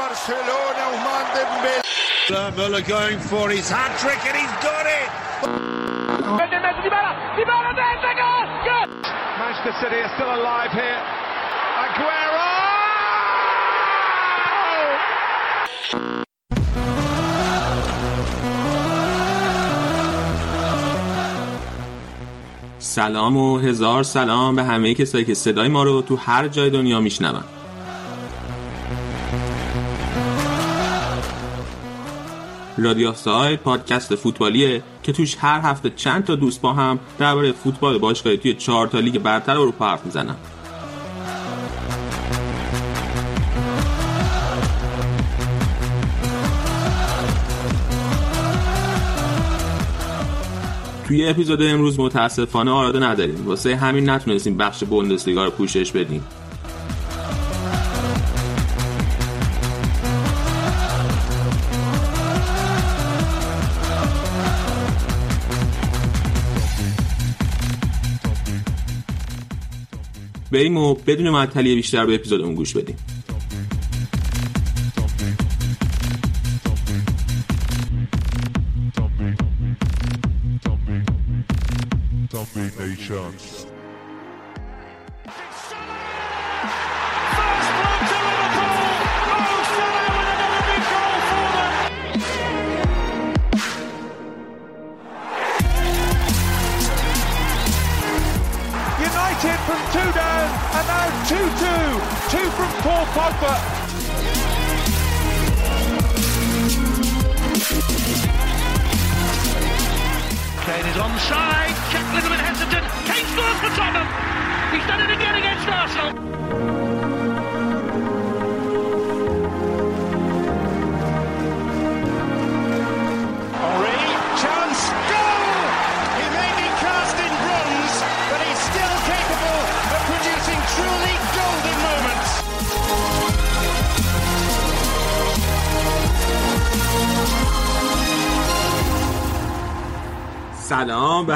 Barcelona, Ousmane Dembélé. Muller going for his hat trick and he's got it. Manchester City are still alive here. Aguero! سلام و هزار سلام به همه کسایی که صدای ما رو تو هر جای دنیا میشنون رادیو ساید پادکست فوتبالیه که توش هر هفته چند تا دوست با هم درباره فوتبال باشگاهی توی چهار تا لیگ برتر اروپا حرف می‌زنن. توی اپیزود امروز متاسفانه آراده نداریم. واسه همین نتونستیم بخش بوندسلیگا رو پوشش بدیم. بریم و بدون معطلی بیشتر به اپیزودمون گوش بدیم Nations.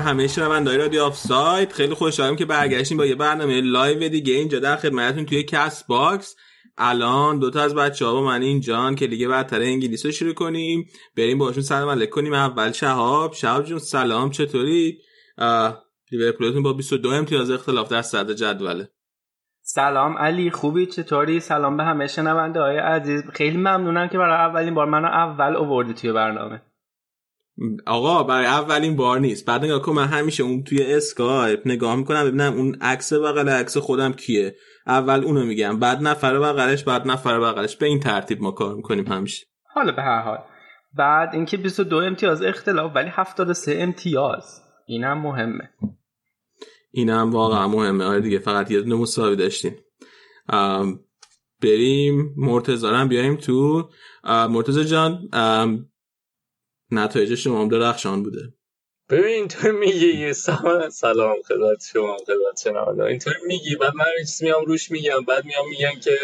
همه شنوندههای رادیو آفساید خیلی خوشحالم که برگشتیم با یه برنامه live دیگه اینجا در خدمتتون توی کست باکس. الان دوتا از بچه ها با من اینجان که لیگ برتر انگلیس رو شروع کنیم. بریم باشون سلام علیک کنیم. اول شهاب. شهاب جون سلام چطوری؟ لیورپولتون با 22 امتیاز اختلاف در صدر جدوله سلام علی خوبی؟ چطوری؟ سلام به همه شنونده های عزیز. خیلی ممنونم که برای اولین بار منو اول اووردی توی برنامه. آقا برای اولین بار نیست. بعد نگاه کن من همیشه اون توی اسکایپ نگاه می‌کنم ببینم اون عکس بغل عکس خودم کیه. اول اونو میگم بعد نفر بغلش بعد نفر بغلش. به این ترتیب ما کار می‌کنیم همیشه. حالا به هر حال. بعد اینکه 22 امتیاز اختلاف ولی 73 امتیاز. اینم مهمه. اینم واقعا مهمه. آره دیگه فقط یه دونه مساوی داشتیم. بریم مرتضی هم بیایم تو. مرتضی جان نتایج شما هم درخشان بوده. ببین اینطور میگی سلام سلام خدمت شما خدمت شنونده اینطور میگی بعد من یه چیزی میام روش میگم بعد میام میگن که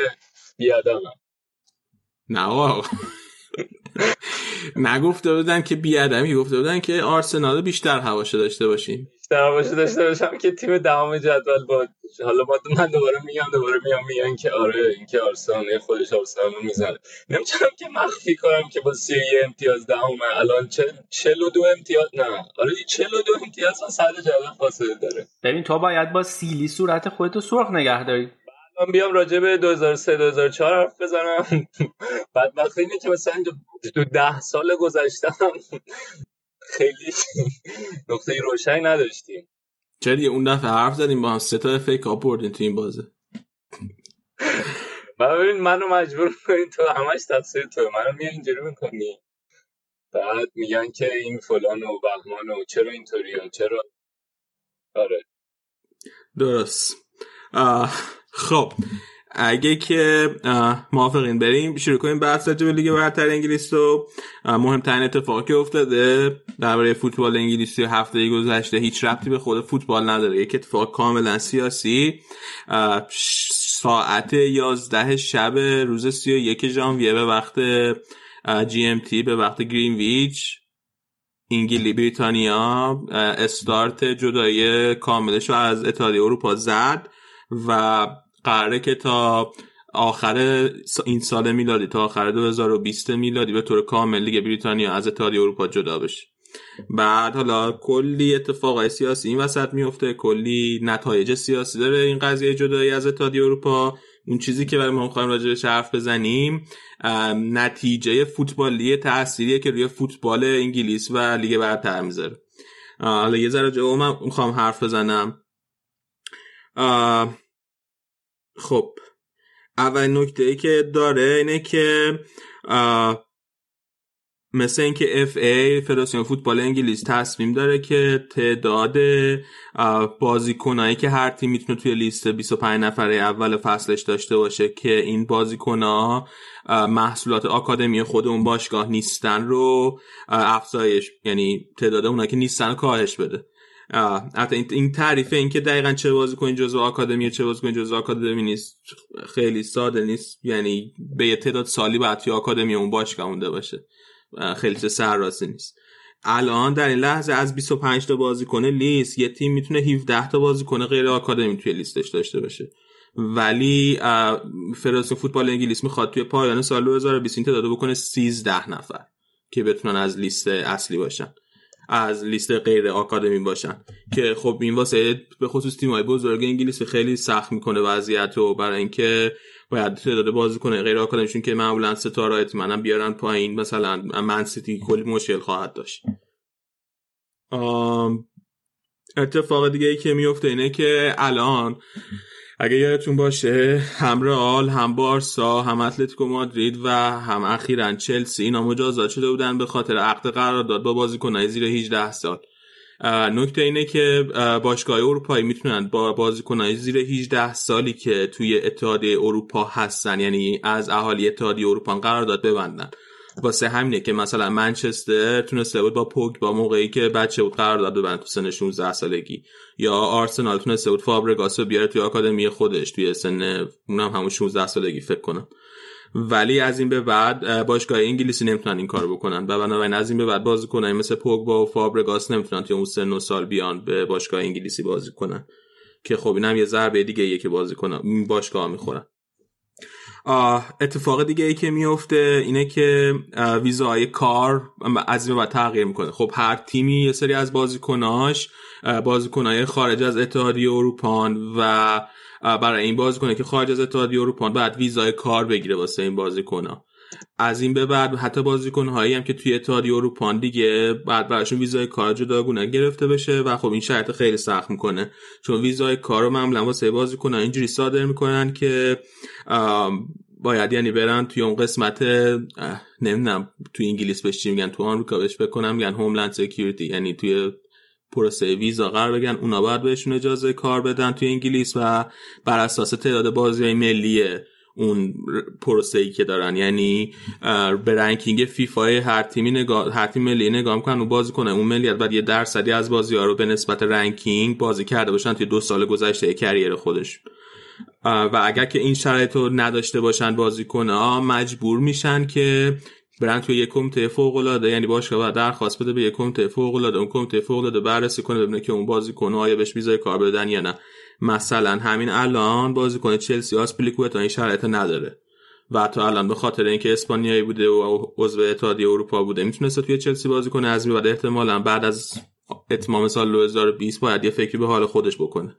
بیادمم نه آقا. نگفته بودن که بیادمی گفته بودن که آرسنال بیشتر هواشو داشته باشیم. در باشه داشته باشم که تیم دهم جدول با حالا با من دوباره میگم دوباره میام میگن که آره اینکه آرسنال خودش آرسنال رو می‌زنه. نمی‌تونم که مخفی کنم که با 31 امتیاز دهمه. الان چه 42 امتیاز نه. آره 42 امتیاز از صدر جدول فاصله داره. ببین تو باید با سیلی صورت خودتو سرخ نگه داری. من بیام راجع به 2003 2004 حرف بزنم. بعد وقتی اینه که مثلا تو ده سال گذشتم. خیلی نقطه روشنی نداشتیم. چرا دیگه اون دفعه حرف زدیم با هم سه تا فیک آپ بردیم تو این بازه. ببین منو مجبور می‌کنی تو همش تقصیر تو منو میای اینجوری می‌کنی. بعد میگن که این فلان و بهمان و چرا اینطوری و چرا؟ آره. درست. خب اگه که موافقین بریم. شروع کنیم بحث راجع به لیگ برتر انگلیس آه، مهمترین اتفاقی که افتاده درباره فوتبال انگلیسی هفته گذشته هیچ ربطی به خود فوتبال نداره. یک اتفاق کاملا سیاسی. ساعت 11 شب روز 31 ژانویه به وقت جی ام تی به وقت گرینویچ انگلی بریتانیا استارت جدایی کاملش از اتحادیه اروپا زد. و قراره که تا آخر این سال میلادی تا آخر 2020 میلادی به طور کامل لیگ بریتانیا از اتحادیه اروپا جدا بشه. بعد حالا کلی اتفاقای سیاسی این وسط میفته کلی نتایج سیاسی داره این قضیه جدایی از اتحادیه اروپا. اون چیزی که برای ما می‌خوایم راجعش حرف بزنیم نتیجه فوتبالی تأثیریه که روی فوتبال انگلیس و لیگ برتر می‌ذاره. حالا یه ذره من می‌خوام حرف بزنم. خب. اول نکته ای که داره اینه که مثل اینکه اف ای فدراسیون فوتبال انگلیس تصمیم داره که تعداد بازیکنایی که هر تیم می‌تونه توی لیست 25 نفره اول فصلش داشته باشه که این بازیکنها محصولات آکادمی خود اون باشگاه نیستن رو افزایش یعنی تعداد اونایی که نیستن کاهش بده. البته این تعریف این که دقیقا چه بازیکن جزو آکادمی چه بازیکن جزو آکادمی نیست. خیلی ساده نیست. یعنی به یه تعداد سالی باید توی آکادمی اون باشگاه مونده باشه. خیلی سرراستی نیست. الان در این لحظه از 25 تا بازیکن لیست یه تیم می‌تونه 17 تا بازیکن غیر آکادمی توی لیستش داشته باشه. ولی فدراسیون فوتبال انگلیس می‌خواد توی پایان سال 2020 این تعداد بکنه 13 نفر که بتونن از لیست اصلی باشن. از لیست غیر آکادمی باشن. که خب این واسه به خصوص تیم‌های بزرگ انگلیس خیلی سخت می‌کنه وضعیت رو. برای اینکه باید تعداد بازیکن غیر آکادمیشون که معمولا ستاره احتمالاً بیارن پایین. مثلا من سیتی کلی مشکل خواهد داشت. اتفاق دیگه ای که میفته اینه که الان اگه یادتون باشه هم رئال هم بارسا هم اتلتیکو مادرید و هم اخیرا چلسی اینا مجازات شده بودن به خاطر عقد قرارداد با بازیکنهای زیر 18 سال. نکته اینه که باشگاه اروپایی می‌تونن با بازیکنهای زیر 18 سالی که توی اتحادیه اروپا هستن یعنی از اهالی اتحادیه اروپا قرارداد ببندن. واسه همینه که مثلا منچستر تونسته بود با پوگ با موقعی که بچه بود قرار داد ببند تو سن 16 سالگی یا آرسنال تونسته بود فابرگاس رو بیاره توی آکادمی خودش توی سن اونم همون 16 سالگی فکر کنم. ولی از این به بعد باشگاه انگلیسی نمی‌تونن این کارو بکنن و بنابراین از این به بعد بازی کنن مثل پوگبا و فابرگاس نمی‌تونن توی اون سن و سال بیان به باشگاه انگلیسی بازی کنن. که خب اینم یه ضربه دیگه یه که بازی کنن باشگاه می‌خورن. اتفاق دیگه ای که میفته اینه که ویزای کار از این تغییر می‌کنه. خب هر تیمی یه سری از بازیکناش بازیکنای خارج از اتحادیه اروپان و برای این بازیکنه که خارج از اتحادیه اروپان بعد ویزای کار بگیره واسه این بازیکنها. از این به بعد حتی بازیکن هایی هم که توی اتحادیه اروپا دیگه بعد براشون ویزای کار جداگونه گرفته بشه و خب این شرط خیلی سخت می‌کنه. چون ویزای کار رو معمولا واسه بازیکن اینجوری صادر می‌کنن که باید یعنی برن توی اون قسمت نمی‌دونم توی انگلیس بهش چی میگن تو آمریکا بهش بکنم میگن Homeland Security یعنی توی پروسه ویزا قرار بگیرن اونا باید بهشون اجازه کار بدن توی انگلیس و بر اساس تعداد بازی ملیه اون پروسه ای که دارن. یعنی به ranking فیفا هر تیمی نگاه هر تیم ملی نگاه می‌کنن و بازی کنه. اون ملیت بعد یه درصدی از بازی ها رو به نسبت ranking بازی کرده باشن توی دو سال گذشته career خودش. و اگر که این شرایط رو نداشته باشن بازیکن ها مجبور میشن که برن توی یک کمیته فوق العاده یعنی باشگاه باید درخواست بده به یک کمیته فوق العاده اون کمیته فوق العاده بررسی کنه ببینه که اون بازیکن آیا بهش ویزای کار بدن یا نه. مثلا همین الان بازیکن چلسی آسپلیکوتا این شرایط نداره. و تا الان به خاطر اینکه اسپانیایی بوده و عضو اتحادیه اروپا بوده می‌تونسته توی چلسی بازی کنه از بعد احتمالا بعد از اتمام سال 2020 باید یه فکری به حال خودش بکنه.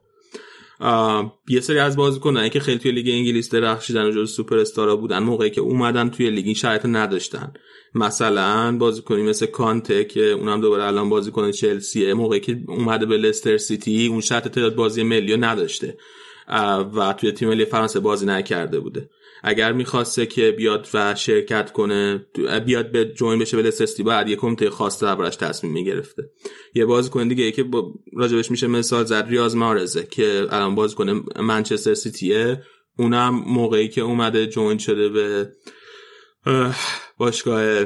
یه سری از بازیکنایی که خیلی توی لیگ انگلیس درخشیدن و جز سوپر استارا بودن موقعی که اومدن توی لیگ این شرایط نداشتن. مثلا بازیکنی مثل کانته که اونم دوباره الان بازیکن چلسیه موقعی که اومده به لستر سیتی اون شرط تعداد بازی ملی نداشته. و توی تیم ملی فرانسه بازی نکرده بوده. اگر می‌خواسته که بیاد و شرکت کنه بیاد به join بشه به لسستی بعد یه کمیته خاص دربارش تصمیم می‌گرفته. یه بازیکن دیگه که راجبش میشه مثال زد ریاض محرزه که الان بازیکن منچستر سیتیه. اونم موقعی که اومده join شده به باشگاه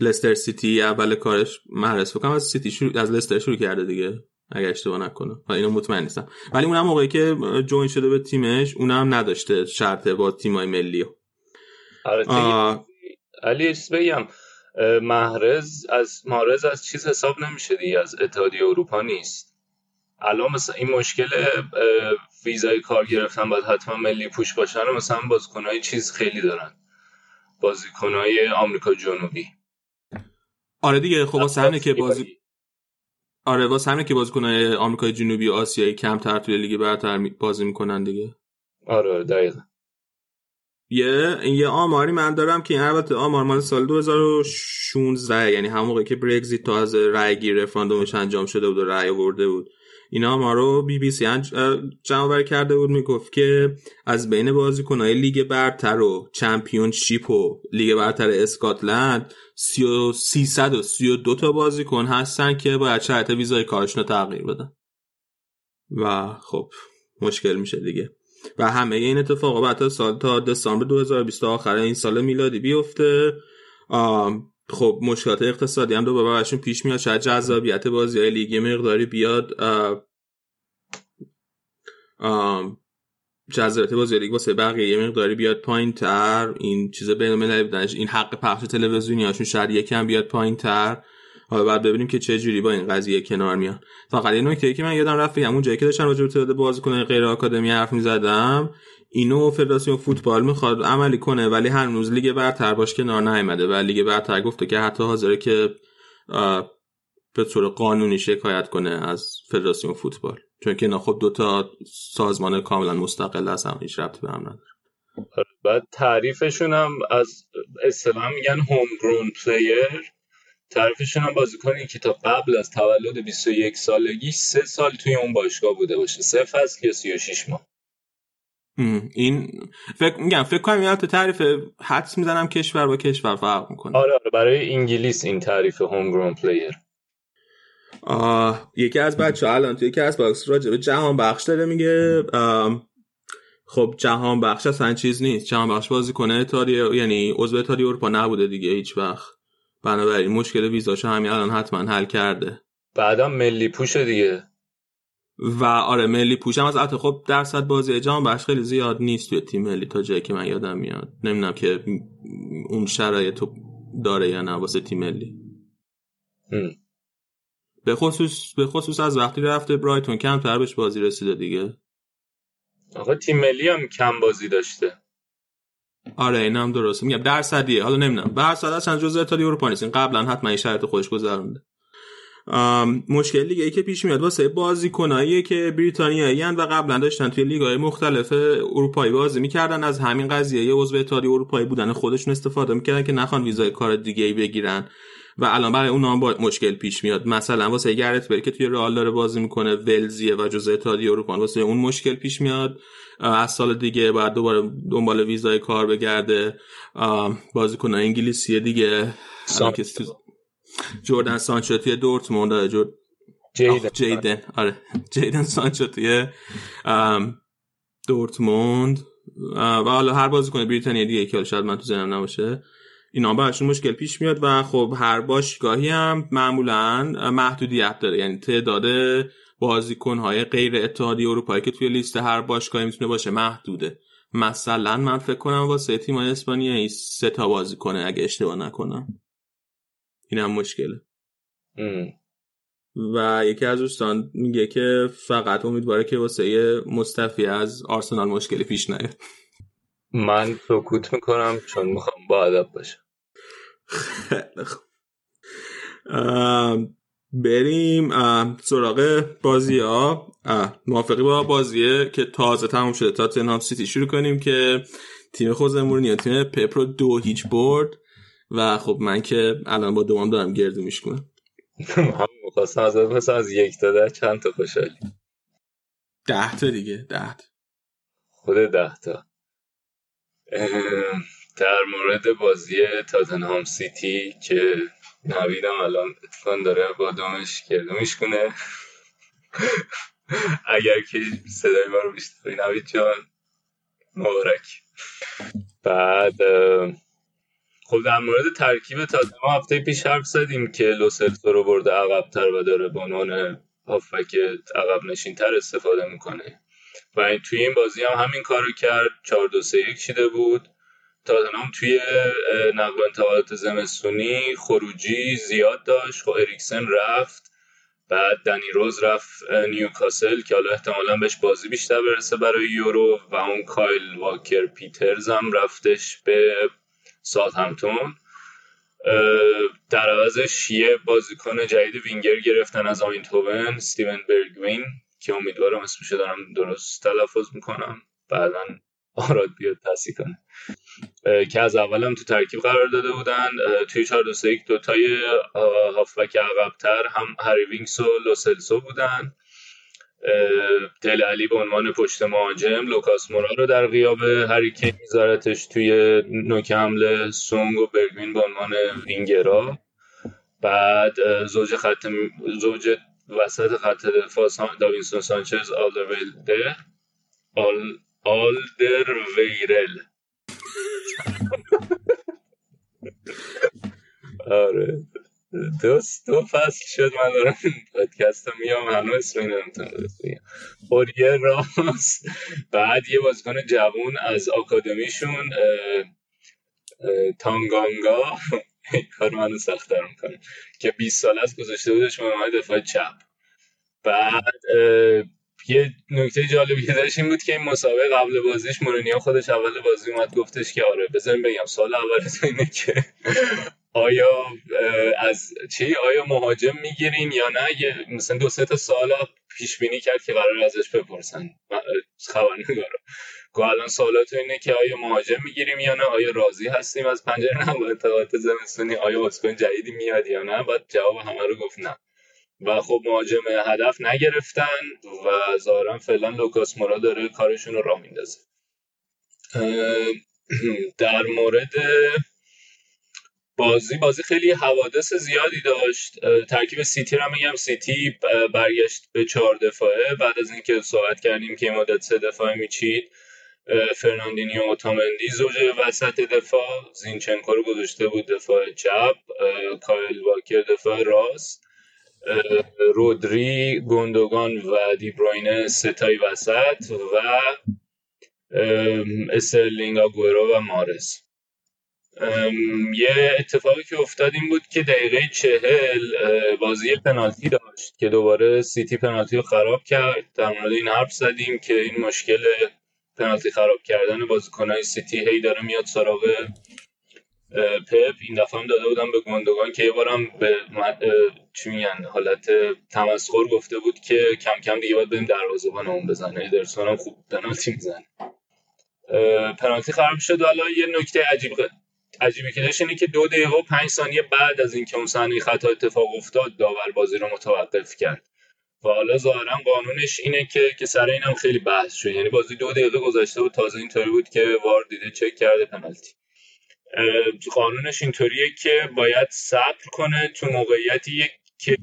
لستر سیتی اول کارش محرز فکر کنم از سیتی شروع از لستر شروع کرده دیگه. اگر اشتباه نکنه اینو مطمئن نیستم. ولی اونم موقعی که join شده به تیمش اونم نداشته شرط با تیمای ملی. آره علی بگم. محرز از محرز از چیز حساب نمیشه دیگه از اتحادیه اروپا نیست. الان مثلا این مشکل ویزای کار گرفتن باید حتما ملی پوش باشن و مثلا بازیکنهای چیز خیلی دارن. بازیکنهای آمریکا جنوبی. آره دیگه خب واسه همینه که بازی. آره واسه همینه که بازیکنهای آمریکای جنوبی و آسیایی کمتر توی لیگ برتر بازی می‌کنن دیگه. آره دقیقا. یه یه آماری من دارم که این البته آمار مال سال 2016 یعنی همون موقعی که برگزیت تازه رای گیری رفراندومش انجام شده بود و رای آورده بود. این آمار رو بی بی سی جمع کرده بود می‌گفت که از بین بازیکنهای لیگ برتر و چمپیونشیپ و لیگ برتر اسکاتلند 332 تا بازیکن هستن که باید شرط ویزای کارشون رو تغییر بدن. و خب مشکل میشه دیگه. و همه این اتفاقا بعد سال تا دسامبر 2020 آخر این سال میلادی بیفته. خب مشکلات اقتصادی هم دوباره براشون پیش میاد. شاید جذابیت بازی های لیگی مقداری بیاد جذابیت بازی لیگ واسه بقیه یه مقداری بیاد پایین تر این چیز بین المللی این حق پخش تلویزیونی هاشون شاید یکم بیاد پایین تر حالا بعد ببینیم که چه جوری با این قضیه کنار میان. فقط یه نکته که من یادم رفت همون جایی که داشتم راجع به تعداد بازیکن غیر آکادمی حرف می‌زدم اینو فدراسیون فوتبال می‌خواد عملی کنه ولی هنوز لیگ برتر باش کنار نیامده و لیگ برتر گفته که حتی حاضره که به طور قانونی شکایت کنه از فدراسیون فوتبال. چون که اینا خب دو تا سازمان کاملا مستقل هستن هیچ ربطی به هم نداره. بعد تعریفشون هم از اصطلاح میگن home-grown player تعریفشون هم بازیکنی که تا قبل از تولد 21 سالگی سه سال توی اون باشگاه بوده باشه. سه فصل یا 36 ماه. این فکر میگم فکر کنم یه تعریف حدس می‌زنم کشور با کشور فرق می‌کنه. آره آره برای انگلیس این تعریف home-grown player یکی از بچه الان توی یکی از box راجع به جهان بخش داره میگه خب جهان بخش اصلا چیز نیست. جهان بخش بازی کنه اتحادیه یعنی عضو اتحادیه اروپا نبوده دیگه هیچ وقت. بنابراین مشکل ویزاشو همین الان حتما حل کرده. بعدا ملی پوش دیگه. و آره ملی پوشم از حتی خب درصد بازی جهان بخش خیلی زیاد نیست توی تیم ملی تا جایی که من یادم میاد. نمی‌دونم که اون شرایط داره یا نه واسه تیم ملی. به خصوص به خصوص از وقتی رفته برایتون کمتر بهش بازی رسیده دیگه. آقا تیم ملی هم کم بازی داشته. آره این هم درسته. میگم درصدیه. حالا نمی‌دونم. به هر صورت اصلا جزء اتحادیه اروپا نیست قبلا حتما این شرط خودش گذرونده مشکل دیگه ای که پیش میاد واسه بازیکنایی که بریتانیایی و قبلا داشتن توی لیگ‌های مختلف اروپایی بازی می‌کردن از همین قضیه یه عضو اتحادیه اروپایی بودن خودشون استفاده می‌کردن که نخوان ویزای کار دیگه ای بگیرن. و الان برای اونها هم مشکل پیش میاد. مثلا واسه گرت بری که توی رئال داره بازی می‌کنه ولزیه و جزء اتحادیه اروپا واسه اون مشکل پیش میاد. از سال دیگه بعد دوباره دنبال ویزای کار بگرده. بازیکن انگلیسی دیگه. جردن سانچو توی دورتموند داره جورد جیدن. جیدن. آره. جیدن سانچو توی دورتموند. و حالا هر بازیکن بریتانیا دیگه که شاید من تو ذهنم نباشه اینا براشون مشکل پیش میاد و خب هر باشگاهی هم معمولا محدودیت داره. یعنی تعداد بازیکنهای غیر اتحادیه اروپایی که توی لیست هر باشگاهی می‌تونه باشه محدوده. مثلا من فکر کنم واسه تیم اسپانیا سه تا بازیکنه اگه اشتباه نکنم. این هم مشکله. و یکی از دوستان میگه که فقط امیدواره که واسه مصطفی از آرسنال مشکلی پیش نیاد. من سکوت می‌کنم چون می‌خوام با ادب باشم. بریم سراغ بازی ها موافقی با بازیه که تازه تموم شده. تا تنهام سیتی شروع کنیم که تیم خوزمورنی تیم پپرو دو هیچ برد. و خب من که الان با دوام دارم گردو میشکنم. هم می‌خواستم از پس از یک تا ده چند تا خوشحالی؟ ده تا دیگه ده تا. خود ده تا. در مورد بازی تاتنهام سیتی که نویدم الان اتفاق داره با دامش گردو میشکنه اگر که صدای ما رو بیشتری نوید جان مبارک. بعد خب در مورد ترکیب تازه ما هفته پیش حرف زدیم که لوسلسو رو برده عقبتر و داره به عنوان هافک عقب نشین تر استفاده می‌کنه. و این توی این بازی هم همین کارو کرد. 4 2 3 1 شده بود. تاتنهام توی نقل انتقالات زمستونی خروجی زیاد داشت. خب اریکسن رفت. بعد دنی روز رفت نیوکاسل که حالا احتمالا بهش بازی بیشتر برسه برای یورو. و اون کایل واکر پیترز هم رفتش به ساوتهمپتون در عوضش یه بازیکن جدید وینگر گرفتن از آیندهوون استیون برگوین که امیدوارم اسمشو دارم درست تلفظ می‌کنم. بعدا آراد بیاد تصحیح کنه. که از اولم تو ترکیب قرار داده بودن. توی 4 2 3 دو تای هافبک عقبتر هم هری وینکس و لوسلسو بودن. دله الی به عنوان پشت مهاجم لوکاس مورا رو در غیاب هری کین میذارتش توی نوک حمله سون و برگوین به عنوان وینگرا. بعد زوج خط زوج وسط خط دفاع داوینسون سانچز آلدر آل آلدر ویرل آره. دو دو فصل شد من دارم پادکست میام همه اسم این اوریه راس بعد یه بازیکن جوون از آکادمیشون تانگانگا. کار منو سختتر می‌کنه که 20 سال از گذاشته بودش به دفاع چپ. بعد یه نکته جالبی که داشت این بود که این مسابقه قبل بازیش مورینیو خودش اول بازی اومد گفتش که آره بذاریم بگم سال اول اینه که آیا از چی؟ آیا مهاجم می‌گیرین یا نه؟ مثلا دو سه تا سال پیش بینی کرد که قرار ازش بپرسن. خبرنگارا گو الان سوالات اینه که آیا مهاجم می‌گیریم یا نه؟ آیا راضی هستیم از پنجره نه با انتقالات زمستونی؟ آیا بازیکن جدیدی میاد یا نه؟ بعد جواب همه رو گفت نه. و خب مهاجم هدف نگرفتن و ظاهرا فعلا لوکاس مورا داره کارشون رو راه میندازه. در مورد بازی بازی خیلی حوادث زیادی داشت. ترکیب سیتی رو میگم سیتی برگشت به چهار دفاعه. بعد از اینکه صحبت کردیم که مدت سه دفاعه میچید فرناندینیو اوتامندی زوج وسط دفاع زینچنکو رو گذاشته بود دفاع چپ کایل واکر دفاع راست رودری گوندوگان و دیبروینه سه تای وسط و استرلینگ آگورو و محرز. یه اتفاقی که افتاد این بود که دقیقه چهل بازی پنالتی داشت که دوباره سیتی پنالتی رو خراب کرد. در مورد این حرف زدیم که این مشکل پنالتی خراب کردن بازیکنهای سیتی هی داره میاد سراغ پپ. این دفعه هم داده بودم به گندگان که یه بارم به چی میگن حالت تمسخر گفته بود که کم کم دیگه باید بریم دروازه‌بان اون بزنه. ادرسون هم خوب پنالتی می‌زنه. پنالتی خراب شد. حالا یه نکته عجیب عجیبی که داشت اینه که دو دقیقه و پنج ثانیه بعد از اینکه اون صحنه خطا اتفاق افتاد داور بازی رو متوقف کرد. و حالا ظاهرا قانونش اینه که که سر اینم خیلی بحث شد. یعنی بازی دو دقیقه گذشته و تازه اینطوری بود که وار دیده چک کرده پنالتی. قانونش اینطوریه که باید صبر کنه تو موقعیتی که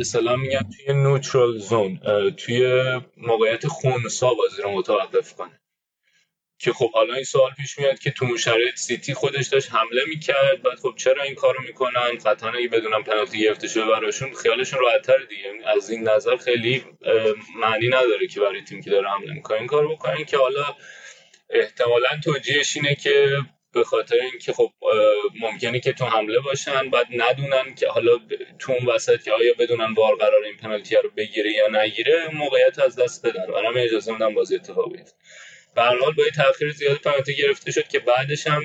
اصلا میگن توی نوترال زون توی موقعیت خونسا بازی رو متوقف کنه. که خب حالا این سوال پیش میاد که تو شرایط سیتی خودش داشت حمله می‌کرد. بعد خب چرا این کارو می‌کنن؟ قطعا اگه بدونم پنالتی گرفته شده براشون خیالشون راحتتر دیگه. از این نظر خیلی معنی نداره که برای تیم که داره حمله می‌کنه. این کار بکنن که حالا احتمالا توجیهش اینه که به خاطر اینکه خب ممکنه که تو حمله باشن بعد ندونن که حالا تو اون وسط که آیا بدونن VAR قرار این پنالتی رو بگیره یا نگیره موقعیت از دست بدن. برا همین اجازه میدن بازی اتفاق بیفته. به حال با تاخیر زیاد پنالتی گرفته شد که بعدش هم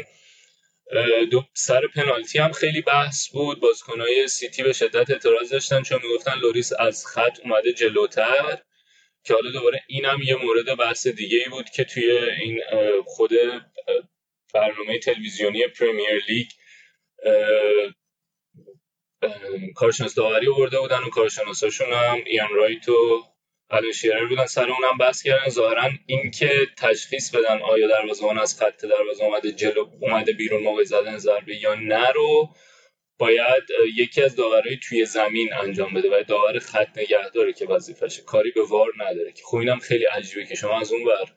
دو سر پنالتی هم خیلی بحث بود. بازیکنهای سیتی به شدت اعتراض داشتن چون می‌گفتن لوریس از خط اومده جلوتر که حالا دوباره اینم یه مورد بحث دیگه ای بود که توی این خود برنامه تلویزیونی پریمیر لیگ کارشناس داوری آورده بودن و کارشناساشون هم ایان رایت و الان شیرر بودن سر اونم بحث کردن. ظاهرا اینکه تشخیص بدن آیا دروازه‌بان از خط دروازه اومده جلو اومده بیرون موقع زدن ضربه یا نه رو باید یکی از داورای توی زمین انجام بده و داور خط نگه داره که وظیفشه کاری به وار نداره که. خب اینم خیلی عجیبه که شما از اون ور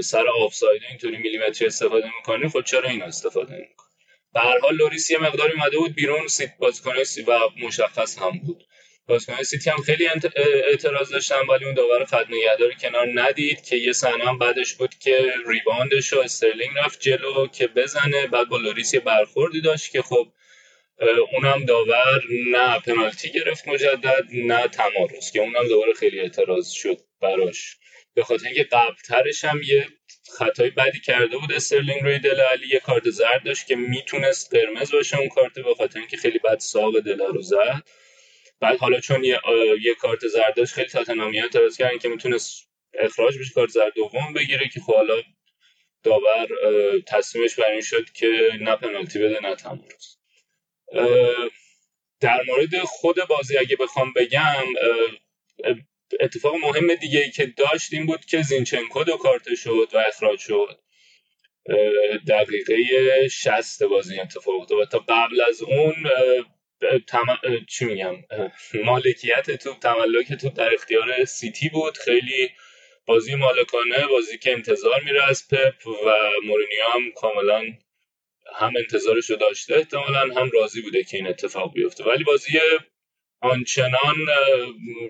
سر آفساید اینطوری میلیمتری استفاده می‌کنی خب چرا این استفاده نمی‌کنی؟ به هر حال لوریس یه مقداری اومده بود بیرون سیت بازیکن و مشخص هم بود. بازیکن سیتی هم خیلی اعتراض داشتن ولی اون داور خط نگهدار کنار ندید که یه صحنه هم بعدش بود که rebound ش و استرلینگ رفت جلو که بزنه. بعد با لوریس برخوردی داشت که خب اونم داور نه پنالتی گرفت مجدد نه تمارض که اونم دوباره خیلی اعتراض شد براش. به خاطر اینکه قبلترش هم یه خطای بدی کرده بود. استرلینگ روی دل علی یه کارت زرد داشت که می‌تونست قرمز باشه اون کارت به خاطر اینکه خیلی بد ساق دل رو زد. بعد حالا چون یه, یه کارت زرد داشت خیلی تاتنامی اعتراض کردن که می‌تونست اخراج بشه کارت زرد دوم بگیره که خب حالا داور تصمیمش بر این شد که نه پنالتی بده نه تمرز در مورد خود بازی اگه بخوام بگم اتفاق مهم دیگه ای که داشت این بود که زینچنکو دو کارت شد و اخراج شد. دقیقه شست بازی اتفاق افتاد و تا قبل از اون تم... چی میگم؟ مالکیت توپ تملک توپ در اختیار سیتی بود. خیلی بازی مالکانه بازی که انتظار میره از پپ و مورینیو هم کاملا هم انتظارش رو داشته. احتمالا هم راضی بوده که این اتفاق بیفته. ولی بازی آنچنان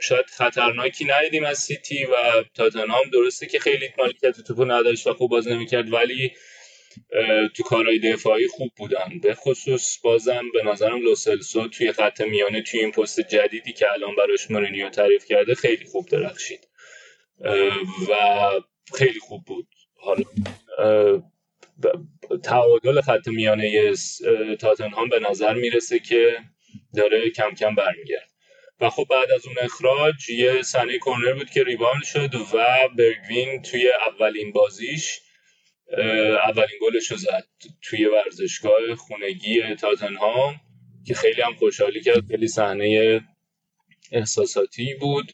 شاید خطرناکی ندیدیم از سیتی و تاتنهام. درسته که خیلی مالکیت توپو نداشت و خوب باز نمی‌کرد ولی تو کارهای دفاعی خوب بودن. به خصوص بازم به نظرم لوسلسو توی خط میانه توی این پست جدیدی که الان براش مورینیو تعریف کرده خیلی خوب درخشید. و خیلی خوب بود. حالا تعادل خط میانه تاتنهام به نظر می‌رسه که داره کم کم برمیگرد و خب بعد از اون اخراج یه صحنه کورنر بود که ریبان شد و برگوین توی اولین بازیش اولین گلش رو زد توی ورزشگاه خونگی تاتنهام که خیلی هم خوشحالی کرد خیلی صحنه احساساتی بود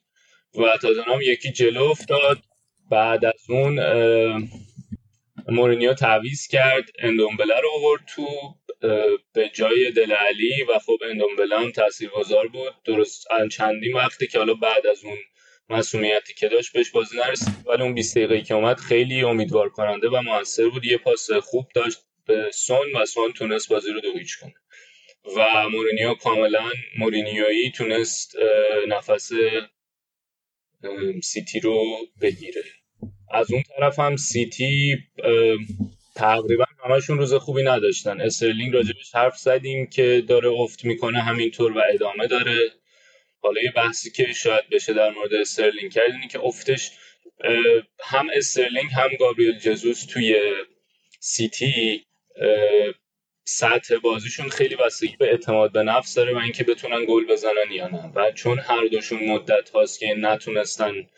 و تاتنهام یکی جلو افتاد. بعد از اون مورینیو تعویز کرد اندومبله رو آورد تو به جای دل علی و خب اندومبله هم تاثیرگذار بود. درست چندین وقتی که حالا بعد از اون مسئولیتی که داشت بهش بازی نرسید. ولی اون 20 دقیقه که اومد خیلی امیدوار کننده و موثر بود. یه پاس خوب داشت به سون و سون تونست بازی رو دو هیچ کنه. و مورینیو کاملا مورینیویی تونست نفس سیتی رو بگیره. از اون طرف هم سیتی تقریبا همشون روز خوبی نداشتن. استرلینگ راجبش حرف زدیم که داره افت می‌کنه همینطور و ادامه داره. حالا یه بحثی که شاید بشه در مورد استرلینگ کرد اینه که افتش هم استرلینگ هم گابریل ژسوس توی سیتی سطح بازیشون خیلی بستگی به اعتماد به نفس داره و اینکه بتونن گل بزنن یا نه. و چون هر دوشون مدت هاست که نتونستن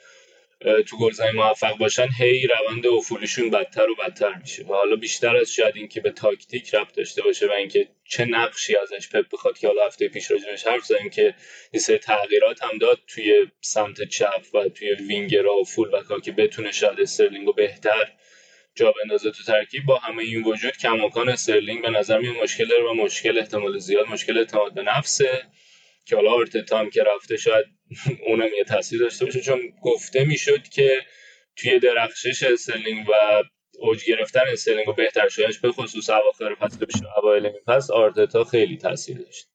تو گلزنی موفق باشن هی روند افولیشون بدتر و بدتر میشه. و حالا بیشتر از شاید اینکه به تاکتیک ربط داشته باشه و اینکه چه نقشی ازش پپ بخواد که حالا هفته پیش راجبش حرف زدیم که یه سری تغییرات هم داد توی سمت چپ و توی وینگرا و full back ا که بتونه شاید استرلینگ رو بهتر جا بندازه تو ترکیب. با همه این وجود کماکان استرلینگ به نظر میاد مشکل داره و مشکل احتمال زیاد مشکل اعتماد به نفسه که حالا آرتتا هم که رفته شاید اونم یه تاثیر داشته باشه چون گفته می‌شد که توی درخشش استرلینگ و اوج گرفتن استرلینگ و بهتر شدنش به خصوص اواخر فصل بشه اوایل این فصل آرتتا خیلی تاثیر داشت.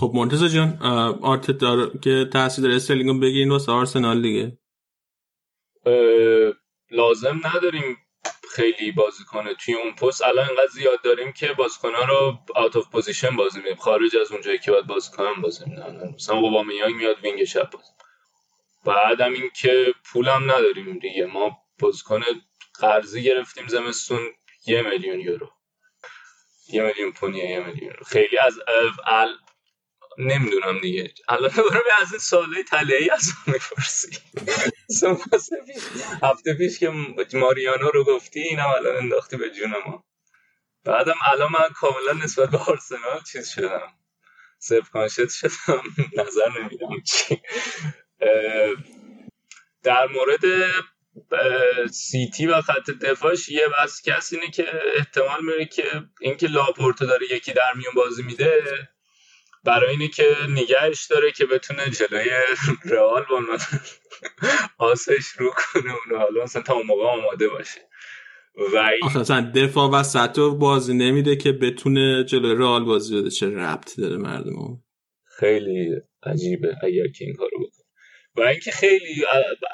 خب مرتضی جان آرتتا که تاثیر داره استرلینگ رو بگیرین واسه آرسنال دیگه. لازم نداریم خیلی بازی کنه. توی اون پست الان انقدر زیاد داریم که بازیکن‌ها رو out of position بازی میدیم خارج از اونجایی که باید بازی کنن بازی میدن مثلا اوبامیانگ میاد وینگ چپ بازی بعدم این که پولم نداریم دیگه. ما بازیکن قرضی گرفتیم زمستون یه میلیون یورو. یه میلیون پونیه یه میلیون خیلی از ال... نمی‌دونم دیگه. الان دوباره از این ساله ای از می‌پرسی. هفته پیش که ماریانو رو گفتی اینم الان انداختی به جون ما. بعدم الان من کاملا نسبت به آرسنال چیز شدم. self conscious شدم. نظر نمیدم چی. در مورد سیتی و خط دفاعش یه best case اینه که احتمال میره که اینکه لاپورتو داره یکی در میون بازی میده. برای اینه که نگهش داره که بتونه جلوی رئال با آسش رو کنه اونو حالا مثلا تا اون موقع آماده باشه. و مثلا دفاع وسط بازی نمیده که بتونه جلوی رئال بازی بده چه ربط داره مردم؟ خیلی عجیبه اگر که این کارو بکنه. و اینکه خیلی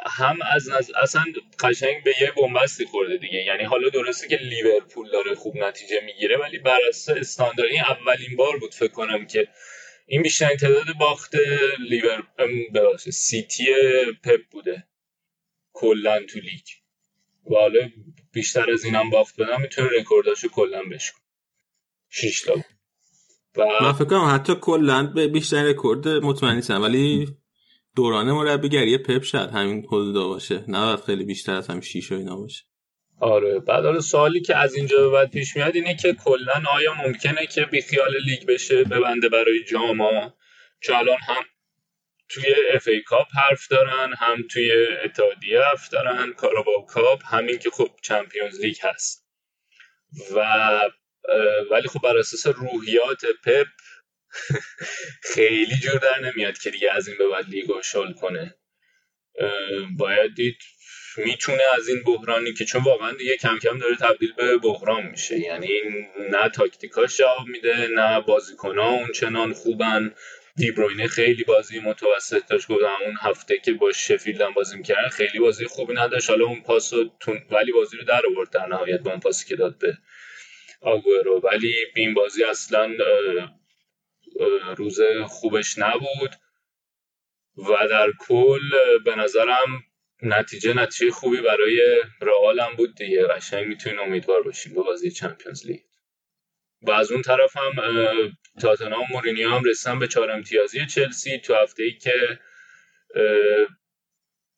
هم از اصلا قشنگ به یه بنبستی خورده دیگه. یعنی حالا درسته که لیورپول داره خوب نتیجه می‌گیره ولی بر اساس استاندارد این اولین بار بود فکر کنم که این بیشترین تعداد باخت لیور سیتی پپ بوده. کلا تو لیگ. و حالا بیشتر از اینم باخت بده می‌تونه رکورداشو کلا بشکنه. 6 تا و من فکر کنم حتی کلا بیشتر رکورد مطمئن نیستم ولی دوران مربیگری پپ شد همین حدودا باشه. نه خیلی بیشتر از هم 6 و اینا باشه. آره. بعد حالا سوالی که از اینجا به بعد پیش میاد اینه که کلا آیا ممکنه که بیخیال لیگ بشه ببنده برای جام‌ها؟ چون الان هم توی FA Cup حرف دارن هم توی اتحادیه حرف دارن Carabao Cup همین که خب Champions League هست. و ولی خب بر اساس روحیات پپ خیلی جور در نمیاد که دیگه از این به بعد لیگو شل کنه. باید دید می‌تونه از این بحرانی که چون واقعا دیگه کم کم داره تبدیل به بحران میشه. یعنی نه تاکتیکاش جواب میده نه بازیکنها اون چنان خوبن. دیبروینه خیلی بازی متوسط داشت. گفتم اون هفته که با شفیلد هم بازی می‌کرد خیلی بازی خوبی نداشت. حالا اون پاس تون... ولی بازی رو در آورد در نهایت با اون پاسی که داد به آگورو ولی این بازی اصلا روز خوبش نبود. و در کل به نظرم نتیجه نتیجه خوبی برای رئال هم بود دیگه. قشنگ می‌تونین امیدوار باشیم به بازی چمپیونز لیگ. و از اون طرف هم تاتنهام مورینیو هم رسیدن به چهار امتیازی چلسی تو هفته ای که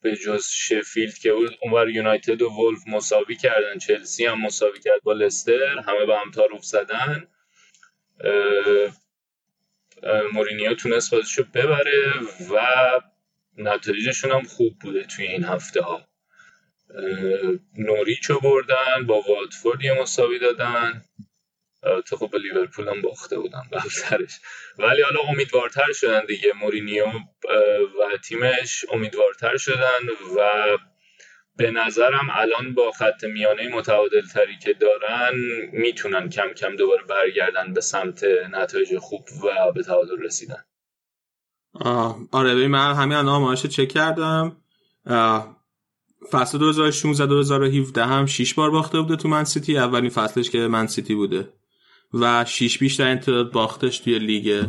به جز شفیلد که اونور یونایتد و وولز مساوی کردن. چلسی هم مساوی کرد با لستر. همه به هم تعارف زدن. مورینیو تونست بازیشو ببره و نتایجشون هم خوب بوده توی این هفته ها. نوریچو بردن با واتفورد یه مساوی دادن. تو خب به لیورپول هم باخته بودن قبلترش ولی حالا امیدوارتر شدن دیگه. مورینیو و تیمش امیدوارتر شدن و به نظرم الان با خط میانه متعادل تری که دارن می‌تونن کم کم دوباره برگردن به سمت نتایج خوب و به تعادل رسیدن. آره ببین من همین الان آمارش چک کردم. فصل 2016 2017 هم 6 بار باخته بوده تو من سیتی. اولین فصلش که من سیتی بوده. و 6 بیشتر تعداد باختش توی لیگ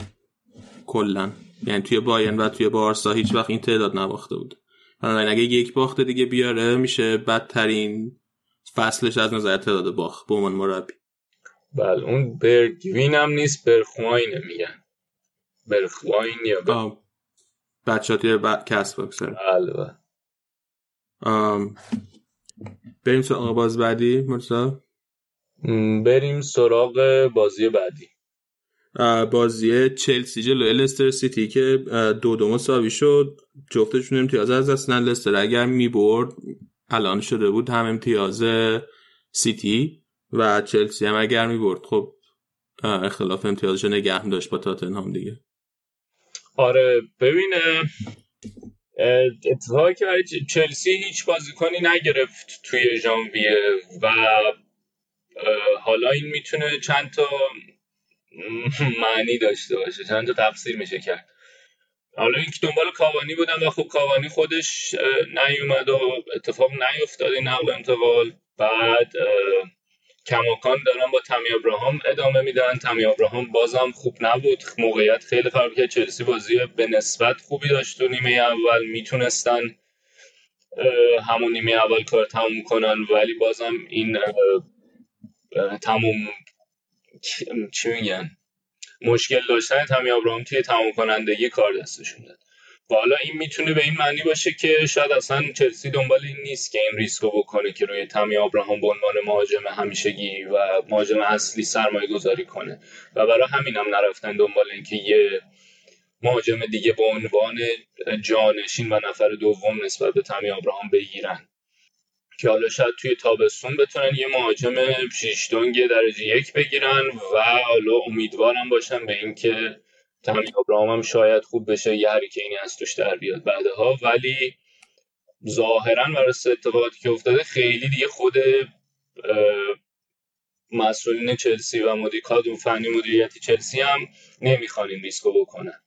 کلا یعنی توی باین و توی بارسا هیچ وقت این تعداد نباخته بود بنابراین اگه یک باخته دیگه بیاره میشه بدترین فصلش از نظر تعداد باخت به عنوان مربی. بله اون برگوین هم نیست برخواین میگن. برخواین یا بر... بچه ها توی ب... کس باکسر بله, بله. بریم سراغ باز بعدی مرسا بریم سراغ بازی بعدی. بازی چلسی جلو لستر سیتی که دو دو مساوی شد. جفتشون امتیاز از دستن لستر اگر می‌برد الان شده بود هم امتیاز سیتی و چلسی هم اگر می‌برد. خب اختلاف امتیازش نگه داشت با تاتنهام دیگه. آره ببینه. اتفاقی که برای چلسی هیچ بازیکنی نگرفت توی ژانویه و حالا این می‌تونه چند تا معنی داشته باشه. چند تا تفسیر میشه کرد. حالا اینکه دنبال کاوانی بودن و خب کاوانی خودش نیومد و اتفاق نیفتاد این نقل انتقال. بعد کماکان دارن با تمی ابراهام ادامه میدن. تمی ابراهام بازم خوب نبود. موقعیت خیلی فرق که چلسی بازی به نسبت خوبی داشت و نیمه اول می‌تونستن همون نیمه اول کار تموم کنن. ولی بازم این تموم چی میگن؟ مشکل داشتن تمی ابراهام توی تموم کنندگی کار دستشون داد. و حالا این می‌تونه به این معنی باشه که شاید اصلا چلسی دنبال این نیست که این ریسکو بکنه که روی تمی ابراهام به عنوان مهاجم همیشگی و مهاجم اصلی سرمایه گذاری کنه. و برای همین هم نرفتن دنبال اینکه یه مهاجم دیگه به عنوان جانشین و نفر دوم نسبت به تمی ابراهام بگیرن. که حالا شاید توی تابستون بتونن یه مهاجم پیشتونگ درجه یک بگیرن و حالا امیدوارم باشن به اینکه تامی ابراهام هم شاید خوب بشه یه اینی از توش در بیاد بعدها. ولی ظاهرا برای اتفاقاتی که افتاده خیلی دیگه خود مسئولین چلسی و مدیر کادر فنی مدیریتی چلسی هم نمی‌خوان این ریسکو بکنن.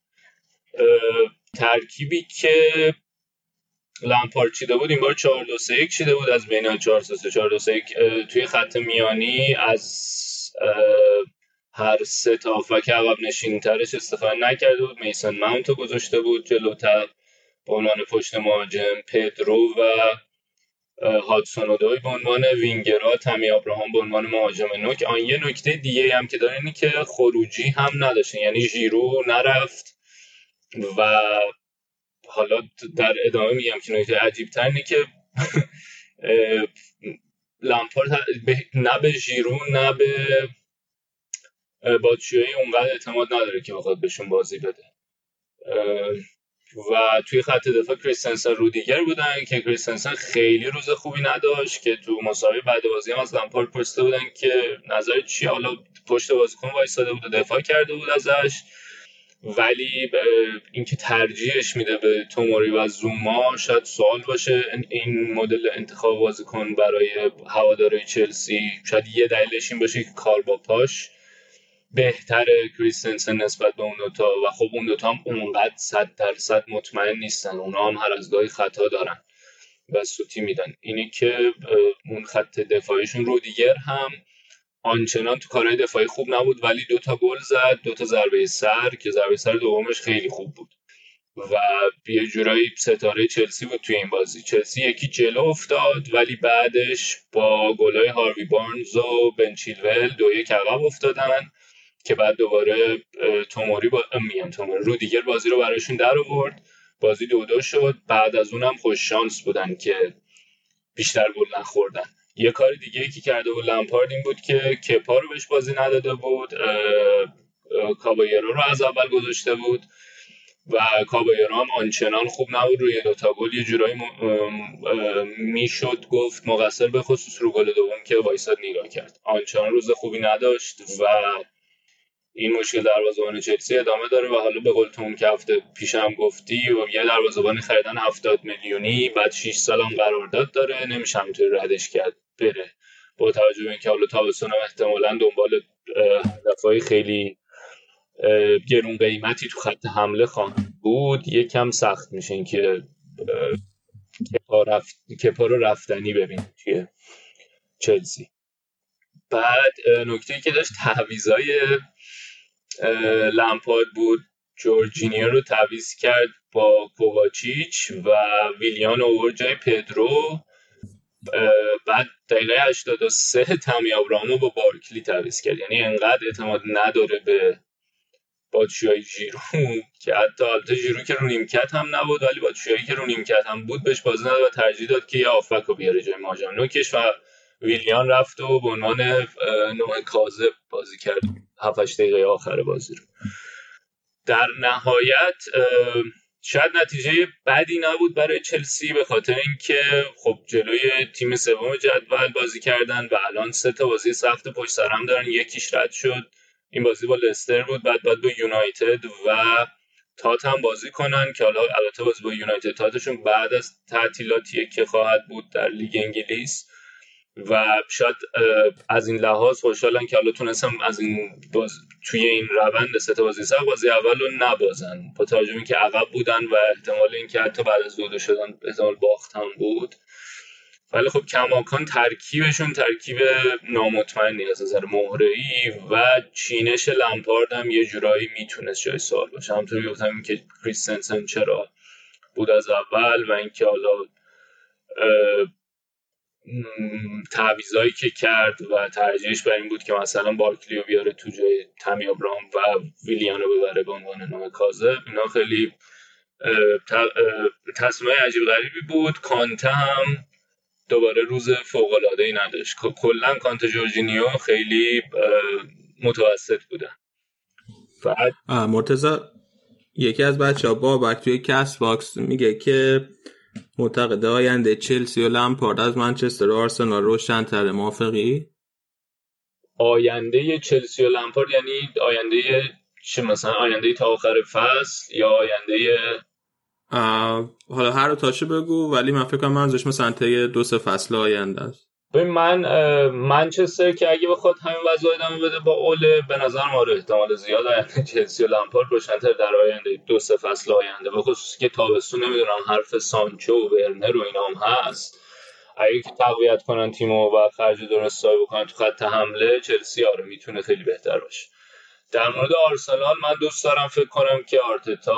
ترکیبی که لمپارد چیده بود این بار 4 2 3 1 چیده بود از بین 4 3 4 2 3 1 توی خط میانی از هر سه تا هافبک عقب نشین ترش استفاده نکرده بود. میسن ماونت رو گذاشته بود جلوتر. به عنوان پشت مهاجم پدرو و هادسون اودوی به عنوان وینگرها تمی ابراهام به عنوان مهاجم نوک. آن یه نکته دیگه هم که داره اینه که خروجی هم نداشتن یعنی ژیرو نرفت و حالا در ادامه میگم که نکته عجیب تر اینه که لامپارد نه به ژیرو نه به باتشوی اونقدر اعتماد نداره که بخواد بهشون بازی بده. و توی خط دفاع کریستنسن رودیگر بودن که کریستنسن خیلی روز خوبی نداشت که تو مسابقه بعد بازی هم از لامپارد پرسیده بودن که نظر چی؟ حالا پشت بازیکن وایساده بود و دفاع کرده بود ازش. ولی اینکه ترجیحش میده به توموری و زوما شاید سوال باشه این مدل انتخاب بازیکن برای هواداره چلسی شاید یه دلیلش این باشه که کار با پاش بهتر کریستنسن نسبت به اون دوتا و خب اون دوتا هم اونقدر صد درصد مطمئن نیستن. اونا هم هر از گاهی خطا دارن و سوتی میدن. اینی که اون خط دفاعیشون رودیگر هم آنچنان تو کارهای دفاعی خوب نبود ولی دوتا گل زد دوتا ضربه سر که ضربه سر دومش خیلی خوب بود. و یه جورایی ستاره چلسی بود توی این بازی. چلسی یکی جلو افتاد ولی بعدش با گلای هاروی بارنز و بنچیلول دو یک عقب افتادن. که بعد دوباره توموری با میان توموری رو دیگر بازی رو براشون در آورد. بازی دو دو شد. بعد از اونم خوش شانس بودن که بیشتر گل نخوردن. یه کار دیگه ای که کرده بود لمپارد این بود که کپا رو بهش بازی نداده بود. کابایرو رو از اول گذاشته بود و کابایرو هم آنچنان خوب نبود. روی دوتا گل یه جورایی می‌شد گفت مقصر به خصوص رو گل دوم که وایساد نگاه کرد. آنچنان روز خوبی نداشت و این مشکل دروازه‌بان چلسی ادامه داره و حالا به قول که هفته پیشم گفتی و یه دروازه‌بان خریدن 70 میلیونی بعد 6 سال هم قرارداد داره نمیشه همینطوری ردش کرد بره. با توجه به اینکه حالا تابستون هم احتمالا دنبال دفاعی خیلی گرون قیمتی تو خط حمله خواهند بود یکم سخت میشه اینکه کپا, رفت... کپا رو رفتنی ببین توی چلسی. بعد نکته که داشت تعویضای لمپارد بود. جورجینیو رو تعویض کرد با کوواچیچ و ویلیان اوور جای پدرو. بعد دقیقه 83 تامی ابراهامو با بارکلی تعویض کرد. یعنی انقدر اعتماد نداره به باتشوی ژیرو که حتی البته ژیرو که رو هم نبود ولی باتشوی که رو هم بود بهش بازی نداد و ترجیح داد که یه آفک رو بیاره جای مهاجم. نوکش و ویلیان رفت و به عنوان نوع کاذب بازی کرد. 7 دقیقه آخر بازی رو. در نهایت شاید نتیجه بدی نبود برای چلسی به خاطر اینکه خب جلوی تیم سوم جدول بازی کردن و الان سه تا بازی سخت پشت سر هم دارن. یکیش رد شد. این بازی با لستر بود. بعد بعد با یونایتد و تات هم بازی کنن که حالا البته بازی با یونایتد تاتشون بعد از تعطیلاتیه که خواهد بود در لیگ انگلیس. و شاید از این لحاظ خوشحالن که حالا تونستم از این باز توی این روند سه بازی سر بازی اول رو نبازن. با توجه که عقب بودن و احتمال اینکه حتی بعد از دو شدن احتمال باخت هم بود. ولی خب کماکان ترکیبشون ترکیب نامطمئنی از نظر ای و چینش لمپارد هم یه جورایی می‌تونست جای سوال باشه. همطوری گفتم که کریستنسن چرا بود از اول و اینکه حالا تعویضایی که کرد و ترجیحش بر این بود که مثلا بارکلیو بیاره تو جای تمی ابراهام و ویلیانو ببره به عنوان نه کاذب. اینا خیلی تصمیم عجیب غریبی بود. کانته هم دوباره روز فوق العاده ای نداشت کلا کانته جورجینیو خیلی متوسط بودن بعد مرتضی یکی از بچه ها بابک توی Castbox میگه که معتقد آینده چلسی و لمپارد از منچستر و آرسنال روشن تره موافقی؟ آینده چلسی و لمپارد یعنی آینده چه مثلا آینده تا آخر فصل یا آینده حالا هر تاشه بگو ولی من فکر کنم منظورش مثلا طی دو سه فصل آینده است. ببین من منچستر که اگه بخواد همین وضع ادامه بده با اوله به نظر ما احتمال زیاد آینده چلسی و لامپارد روشنتر در آینده دو سه فصل آینده به خصوص که تابستون نمی‌دونم حرف سانچو و ورنر و اینا هم هست. اگه که تقویت کنن تیمو و خرج درست بکنن تو خط حمله چلسی آره می‌تونه خیلی بهتر باشه. در مورد آرسنال من دوست دارم فکر کنم که آرتتا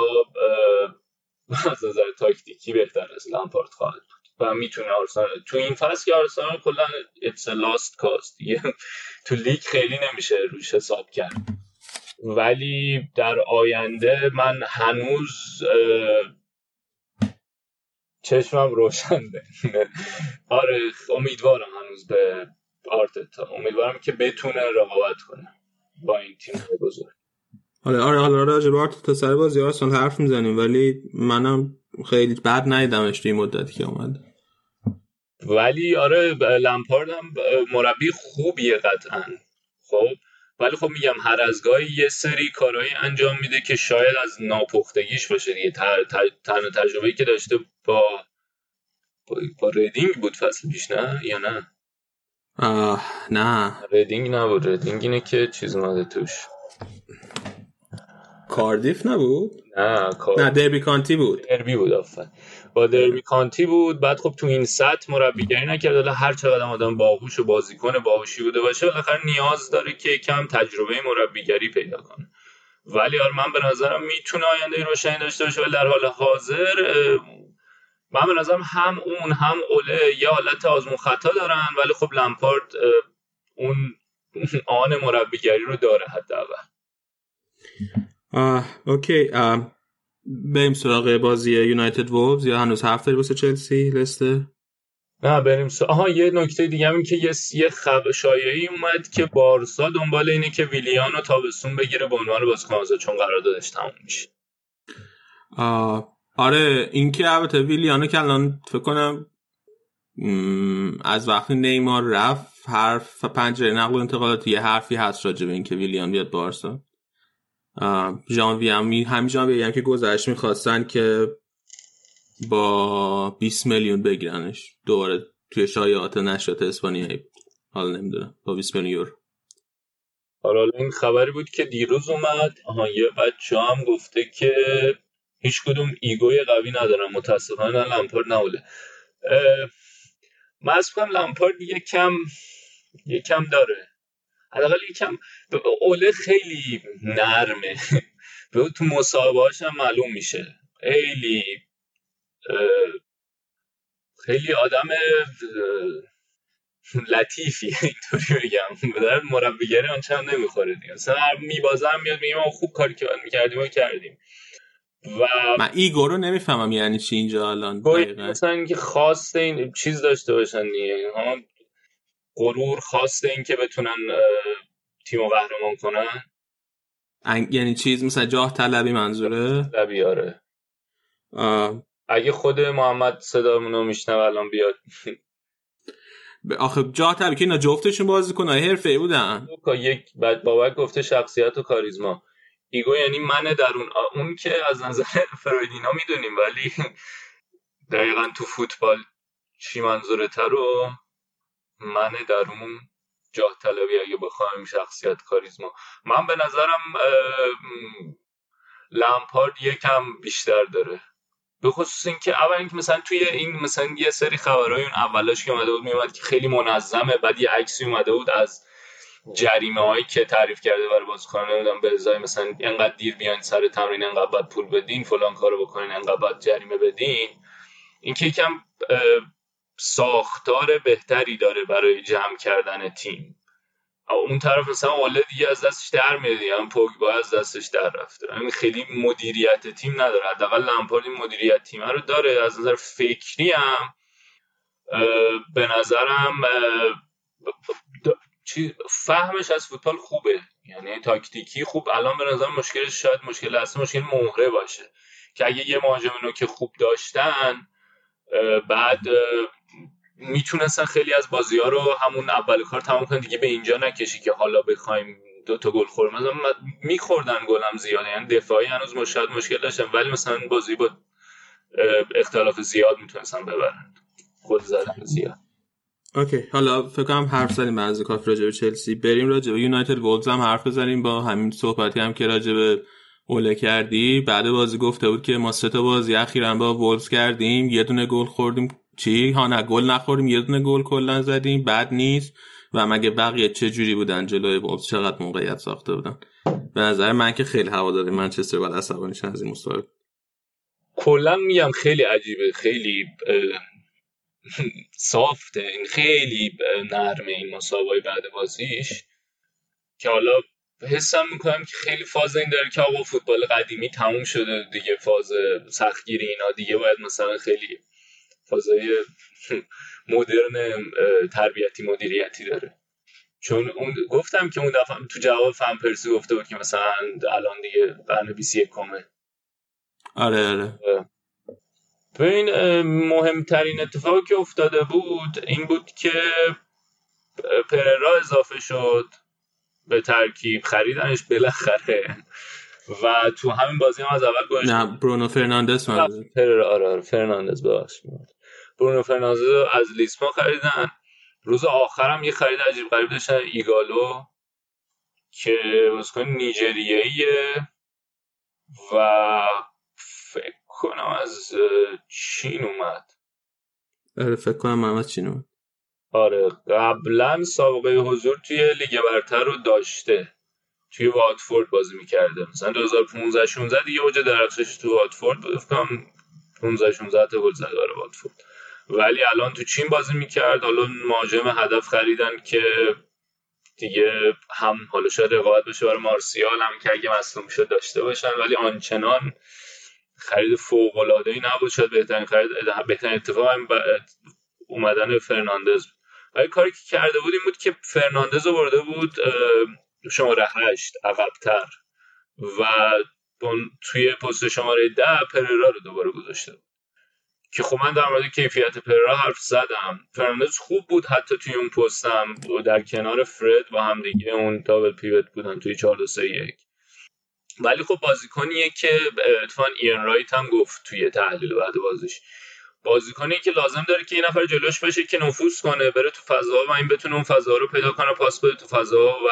از نظر تاکتیکی بهتر از لامپارد خواهد و می‌تونه آرسنال تو این فصل که آرسنال کلا اتس لاست کاست تو لیگ خیلی نمیشه روش حساب کرد. ولی در آینده من هنوز چشمم روشنه آره امیدوارم هنوز به آرتتا. امیدوارم که بتونه رقابت کنه با این تیم بزرگ. آره آره حالا راجع به آرتتا سر بازی آرسنال حرف می‌زنیم ولی منم خیلی بد ندیدمش توی مدتی که اومد. ولی آره لمپارد هم مربی خوبیه قطعا. خب؟ ولی خب میگم هر از گاهی یه سری کارهایی انجام میده که شاید از ناپختگیش باشه دیگه. تنها تجربه که داشته با با ریدینگ بود فصل پیش نه؟ یا نه؟ آه نه. ریدینگ نبود. ریدینگ اینه که چیز اومده توش. کاردیف نبود؟ نه نه دربی کانتی بود. دربی بود آفر با دربی کانتی بود. بعد خب تو این سطح مربیگری نکرد. حالا هر چقدر آدم باهوش و بازیکن باهوشی بوده باشه بالاخره نیاز داره که کم تجربه مربیگری پیدا کنه. ولی آره من به نظرم می‌تونه آینده روشنی داشته باشه. ولی در حال حاضر من به نظرم هم اون هم اوله یه حالت آزمون خطا دارن. ولی خب لمپارد اون آن مربیگری رو داره حداقل. آه اوکی. آه. بریم سراغ بازی یونایتد وولز یا هنوز هفت داری واسه چلسی لسته نه بریم سراغ. آها یه نکته دیگه هم که یه یه خب شایعی اومد که بارسا دنبال اینه که ویلیانو تابستون بگیره به عنوان بازیکن آزاد چون قراردادش تموم میشه. آره این که البته ویلیانو که الان فکر کنم از وقتی نیمار رفت حرف پنجره نقل و انتقالات یه حرفی هست راجع به اینکه ویلیان بیاد بارسا. ژانوی هم همین ژانویه هم که گذشت می‌خواستن که با 20 میلیون بگیرنش. دوباره توی شایعات نشرات اسپانیایی حالا نمی‌دونم. با 20 میلیون حالا این خبری بود که دیروز اومد. آها یه بچه هم گفته که هیچ کدوم ایگوی قوی ندارن. متاسفانه لمپارد نبوده. من از لمپارد یکم یکم داره. حداقل یکم اوله خیلی نرمه. به تو مصاحبه هم معلوم میشه. خیلی خیلی آدم لطیفی. اینطوری بگم. به مربیگری آنچنان نمی‌خوره دیگه. مثلا میبازم میاد میگه ما خوب کاری که می‌کردیم و کردیم. و من ایگو رو نمی‌فهمم یعنی چی اینجا الان مثلا اینکه خواست این چیز داشته باشن دیگه. غرور خواسته این که بتونن تیم قهرمان کنن؟ یعنی چیز مثل جاه طلبی منظوره؟ طلبی آره. اگه خود محمد صدامونو میشنه الان بیاد. آخه جاه طلبی که اینا جفتشون بازی کنه حرفه بودن. یک بعد بابک گفته شخصیت و کاریزما. ایگو یعنی من در اون اون که از نظر فرویدینا می‌دونیم ولی دقیقا تو فوتبال چی منظورته رو من درون جاه طلبی اگه بخوایم شخصیت کاریزما. من به نظرم لامپارد یکم بیشتر داره. به خصوص اینکه اول اینکه مثلا توی این مثلا یه سری خبرهای اون اولاش که اومده بود میومد که خیلی منظمه بعد یه عکسی اومده بود از جریمه هایی که تعریف کرده برای بازیکن نمی‌دونم به ازای مثلا انقدر دیر بیاین سر تمرین انقدر باید پول بدین فلان کارو بکنین انقدر باید جریمه بدین. این که یکم ساختار بهتری داره برای جمع کردن تیم. اون طرف مثلا اوله دیگه از دستش در میاد هم پوگبا از دستش در رفته. این یعنی خیلی مدیریت تیم نداره. حداقل لامپارد مدیریت تیم رو داره. از نظر فکری هم به نظرم فهمش از فوتبال خوبه. یعنی تاکتیکی خوب. الان به نظر مشکلش شاید مشکل اصلا مشکل مهره باشه. که اگه یه مهاجم که خوب داشتن بعد می‌تونستن خیلی از بازی ها رو همون اول کار تمام کنن دیگه به اینجا نکشی که حالا بخوایم دو تا گل خوریم. مثلا میخوردن گلم زیاده یعنی دفاعی هنوز مشکل مشکل داشتن ولی مثلا بازی با اختلاف زیاد می‌تونستن ببرن. گل زدن زیاد. اوکی حالا فکر کنم حرف زدیم از کافی راجع به چلسی. بریم راجع به یونایتد وولز هم حرف بزنیم. با همین صحبتی هم که راجع به اوله کردی. بعد بازی گفته بود که ما سه تا بازی اخیرا با وولز کردیم. یه دونه گل خوردیم. چی؟ ها نه گل نخوریم یه دونه گل کلا زدیم بد نیست. و مگه بقیه چه جوری بودن جلوی وولز چقدر موقعیت ساخته بودن؟ به نظر من که خیلی هواداری منچستر بد عصبانی از این مسابقه کلا میگم خیلی عجیبه. خیلی سافته این خیلی نرمه این مسابقه بعد بازیش. که حالا حسم می‌کنم که خیلی فاز این داره که آقا فوتبال قدیمی تموم شده دیگه فاز سختگیری اینا دیگه باید مثلا خیلی فازای مدرن تربیتی مدیریتی داره. چون اون گفتم که اون دفعه تو جواب فن پرسی گفته بود که مثلا الان دیگه قرن 21 کمه آره آره. این مهمترین اتفاقی که افتاده بود این بود که پررا اضافه شد به ترکیب خریدنش بالاخره. و تو همین بازی هم از اول گوش نه برونو فرناندز پررا آره آره فرناندز ببخشید. برونو فرناندز از لیسما خریدن. روز آخرم یه خرید عجیب غریب داشتن. ایگالو که بازیکن نیجریه‌ایه و فکر کنم از چین اومد. آره فکر کنم محمد چین اومد. آره قبلا سابقه حضور توی لیگ برتر رو داشته. توی واتفورد بازی می‌کرده. مثلا 2015 16 دیگه اوج درخشش تو واتفورد فکر کنم 15 16 تا گل زد آره واتفورد. ولی الان تو چین بازی می‌کرد. حالا مهاجم هدف خریدن که دیگه هم حالا شاید رقابت بشه برای مارسیال هم که اگه مصدوم شد داشته باشن. ولی آنچنان خرید فوق العاده ای نبود. شاید بهترین خرید بهترین اتفاق اومدن فرناندز ولی کاری که کرده بود این بود که فرناندز رو برده بود شماره هشت عقبتر. و توی پست شماره ده پررا رو دوباره گذاشته بود. که خب من در مورد کیفیت پررا حرف زدم. فرناندز خوب بود حتی توی اون پستم در کنار فرد با هم دیگه اون دابل پیوت بودن توی 4 2 3 1 ولی خب بازیکنیه که اتفاقا ایرن رایت هم گفت توی تحلیل بعد بازیش. بازیکنی که لازم داره که یه نفر جلوش باشه که نفوذ کنه بره تو فضا و این بتونه اون فضا رو پیدا کنه پاس بده تو فضا و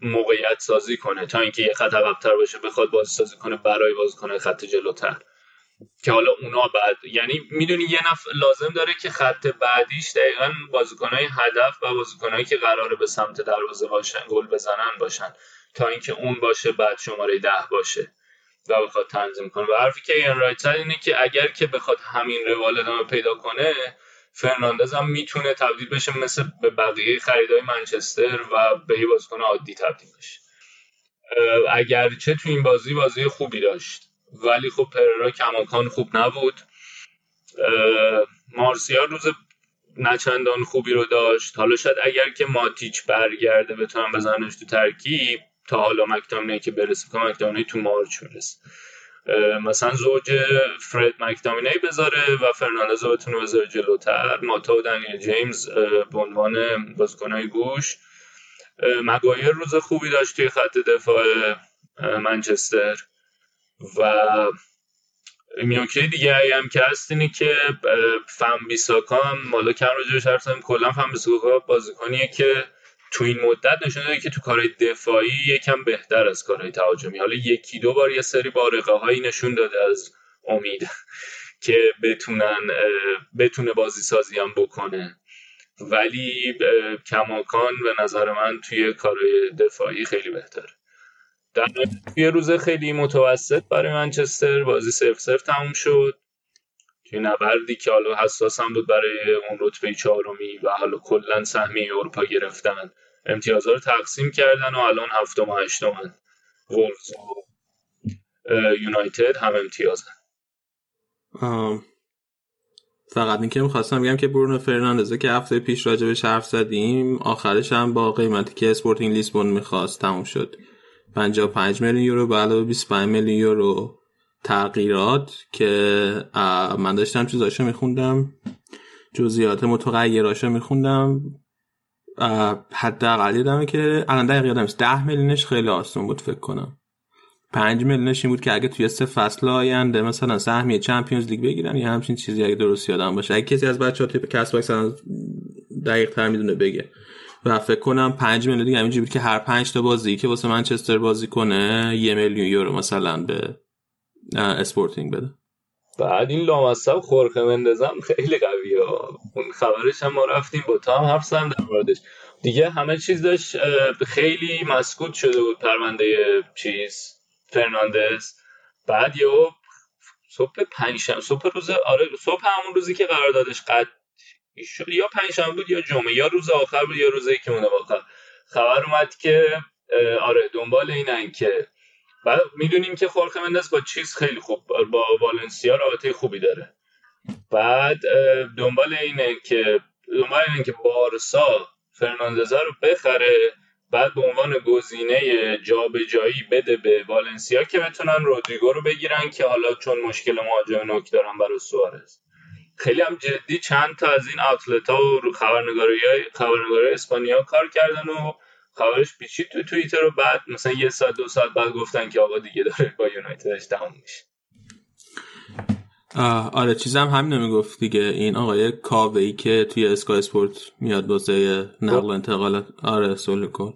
موقعیت سازی کنه تا اینکه یه خط عقب‌تر باشه بخواد بازی سازی کنه برای بازیکن خط جلوتر. که حالا اونا بعد یعنی می‌دونی یه نفر لازم داره که خط بعدیش دقیقا بازیکنهای هدف و بازیکنهایی که قراره به سمت دروازه باشن گل بزنن باشن. تا اینکه اون باشه بعد شماره ده باشه. و بخواد تنظیم کنه. و حرفی که این رایت اینه که اگر که بخواد همین روال ادامه پیدا کنه فرناندز هم می‌تونه تبدیل بشه مثل به بقیه خریدای منچستر و به یه بازیکن عادی تبدیل بشه. اگرچه تو این بازی بازی خوبی داشت. ولی خب پررا کماکان خوب نبود. مارسیال روز نچندان خوبی رو داشت. حالا شاید اگر که ماتیچ برگرده بتونم بزنش تو ترکیب تا حالا مکتامینه که برسه که مکتامینه تو مارچ برسه. مثلا زوج فرد مکتامینه بذاره و فرناندز بتونه بذاره جلوتر. ماتا و دنیل جیمز به عنوان بازیکنهای گوش. مگایر روز خوبی داشت توی خط دفاع منچستر. و میوکی دیگه هم که هست اینه که فم بیساکا هم مالا کم راجبش حرف زدیم کلا فم بیساکا بازیکنیه که تو این مدت نشون داده که تو کارهای دفاعی یکم بهتر از کارهای تهاجمی. حالا یکی دو بار یه سری بارقه هایی نشون داده از امید که بتونن بتونه بازی سازی هم بکنه. ولی کماکان به نظر من توی کارهای دفاعی خیلی بهتره. در یه روز خیلی متوسط برای منچستر بازی صرف صرف تموم شد. توی نبردی که حالا حساس هم بود برای اون رتبه چهارمی و حالا کلا سهمیه اروپا گرفتن. امتیازها رو تقسیم کردن و الان هفتم و وولز و یونایتد هم امتیازن. فقط اینکه می‌خواستم بگم که برونو فرناندزه که هفته پیش راجبش حرف زدیم آخرش هم با قیمتی که اسپورتینگ لیسبون می‌خواست تموم شد. 55 میلیون یورو به علاوه 25 میلیون یورو تغییرات که من داشتم چیزاشو میخوندم جزئیات متغیراشو میخوندم. حداقل یادمه که الان دقیق یادم 10 میلیونش خیلی آسون بود فکر کنم. 5 میلیونش این بود که اگه توی سه فصل آینده مثلا سهمیه Champions League بگیرن یا همچین چیزی اگه درست یادم باشه. اگه کسی از بچه‌ها توی Castbox دقیق تر می‌دونه بگه. و فکر کنم 5 میلیون دیگه همینجوری که هر 5 تا بازی که واسه منچستر بازی کنه یه میلیون یورو مثلا به اسپورتینگ بده. بعد این لامصب خورخه مندزم خیلی قویه. اون خبرش هم ما رفتیم با تا هم حرف زدم در موردش. دیگه همه چیز داشت خیلی مسکوت شده بود پرونده چیز فرناندز. بعد یه صبح پنجشنبه صبح روز آره صبح همون روزی که قراردادش قد یا پنجشنبه بود یا جمعه یا روز آخر بود یا روزی که مونده آخر. خبر اومد که آره دنبال اینن که بعد می‌دونیم که خورخه مندس با چیز خیلی خوب با والنسیا رابطه خوبی داره. بعد دنبال اینه که دنبال اینه که بارسا فرناندزا رو بخره بعد به عنوان گزینه جابجایی بده به والنسیا که بتونن رودریگو رو بگیرن که حالا چون مشکل مهاجم نوک دارن برای سوارز. خیلی هم جدی چند تا از این آتلتا و خبرنگاری خبرنگاری اسپانیا کار کردن و خبرش پیچید تو توییتر رو بعد مثلا یه ساعت دو ساعت بعد گفتن که آقا دیگه داره با یونایتدش تموم میشه. آره چیزم همین می‌گفت دیگه. این آقای کاوه که توی اسکای اسپورت میاد واسه نقل و انتقالات. آره سول کن.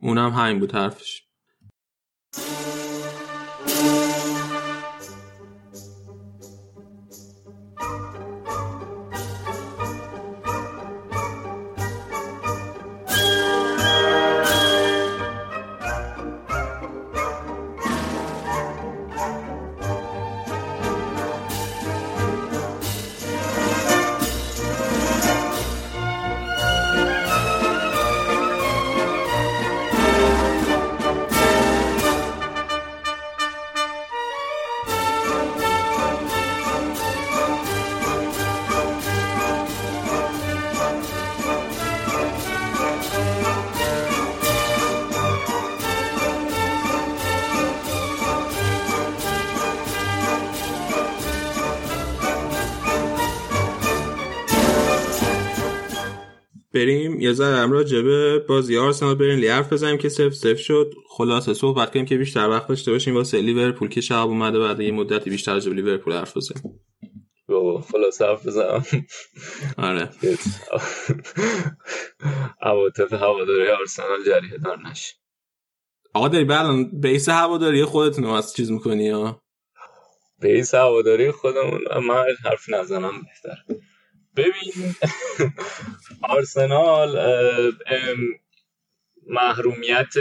اونم همین بود حرفش. یه ذره هم راجبه بازی آرسنال بریم حرف بزنیم که سف سف شد. خلاصه صحبت کنیم که بیشتر وقت داشته باشیم واسه لیورپول که شب اومده بعد یه مدتی بیشتر راجب لیورپول حرف بزنیم. بابا خلاص حرف بزنم. آره. عواطف هواداری آرسنال جریه دار نشه. آقا داری الان بیس هواداری خودتون از چیز می‌کنی یا؟ بیس هواداری خودمون من حرف نزنم بهتر. ببین. آرسنال محرومیت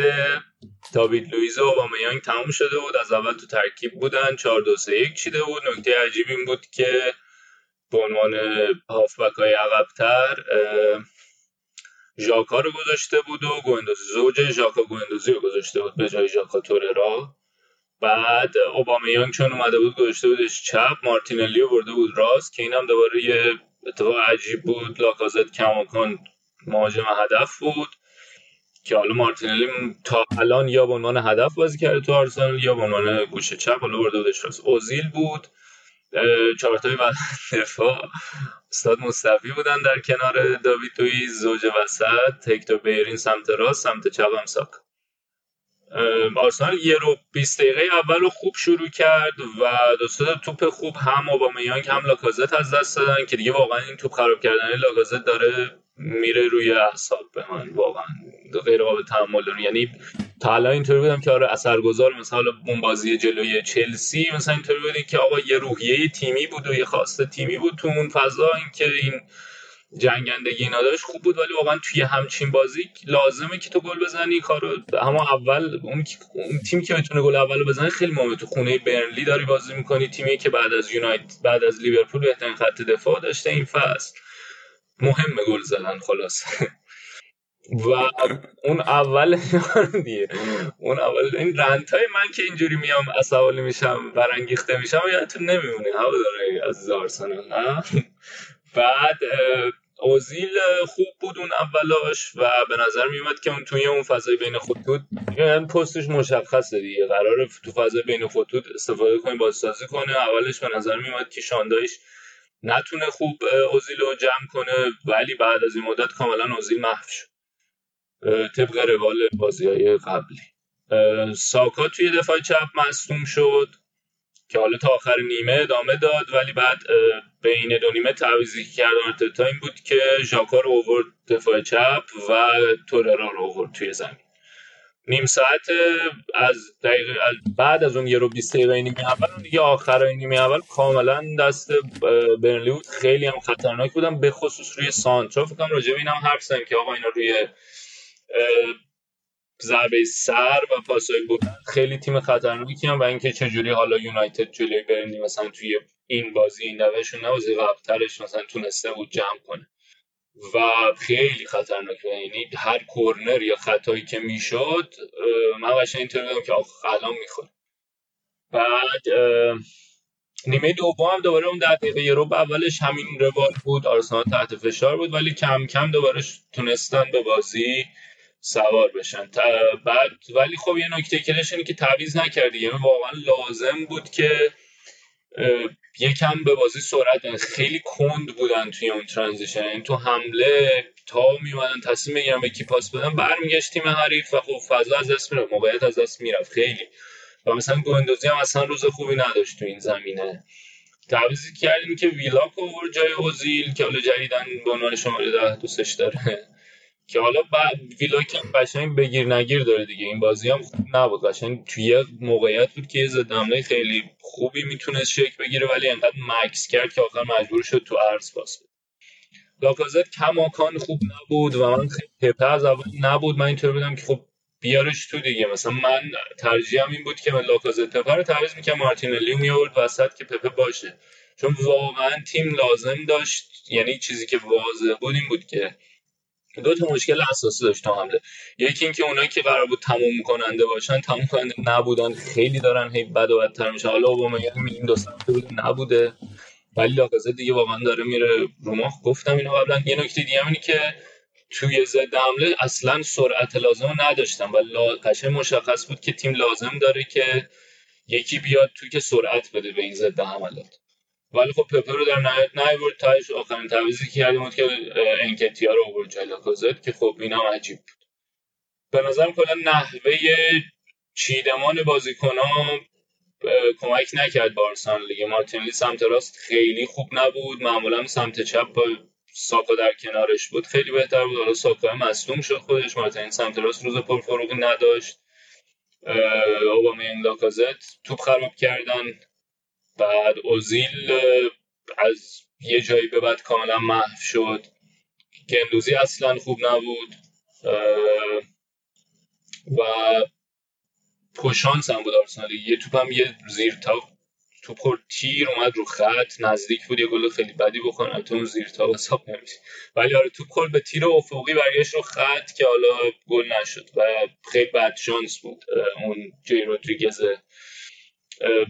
تابید لویز و اوبامیانگ تموم شده بود. از اول تو ترکیب بودن 4 2 3 1 چیده بود. نکته عجیب این بود که به عنوان هافبک های عقبتر ژاکا رو گذاشته بود و گوندوزی زوج ژاکا گوندوزی رو گذاشته بود به جای ژاکا توررا. بعد اوبامیانگ چون اومده بود گذاشته بودش چپ مارتینلی رو برده بود راست که اینم دوباره یه اتفاق عجیب بود. لاکازت کماکان مهاجم هدف بود که حالا مارتینلی تا الان یا به عنوان هدف بازی کرده تو آرسنال یا به عنوان گوشه چپ. حالا برده بودش راست اوزیل بود. چهارتای بعد دفاع استاد مصطفی بودن در کنار داوید دوی زوج وسط هکتور بیرین سمت راست سمت چپ هم ساک آرسنال یه رو 20 دقیقه اول رو خوب شروع کرد و دوستا توپ خوب هم اوبامیانگ هم لاکازت از دست دادن که دیگه واقعا این توپ خراب کردن لاکازت داره میره روی اعصاب به من واقعا. غیر قابل تحمل داره. یعنی تا الان اینطوری بودم که آره اثرگذار مثلا اون بازی جلوی چلسی مثلا اینطوری بودی که آقا یه روحیه تیمی بود و یه خواسته تیمی بود تو اون فضا اینکه این جنگندگی اینا داشت خوب بود ولی واقعا توی همچین بازی لازمه که تو گل بزنی. کارو اما اول اون, اون تیمی که بتونه گل اولو بزنه خیلی مهمه. تو خونه برنلی داری بازی می‌کنی. تیمی که بعد از یونایت بعد از لیورپول بهترین خط دفاع داشته این فصل. مهمه گل زدن خلاص و اون اول دیگه. اون اول این رنتای من که اینجوری میام عصبانی میشم برانگیخته میشم یادتون نمیمونه. هوا داره از آرسنال بعد اوزیل خوب بود اون اولاش و به نظر میومد که اون توی اون فضای بین خطوط یعنی پستش مشخصه دیگه. قراره تو فضای بین خطوط استفاده کنه بازسازی کنه اولش به نظر میومد که شاندایش نتونه خوب اوزیل رو جمع کنه ولی بعد از این مدت کاملا اوزیل محو شد. طبق روال بازی های قبلی ساکا توی دفاع چپ مصوم شد. که حالا تا آخر نیمه ادامه داد ولی بعد بین دو نیمه تعویضی کرد آرتتا این بود که ژاکا رو اوورد دفاع چپ و توررا رو اوورد توی زمین. نیم ساعت از دقیقه بعد از اون یه رو 20 دقیقه نیمه اول اون دیگه آخر نیمه اول کاملا دست برنلی بود. خیلی هم خطرناک بودم به خصوص روی سانترا فکر کنم به اینم حرف که آقا اینا روی ضربه سر و پاسای بودن خیلی تیم خطرناکی هم و اینکه چجوری حالا یونایتد جلوی برنلی مثلا توی این بازی این نه بازی قبلترش مثلا تونسته بود جمع کنه. و خیلی خطرناک یعنی هر کورنر یا خطایی که می‌شد من قشنگ اینطور بودم که آخ الان می‌خوره. بعد نیمه دوم هم دوباره اون دقیقه یه رو اولش همین روال بود آرسنال تحت فشار بود ولی کم کم دوباره تونستن به بازی. سوار بشن. بعد ولی خب یه نکته کلش اینه که تعویض نکردی. یعنی واقعا لازم بود که یکم به بازی سرعت خیلی کند بودن توی اون ترانزیشن. یعنی تو حمله تا میومدن تصمیم بگیرن به کی پاس بدن برمیگشت تیم حریف و خب فضا از دست می‌رفت موقعیت از دست می‌رفت. خیلی. و مثلا گوندوزی هم اصلا روز خوبی نداشت تو این زمینه. تعویضی کردیم که ویلاک اوور جای اوزیل که حالا جدیدن به عنوان شماره ده دوستش داره. که حالا ویلاک قشنگ بگیر نگیر داره دیگه. این بازی هم خوب نبود. قشنگ توی موقعیت بود که ضد حمله خیلی خوبی می‌تونست شک بگیره ولی انقدر مکس کرد که آخر مجبور شد تو ارز پاس بده. لاکازت کماکان خوب نبود و من پپه از اول نبود. من اینطور بودم که خب بیارش تو دیگه. مثلا من ترجیحم این بود که من لاکازت پپه رو تعویض می‌کنم مارتینلی میورد وسط که پپه باشه. چون واقعا تیم لازم داشت. یعنی چیزی که واضح بود این بود که دو تا مشکل اساسی داشت تو حمله یکی اینکه اونایی که قرار بود تموم کننده باشن تموم کننده نبودن خیلی دارن هی بد و بدتر میشه. حالا اوبامیان میگیم دو سمته بود نبوده. ولی لاکازت دیگه واقعا داره میره رو ما گفتم اینو قبلا. یه نکته دیگه اینه که توی ضد حمله اصلا سرعت لازم نداشتم. و قشنگ مشخص بود که تیم لازم داره که یکی بیاد توی که سرعت بده به این ضد حملات. ولی خب پپر رو در نهایت نیورد تایش آخرین تعویضی که کردیم بود که انکتیا رو آورد جای که خب این هم عجیب بود. به نظرم کلا نحوه چیدمان ها کمک نکرد بارسان دیگه. مارتینلی سمت راست خیلی خوب نبود. معمولا سمت چپ با ساکا در کنارش بود. خیلی بهتر بود. حالا ساکا مصدوم شد خودش. مارتینلی سمت راست روز پرفروغی نداشت. اوبامیانگ لاکازت توپ خراب کردن. بعد اوزیل از یه جایی به بعد کاملا محو شد. گندوزی اصلا خوب نبود. و پشانس هم بود آرسنال یه توپ هم یه زیر تا توپ خورد تیر اومد رو خط نزدیک بود یه گل خیلی بدی بکنه تو اون زیر تا حساب نمیشه. ولی آره توپ خورد به تیر افقی برگشت رو خط که حالا گل نشد و خیلی بد شانس بود اون جی رودریگز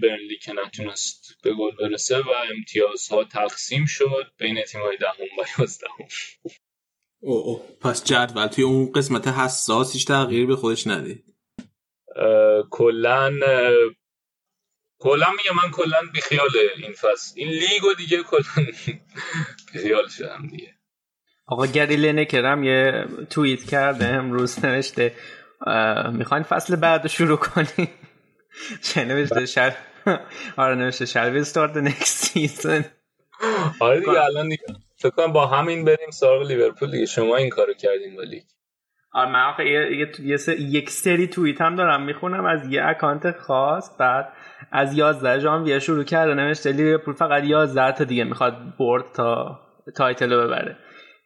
برنلی که نتونست به گل برسه و امتیازها تقسیم شد بین تیم‌های دهم و یازدهم. او او پس جدول توی اون قسمت حساسیش تغییر به خودش ندید؟ کلا کلا میگه من کلا بیخیال این فصل. این لیگو دیگه کلا بیخیال شدم دیگه. آقا گری لنکرم یه توییت کرده امروز نوشته می‌خواین فصل بعد شروع کنیم؟ نوشته شل آره نوشته شل ویل start the next season. آره دیگه الان دیگه. فکر کنم با همین بریم سراغ لیورپول دیگه. شما این کارو کردین ولی آره من آخه یه, یه, یک سری توییت هم دارم می‌خونم. از یه اکانت خاص بعد از 11 ژانویه شروع کرده نوشته لیورپول فقط 11 تا دیگه می‌خواد برد تا title رو ببره.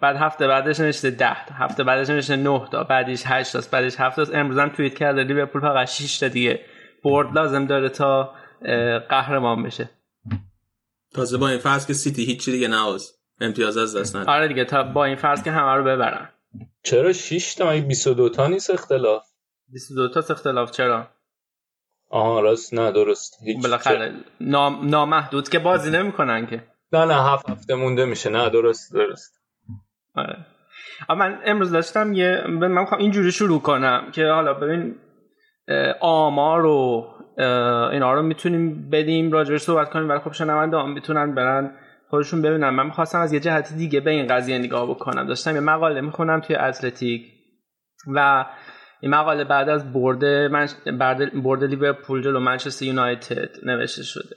بعد هفته بعدش نوشته 10 تا هفته بعدش نوشته 9 تا بعدش 8 تا بعدش 7 تا امروز هم توییت کرده لیورپول فقط 6 تا دیگه برد لازم داره تا قهرمان بشه. تازه با این فرض که سیتی هیچی دیگه نواز امتیاز از دست نداره. آره دیگه تا با این فرض که همه رو ببرن. چرا 6 تا؟ مگه 22 تا نیست اختلاف؟ 22 تا اختلاف چرا؟ آها راست نه درست. بالاخره نام... نامحدود که بازی نمی‌کنن که. نه نه هفت هفته مونده میشه. نه درست درست. آره. من امروز داشتم یه من می‌خوام اینجوری شروع کنم که حالا ببین آمار و اینا رو می‌تونیم بدیم راجعش صحبت کنیم. ولی خب شنونده هم می‌تونن برن خودشون ببینن. من می‌خواستم از یه جهت دیگه به این قضیه نگاه بکنم. داشتم یه مقاله می‌خونم توی اتلتیک و این مقاله بعد از برد من برد لیورپول جلو منچستر یونایتد نوشته شده.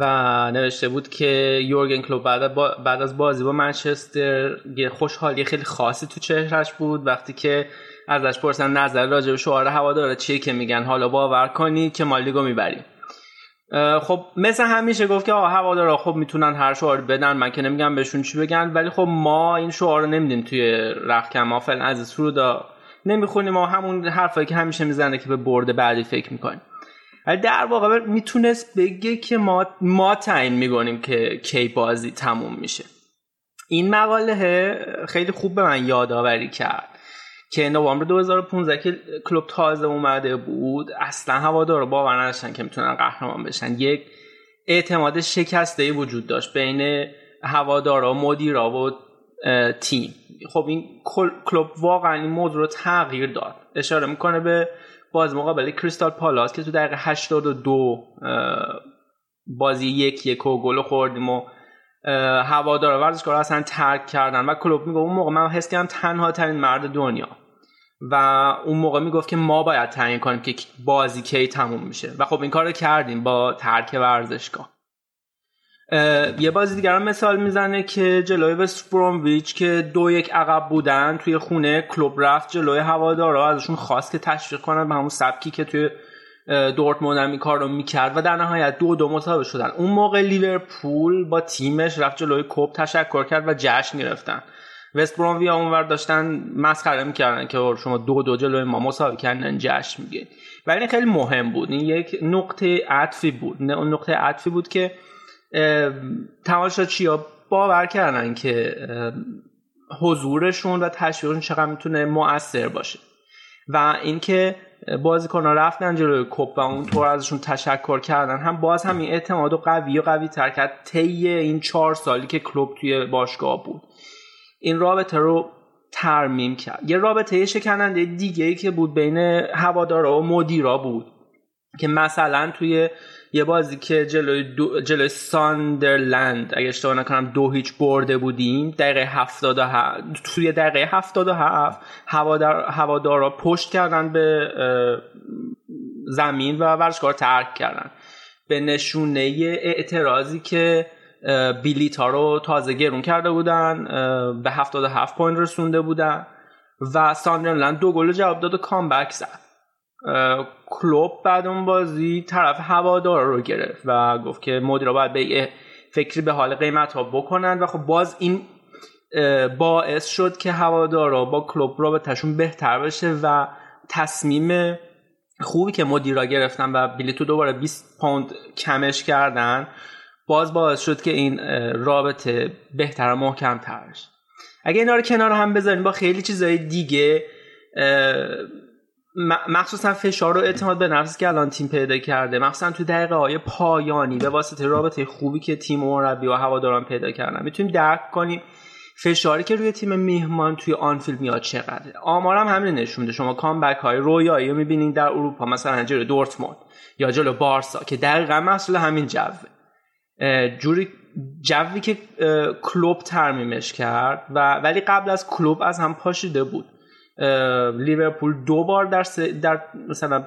و نوشته بود که یورگن کلوب بعد, بعد از بازی با منچستر خوشحالی خیلی خاصی تو چهرش بود. وقتی که ازش پرسن نظر راجع به شعار هوادارا چیه که میگن؟ حالا باور کنی که ما لیگو می‌بریم خب مثل همیشه گفت که هوادارا خب می‌تونن هر شعار بدن. من که نمیگم بهشون چی بگن ولی خب ما این شعار رو نمیدیم توی رخکم ما فعلا از سرودا نمی‌خونیم ما همون حرفایی که همیشه می‌زنه که به برد بعدی فکر می‌کنیم. ولی در واقع می‌تونست بگه که ما ما تعیین می‌کنیم که کی بازی تموم میشه. این مقاله خیلی خوب به من یادآوری کرد. که نوامبر 2015 که کلوب تازه اومده بود اصلا هوادارا باور نداشتن که می‌تونن قهرمان بشن. یک اعتماد شکسته وجود داشت بین هوادارا مدیرا و تیم. خب این کلوب واقعا این موضوع رو تغییر داد. اشاره می‌کنه به باز مقابل کریستال پالاس که تو دقیقه 82 بازی یک یک و گل خوردیم و هوادار ورزشکار اصلا ترک کردن و کلوب میگه اون موقع من حس کردم تنها ترین مرد دنیا. و اون موقع می‌گفت که ما باید تعیین کنیم که بازی کی تموم میشه. و خب این کار رو کردیم با ترک ورزشگاه. یه بازی دیگر مثال می‌زنه که جلوی وست برومویچ که دو یک عقب بودن توی خونه کلوب رفت جلوی هوادارا ازشون خواست که تشویق کنن به همون سبکی که توی دورتموند هم این کار رو می‌کرد و در نهایت دو دو مساوی شدن. اون موقع لیورپول با تیمش رفت جلوی کوب تشکر کرد و جشن گرفتن. وست برومویا اونور داشتن مسخره می‌کردن که شما دو دو جلوی ما مساوی کردن جشن میگه. ولی خیلی مهم بود. این یک نقطه عطفی بود. اون نقطه عطفی بود که چیا باور کردن که حضورشون و تشویقشون چقدر می‌تونه مؤثر باشه. و اینکه بازیکن‌ها رفتن جلوی کپ و اونطور ازشون تشکر کردن هم باز هم این اعتماد و قوی و قوی تر کرد طی این چهار سالی که کلوب توی باشگاه بود. این رابطه رو ترمیم کرد. یه رابطه شکننده دیگه ای که بود بین هوادارا و مدیرا بود که مثلا توی یه بازی که جلوی, دو جلوی ساندرلند اگه اشتباه نکنم دو هیچ برده بودیم دقیقه هفتاد توی دقیقه هفتاد و هفت هوادار... هوادارا پشت کردن به زمین و ورزشگاه ترک کردن. به نشونه اعتراضی که بلیت ها رو تازه گرون کرده بودن به 77 پوند رسونده بودن و ساندرلند دو گل جواب داد و comeback زد. کلوب بعد اون بازی طرف هوادار رو گرفت و گفت که مدیرا باید به فکری به حال قیمت ها بکنن و خب باز این باعث شد که هوادارا با کلوب تشون بهتر بشه و تصمیم خوبی که مدیرا گرفتن و بلیتو دوباره 20 پوند کمش کردن باز باعث شد که این رابطه بهتر و محکم تر بشه اگه اینا رو کنار هم بذاریم با خیلی چیزهای دیگه مخصوصا فشار و اعتماد به نفس که الان تیم پیدا کرده مخصوصا تو دقیقه های پایانی به واسطه رابطه خوبی که تیم و مربی و هواداران پیدا کردن می‌تونیم درک کنیم فشاری که روی تیم میهمان توی آنفیلد میاد چقدره. آمارم همین نشون میده. شما کامبک های رویایی رو می‌بینید در اروپا مثلا جلو دورتموند یا جلو بارسا که دقیقا محصول همین جوه. جوری جوی که کلوب ترمیمش کرد و ولی قبل از کلوب از هم پاشیده بود. لیورپول دو بار در, در مثلا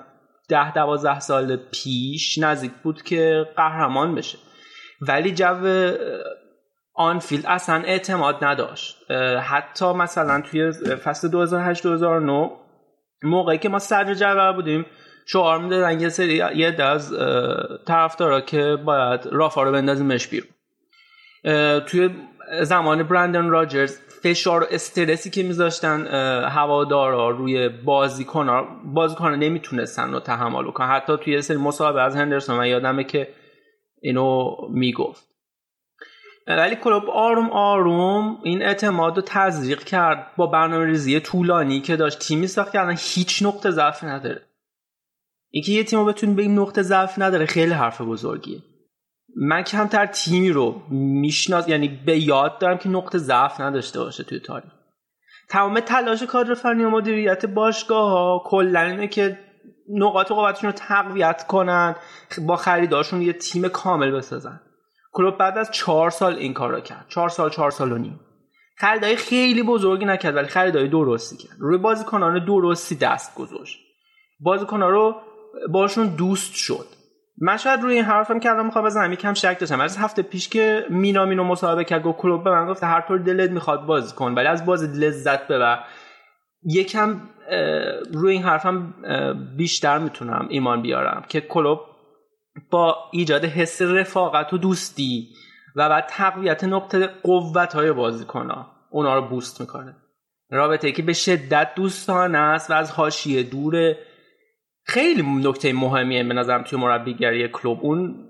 ده دوازده سال پیش نزدیک بود که قهرمان بشه. ولی جو آنفیلد اصلا اعتماد نداشت. حتی مثلا توی فصل 2008-2009 موقعی که ما صدر جدول بودیم شعار می‌دادن یه سری یه از طرفدارا که باید رافا رو بندازیمش بیرون. توی زمان برندن راجرز فشار و استرسی که میذاشتن هوادارا روی بازیکن بازیکن نمی‌تونستن رو تحمل کنن. حتی توی سری مصاحبه از هندرسون من یادمه که اینو می‌گفت. ولی کلوب آروم آروم این اعتماد رو تزریق کرد با برنامه ریزی طولانی که داشت. تیمی ساخت کردن هیچ نقطه ضعف نداره. اینکه یه تیم رو بتونی به این نقطه ضعف نداره خیلی حرف بزرگیه. من کمتر تیمی رو میشناس یعنی به یاد دارم که نقطه ضعف نداشته باشه توی تاریخ. تمام تلاش کادر فنی و مدیریت باشگاه ها کلا اینه که نقاط قوتشون رو تقویت کنن با خریداشون یه تیم کامل بسازن. کلوب بعد از چهار سال این کار رو کرد. چهار سال چهار سال و نیم. خریدای خیلی بزرگی نکرد ولی خریدای درستی کرد. روی بازیکنان درستی دست گذاشت. بازیکنان رو باشون دوست شد. من شاید روی این حرفم که الان می‌خوام بزنم یکم شک داشتم. از هفته پیش که مینامینو مصاحبه کرد گفت کلوب به من گفت هر طور دلت می‌خواد بازی کن ولی از بازی لذت ببر. یکم روی این حرفم بیشتر می‌تونم ایمان بیارم که کلوب با ایجاد حس رفاقت و دوستی و بعد تقویت نقطه قوت های بازیکن ها اونا رو بوست می‌کنه. رابطه که به شدت دوستانه است و از حاشیه دوره خیلی نکته مهمیه به نظرم توی مربیگری کلوب. اون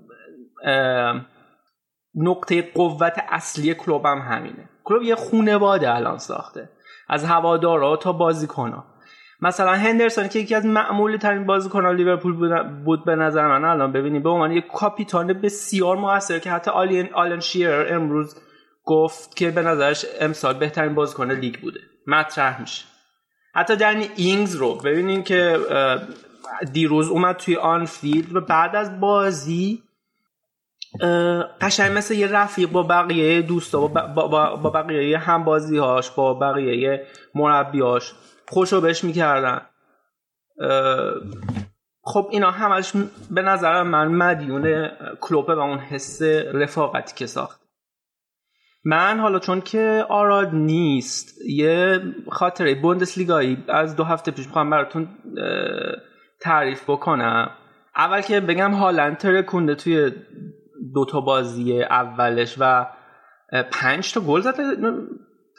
نقطه قوت اصلی کلوب هم همینه. کلوب یه خونواده الان ساخته. از هوادارا تا بازیکنها. مثلا هندرسون که یکی از معمولی ترین بازیکنان لیورپول بود به نظر من. الان ببینید به عنوان یک کاپیتان بسیار موثر که حتی آلن، آلن شیرر امروز گفت که به نظرش امسال بهترین بازیکن لیگ بوده. مطرح میشه. حتی دنی اینگز رو ببینین که دیروز اومد توی آنفیلد و بعد از بازی قشنگ مثل یه رفیق با بقیه دوستا با, با, با بقیه هم بازی هاش با بقیه مربیاش خوشو بهش می‌کردن. خب اینا همش به نظر من مدیون کلوپه و اون حس رفاقتی که ساخت. من حالا چون که آراد نیست یه خاطره بوندسلیگایی از دو هفته پیش می‌خوام براتون تعریف بکنم. اول که بگم هالند ترکونده توی دوتا بازی اولش و پنج تا گل زده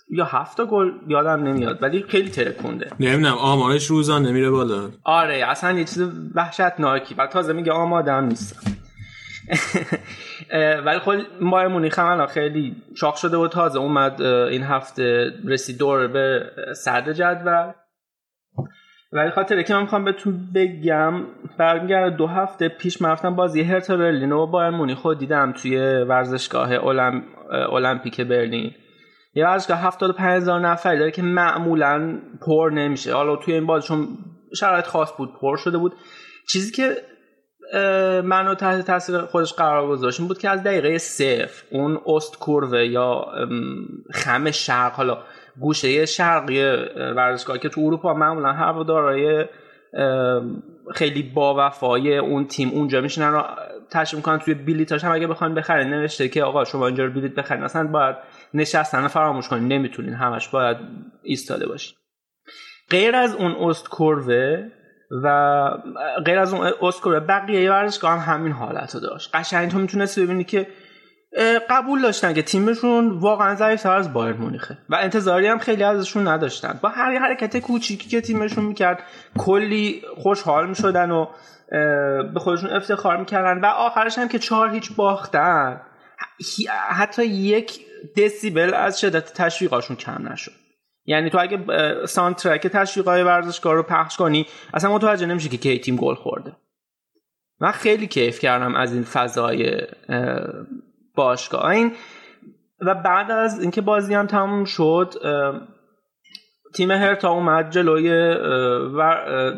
یا هفت تا گل یادم نمیاد ولی خیلی ترکونده نمی‌دونم آمارش روزان نمیره بالا. آره اصلا یه چیز وحشتناکی. و تازه میگه آمادم نیستم. ولی خود بایر مونیخ هم خیلی شاخ شده و تازه اومد این هفته رسید دور به صدر جدول. ولی خاطر که من می‌خوام بهتون بگم برمیگرده دو هفته پیش من رفتم بازی هرتا برلین و بایر مونیخ دیدم توی ورزشگاه المپیک برلین. یه ورزشگاه 75 هزار نفری داره که معمولا پر نمیشه. حالا توی این بازی چون شرایط خاص بود پر شده بود. چیزی که منو تحت تاثیر خودش قرار گذاشت بود که از دقیقه صفر اون است کورو یا خم شرق حالا گوشه شرقی ورزشگاه که تو اروپا معمولا هوادارهای خیلی با وفای اون تیم اونجا میشینن. رو تشریف می‌کنن توی بلیتاش هم اگه بخوان بخرین نوشته که آقا شما اینجا رو بلیت بخرین. اصلا باید نشستن فراموش کنین نمی‌تونین همش باید ایستاده باشین. غیر از اون است کروه و غیر از اون است کروه بقیه ورزشگاه هم همین حالت رو داشت. قشنگ تو می‌تونستی ببینی که قبول داشتن که تیمشون واقعا ضعیفتر از بایر مونیخه. و انتظاری هم خیلی ازشون نداشتن. با هر حرکت کوچیکی که تیمشون می‌کرد کلی خوشحال می‌شدن و به خودشون افتخار می‌کردن. و آخرش هم که چهار هیچ باختن حتی یک دسیبل از شدت تشویقاشون کم نشد. یعنی تو اگه سانترک تشویقای ورزشگاه رو پخش کنی اصلا متوجه نمیشه که کی تیم گل خورده. من خیلی کیف کردم از این فضای باشگاه. این و بعد از اینکه بازی هم تموم شد تیم هرتا اومد جلوی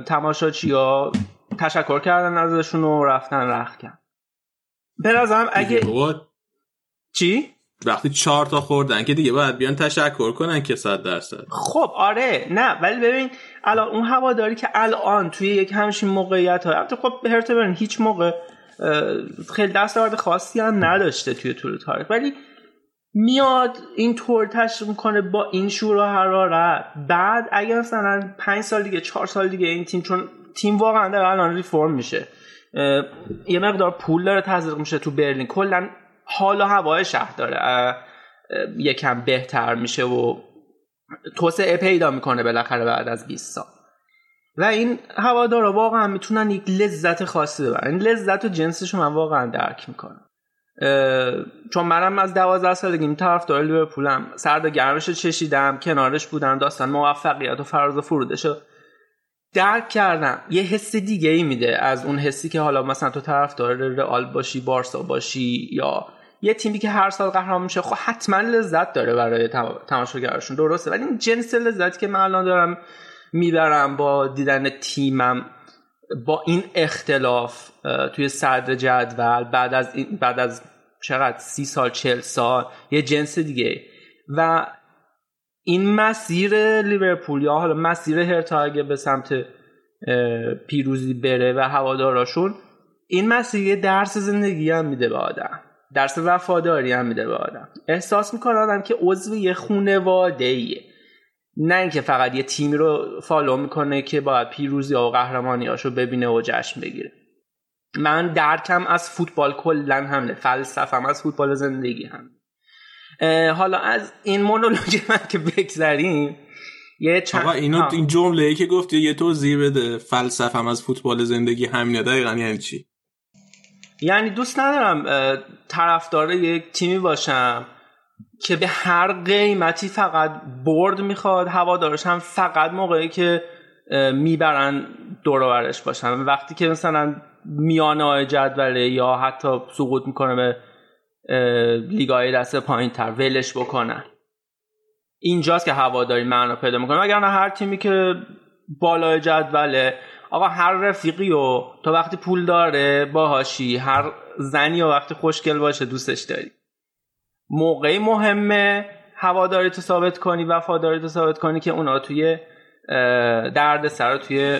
تماشاچی ها تشکر کردن ازشون و رفتن رخ کرد. به نظرم اگه چی؟ وقتی چهار تا خوردن که دیگه باید بیان تشکر کنن که صد درصد. خب آره نه ولی ببین الان اون هواداری که الان توی یک همچین موقعیت ها خب هرتا برن هیچ موقع خیلی دستاورد خاصی هم نداشته توی طول تاریخ. ولی میاد این طور تشریف کنه با این شور و حرارت. بعد اگر مثلا پنج سال دیگه چهار سال دیگه این تیم چون تیم واقعا داره الان ریفرم میشه. یه مقدار پول داره تزریق میشه تو برلین. کلا حال و هوای شهر داره. یکم بهتر میشه و توسعه پیدا می‌کنه بالاخره بعد از 20 سال. و این هوادارا واقعا می‌تونن یک لذت خاصی ببرن. این لذت و جنسش من واقعا درک می‌کنم چون منم از دوازده سالگیم طرفدار لیورپولم. سرد و گرمش چشیدم کنارش بودم داستان موفقیت و فراز و فرودش رو درک کردم. یه حس دیگه ای میده از اون حسی که حالا مثلا تو طرفدار رئال باشی بارسا باشی یا یه تیمی که هر سال قهرمان میشه خب حتما لذت داره برای تماشاگرشون. درسته. ولی این جنس لذتی که من الان دارم می‌برم با دیدن تیمم با این اختلاف توی صدر جدول بعد از بعد از چقدر سی سال چل سال یه جنس دیگه. و این مسیر لیورپول یا حالا مسیر هرتا اگه به سمت پیروزی بره و هواداراشون این مسیر درس زندگی هم میده به آدم. درس وفاداری هم میده به آدم. احساس می‌کنه آدم که عضو یه خونواده ایه نه اینکه فقط یه تیمی رو فالو می‌کنه که باید پیروزی و قهرمانی رو ببینه و جشن بگیره. من درکم از فوتبال کلا همه فلسفم از فوتبال زندگی هم حالا از این مونولوژی من که بگذریم یه چند آقا اینو این جمله ای که گفتی یه توضیح بده فلسفم از فوتبال زندگی همینه دقیقا یعنی چی؟ یعنی دوست ندارم طرفدار یک تیمی باشم. که به هر قیمتی فقط برد می‌خواد هوادارش هم فقط موقعی که می‌برن دورورش باشن. وقتی که مثلا میانه جدوله یا حتی سقوط می‌کنه به لیگای دست پایین تر ولش بکنن. اینجاست که هواداری معنا پیدا می‌کنه. وگرنه هر تیمی که بالای جدوله آقا هر رفیقی و تا وقتی پول داره باهاشی هر زنی و وقتی خوشگل باشه دوستش داری. موقعی مهمه هواداری تو ثابت کنی وفاداری تو ثابت کنی که اونا توی درد سر توی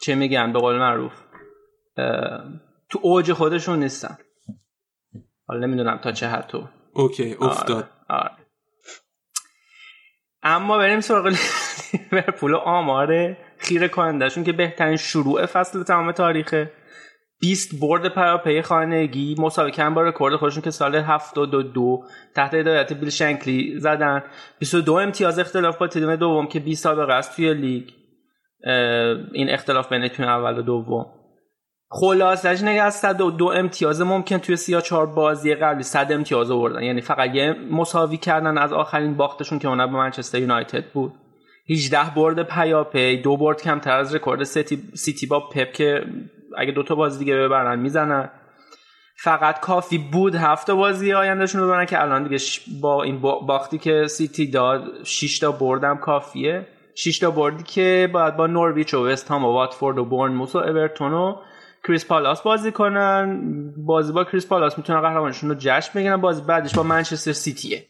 چه میگن به قول معروف تو اوج خودشون نیستن حالا نمی‌دونم تا چه حد تو اوکی افتاد آره. آره. اما بریم سراغ لیورپول آمار خیره کنندشون که بهترین شروع فصل تمام تاریخه 20 برد پیاپی خانگی کردن با رکورد خودشون که سال 72 تحت هدایت بیل شنکلی زدن. 22 امتیاز اختلاف با تیم دوم که 20 سابقه است توی لیگ. این اختلاف بین تیم اول و دوم. خلاصش اینکه از 102 امتیاز ممکن توی 34 بازی قبلی 100 امتیاز آوردن. یعنی فقط یه مساوی کردن از آخرین باختشون که اون به منچستر یونایتد بود. 18 برد پیاپی دو برد کمتر از رکورد سیتی, سیتی با پپ که اگه دوتا بازی دیگه ببرن می‌زنن. فقط کافی بود هفته بازی آیندهشون ببرن که الان دیگه با این باختی که سیتی داد 6 تا بردم کافیه. 6 تا بردی که باید با نورویچ و وست هام و واتفورد و بورنموث و اورتون و کریس پالاس بازی کنن. بازی با کریس پالاس می‌تونن قهرمانشون رو جشن بگیرن. بازی بعدش با منچستر سیتیه.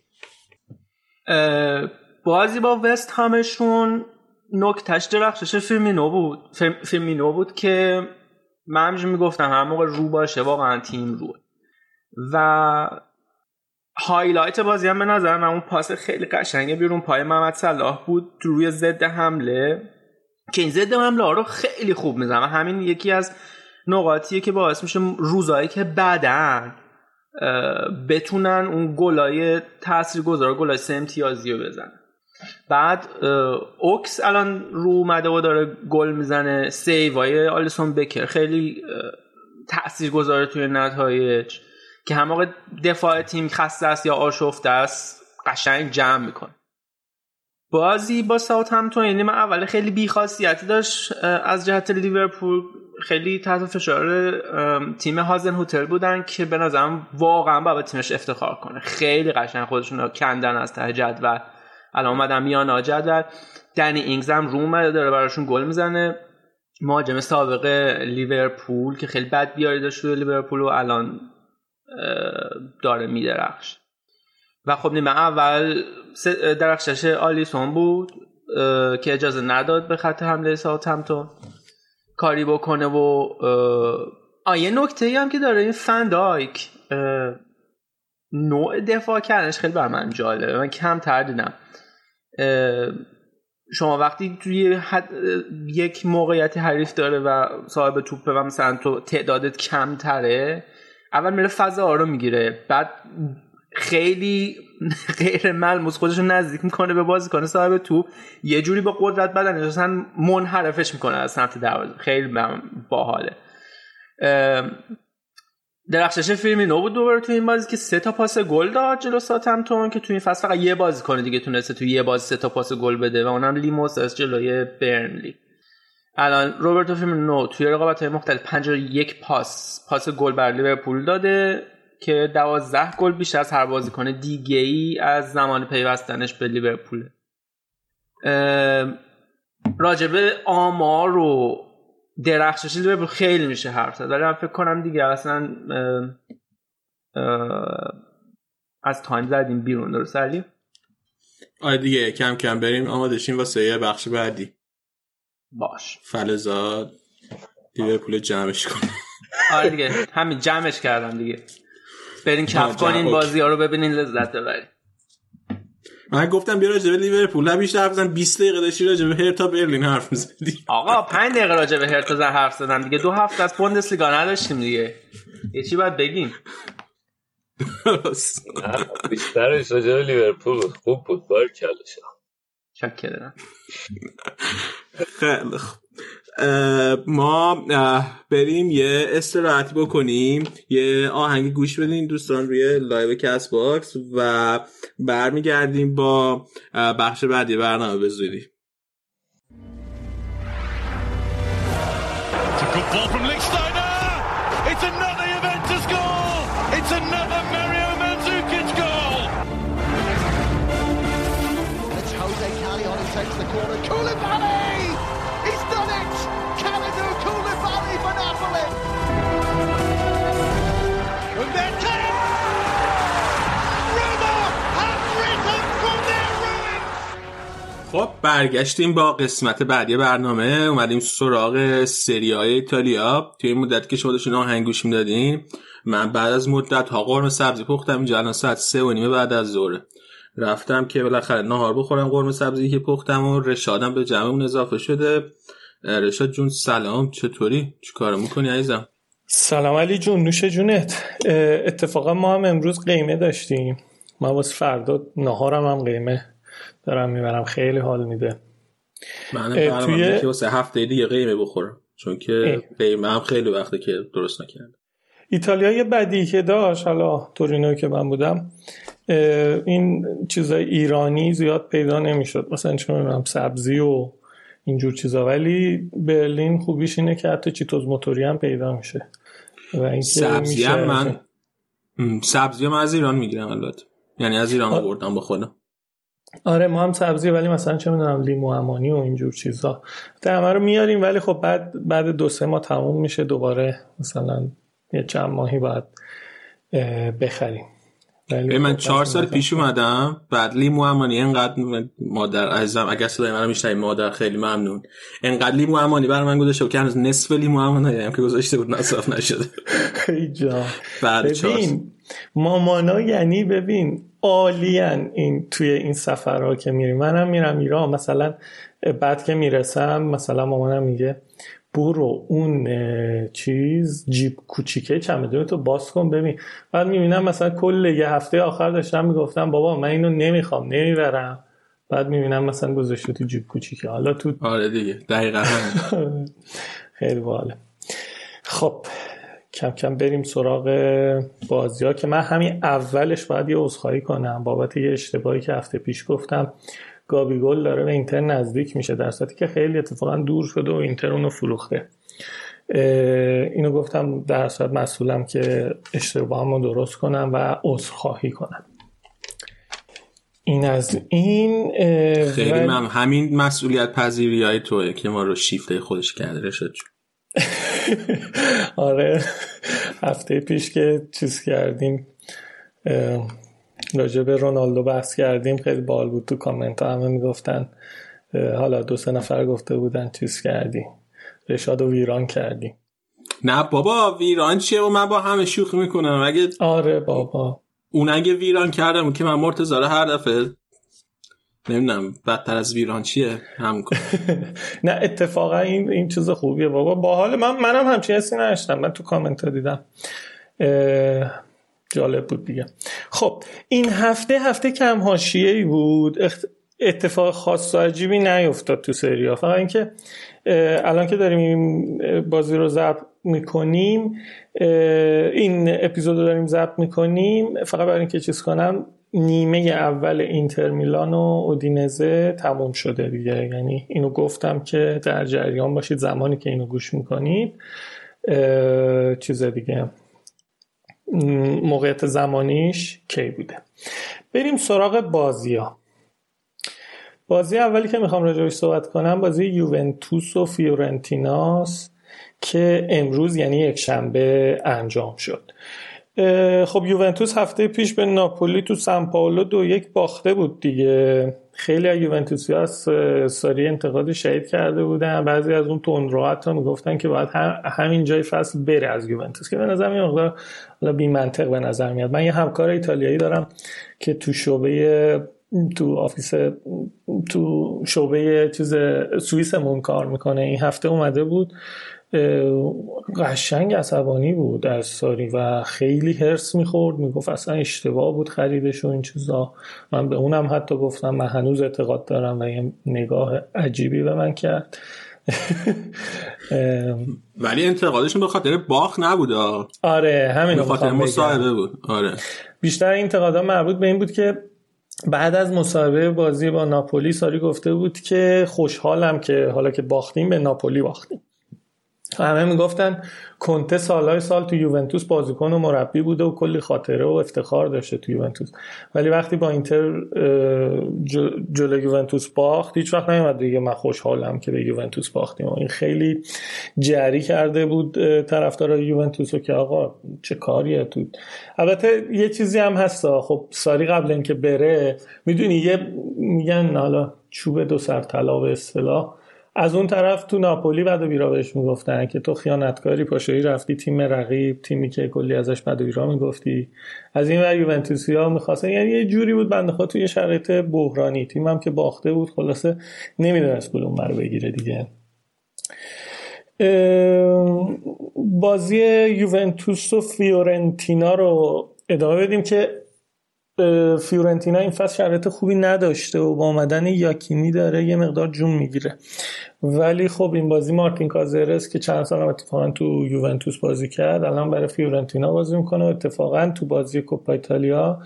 بازی با وست همشون نکتش درخشش فیرمینو بود. فیرمینو بود که من همیشه می‌گفتم هر موقع رو باشه واقعا تیم روه و highlight بازی هم به نظر من اون پاس خیلی قشنگه بیرون پای محمد صلاح بود روی ضد حمله. که این ضد حمله رو خیلی خوب می‌زنه. همین یکی از نقاطیه که باعث میشه روزایی که بعدن بتونن اون گلای تاثیرگذار گلای سه امتیازی رو بزنن. بعد اوکس الان رو اومده و داره گل می‌زنه. سیوای آلیسون بکر خیلی تأثیر گذاره توی نتایج که هم موقع دفاع تیم خسته است یا آشفته است قشنگ جمع می‌کنه. بازی با ساوت همتون یعنی من اول خیلی بیخاصیتی داشت از جهت لیورپول خیلی تحت فشار تیم هازن هوتل بودن که به نظرم واقعا باید تیمش افتخار کنه. خیلی قشنگ خودشون رو کندن از ته جدول. الان اومدن میان آجد دنی اینگز هم رو اومده داره براشون گل می‌زنه. مهاجم سابق لیورپول که خیلی بد بیاری داشت لیورپول و الان داره میدرخش. و خب نیمه اول درخشش آلیسون بود که اجازه نداد به خط حمله همتون کاری بکنه و آیه نکته هم که داره این فندایک نوع دفاع کردنش خیلی بر من جالبه. من کم تر دیدم. شما وقتی توی حد یک موقعیت حریف داره و صاحب توپه و مثلا تو تعدادت کمتره اول میره فضا رو می‌گیره بعد خیلی غیر ملموس خودش رو نزدیک می‌کنه به بازی کنه صاحب توپ. یه جوری با قدرت بدن اصلا منحرفش می‌کنه از سمت دروازه. خیلی باحاله. درخشش فیلمینو بود دوباره تو این بازی که سه تا پاس گل داد جلو ساتمتون که تو این فصل فقط یه بازی کنه دیگه تونسته تو یه بازی سه تا پاس گل بده و اونم لیموس از جلوی برنلی. الان روبرتو فیلمینو توی رقابت های مختلف 51 پاس پاس گل بر لیورپول داده که 12 گل بیشتر از هر بازیکن دیگه ای از زمان پیوستنش به لیورپول راجبه آمار و درخشش لیورپول خیلی میشه حرف زد. ولی من فکر کنم دیگه اصلا از time زدیم بیرون درست علی؟ آره دیگه کم کم بریم. آماده شیم واسه یه بخش بعدی. باشه. فلزاد لیورپول جمعش کن آره دیگه همین جمعش کردم دیگه. برین آه، کف. کنین. بازی ها رو ببینین لذت ببرین. من گفتم بیا راجع به لیورپول. نه بیشتر حرف بزن. 20 دقیقه داشتی راجع به هرتا برلین حرف می‌زدی. آقا پنج دقیقه راجع به هرتا حرف زدم دیگه. دو هفته از بوندسلیگا نداشتیم دیگه. یه چی باید بگیم؟ بیشترش راجع به لیورپول. خوب بود. بار کلش شک کردم خیلی خوب. ما بریم یه استراحتی بکنیم یه آهنگ گوش بدین دوستان روی live کست باکس و برمیگردیم با بخش بعدی برنامه به زودی good. خب برگشتیم با قسمت بعدی برنامه. اومدیم سراغ سری های ایتالیا. توی این مدت که شما داشتین آهنگ گوش می‌دادین من بعد از مدت ها قرمه سبزی پختم. اینجا الان ساعت سه و نیمه بعد از ظهره رفتم که بالاخره نهار بخورم قرمه سبزی که پختم و رشادم به جمعمون اضافه شده. رشاد جون سلام. چطوری؟ چی کار می‌کنی عزیزم؟ سلام علی جون. نوش جونت. اتفاقا ما هم امروز قیمه داشتیم. من واسه فردا نهارم هم قیمه. دارم می‌برم. خیلی حال میده. من توی- که واسه هفته دیگه قیمه بخورم. چون که قیمه هم خیلی وقته که درست نکردم. ایتالیا یه بدی که داشت حالا تورینو که من بودم این چیزای ایرانی زیاد پیدا نمی‌شد. مثلا چه می‌دونم سبزی و اینجور چیزا. ولی برلین خوبیش اینه که حتی چیتوز موتوری هم پیدا میشه. و اینکه سبزی هم من سبزی هم از ایران می‌گیرم البته. یعنی از ایران آوردم با خودم آره ما هم سبزی ولی مثلا چه می‌دونم لیمو امانی و اینجور چیزا. ده همه رو میاریم ولی خب بعد بعد دو سه ماه تموم میشه دوباره مثلا یه چند ماهی باید بخریم. ولی من خب چهار سال پیش اومدم بعد لیمو امانی انقدر مادر عزیزم اگر صدای من میشنوی مادر خیلی ممنون. انقدر لیمو امانی برای من گذاشته بود که هنوز نصف لیمو امانی هم که گذاشته بود مصرف نشده. ای جان. بعد چهار سال. ببین مامانا یعنی ببین عالیان این توی این سفرها که میریم. منم میرم ایران. مثلا بعد که می‌رسم مثلا مامانم میگه برو اون چیز جیب کوچیکه چمدون تو باز کن ببین. بعد می‌بینم مثلا کل یه هفته آخر داشتم می‌گفتم بابا من اینو نمی‌خوام نمی‌برم. بعد می‌بینم مثلا گذاشته تو جیب کوچیکه. حالا تو آره دیگه دقیقا خیلی باحاله. خب کم کم بریم سراغ بازی ها که من همین اولش باید یه عذرخواهی کنم. بابت یه اشتباهی که هفته پیش گفتم گابی گل داره به اینتر نزدیک میشه در صورتی که خیلی اتفاقا دور شده و اینتر اونو فروخته. اینو گفتم در صورت مسئولم که اشتباهمو درست کنم و عذرخواهی کنم. این از این خیلی من همین مسئولیت پذیری های توه که ما رو شیفته خودش کرده جون. آره. هفته پیش که چیز کردیم راجع به رونالدو بحث کردیم. خیلی بال بود تو کامنت ها. همه می‌گفتن حالا دو سه نفر گفته بودن چیز کردی. رشاد و ویران کردی. نه بابا ویران چیه؟ و من با همه شوخی می‌کنم. اگه آره بابا. اون اگه ویران کردم که من مرتضی هر دفعه نمی‌دونم بدتر از ویران چیه؟ هم نه اتفاقا این این چیز خوبیه بابا. با حال من منم همچین حسی نداشتم. من تو کامنت ها دیدم جالب بود دیگه. خب این هفته هفته کم حاشیه ای بود اتفاق خاص و عجیبی نیفتاد تو سریا فقط اینکه الان که داریم بازی رو ضبط می‌کنیم این اپیزود رو داریم ضبط می‌کنیم. فقط برای اینکه چیز کنم نیمه اول اینتر میلان و اودینزه تموم شده دیگه. یعنی اینو گفتم که در جریان باشید زمانی که اینو گوش می‌کنید. چیز دیگه. موقعیت زمانیش کی بوده؟ بریم سراغ بازی ها بازی اولی که می‌خوام راجعش صحبت کنم بازی یوونتوس و فیورنتیناس که امروز یعنی یک شنبه انجام شد. خب یوونتوس هفته پیش به ناپولی تو سان پائولو دو یک باخته بود دیگه. خیلی از یوونتوسی از ساری انتقاد شدید کرده بودن. بعضی از اون تون حتی می‌گفتن که باید همین جای فصل بره از یوونتوس که به نظر میاد مقدار بی منطق به نظر میاد. من یه همکار ایتالیایی دارم که تو شعبه تو office تو شعبه چیز سوئیسمون کار می‌کنه. این هفته اومده بود. قشنگ عصبانی بود از ساری و خیلی هرس می‌خورد. می‌گفت اصلا اشتباه بود خریدش و این چیزا. من به اونم حتی گفتم من هنوز اعتقاد دارم و یه نگاه عجیبی به من کرد. ولی انتقادشون به خاطر باخ نبود. آره همین به خاطر مصاحبه بود. آره. بیشتر انتقادا مربوط به این بود که بعد از مصاحبه بازی با ناپولی ساری گفته بود که خوشحالم که حالا که باختیم به ناپولی باختیم. همه می‌گفتن کنته سالهای سال تو یوونتوس بازیکن و مربی بوده و کلی خاطره و افتخار داشته تو یوونتوس. ولی وقتی با اینتر جلو یوونتوس باخت هیچ وقت نمیاد دیگه من خوشحالم که به یوونتوس باختیم. و این خیلی جری کرده بود طرفدار یوونتوس که آقا چه کاریه تو؟ البته یه چیزی هم هست خب ساری قبل اینکه بره می‌دونی یه میگن حالا چوب دو سر طلا به اصطلاح. از اون طرف تو ناپولی بعد بیرا بهش می‌گفتن که تو خیانتکاری پاشایی رفتی تیم رقیب تیمی که کلی ازش بعد بیرا می‌گفتی. از این ور یوونتوسی ها می‌خواستن. یعنی یه جوری بود بنده خود توی شرایط بحرانی. تیم هم که باخته بود خلاصه نمی‌دونست کدوم رو بگیره دیگه. بازی یوونتوس و فیورنتینا رو ادامه بدیم که فیورنتینا این فصل شرایط خوبی نداشته و با آمدن یاکینی داره یه مقدار جون می‌گیره. ولی خب این بازی مارتین کاسرس که چند سال هم اتفاقا تو یوونتوس بازی کرد الان برای فیورنتینا بازی می‌کنه و اتفاقا تو بازی کوپا ایتالیا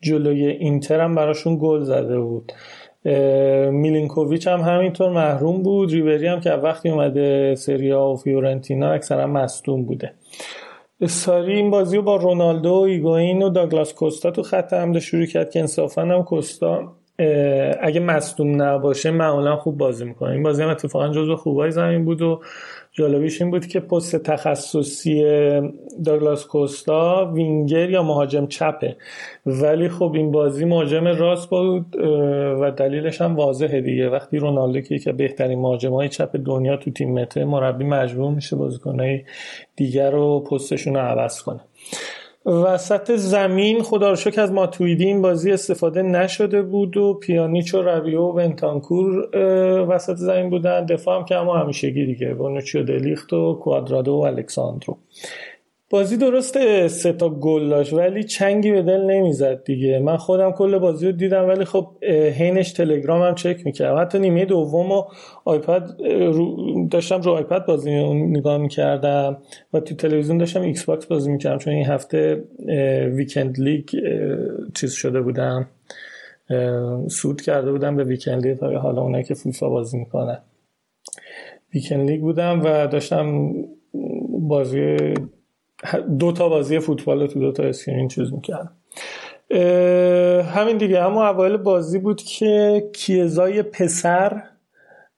جلوی اینتر هم براشون گل زده بود. میلینکوویچ هم همینطور محروم بود. ریبری هم که وقتی اومده سریا و فیورنتینا اکثرا مصدوم بوده. ساری این بازی رو با رونالدو و ایگواین و داگلاس کوستا تو خط حمله شروع کرد که انصافا هم کوستا اگه مصدوم نباشه معمولا خوب بازی می‌کنه. این بازی هم اتفاقا جزو خوبای زمین بود و جالبیش این بود که پست تخصصی داگلاس کوستا وینگر یا مهاجم چپه. ولی خب این بازی مهاجم راست بود و دلیلش هم واضحه دیگه. وقتی رونالدو که یکی بهترین مهاجم های چپ دنیا تو تیم مربی مجبور میشه بازیکنهای دیگر رو پستشون رو عوض کنه. وسط زمین خدا رو شکر از ماتویدی این بازی استفاده نشده بود و پیانیچ و رویو و بنتانکور وسط زمین بودن. دفاع هم که اما همیشگی دیگه بونوچیو دلیخت و کوادرادو و الکساندرو. بازی درسته سه تا گل داشت ولی چنگی به دل نمی‌زد دیگه. من خودم کل بازی رو دیدم ولی خب هینش تلگرام هم چک می‌کردم حتی نیمه دوم و iPad داشتم رو iPad بازی نگاه می‌کردم و تو تلویزیون داشتم Xbox بازی می‌کردم چون این هفته Weekend League چیز شده بودم. صعود کرده بودم به Weekend League حالا اونایی که فیفا بازی می‌کنن. Weekend League بودم و داشتم بازی دو تا بازی فوتبال تو دو تا screen چیز می‌کردم. همین دیگه. اما اوایل بازی بود که کیه‌زای پسر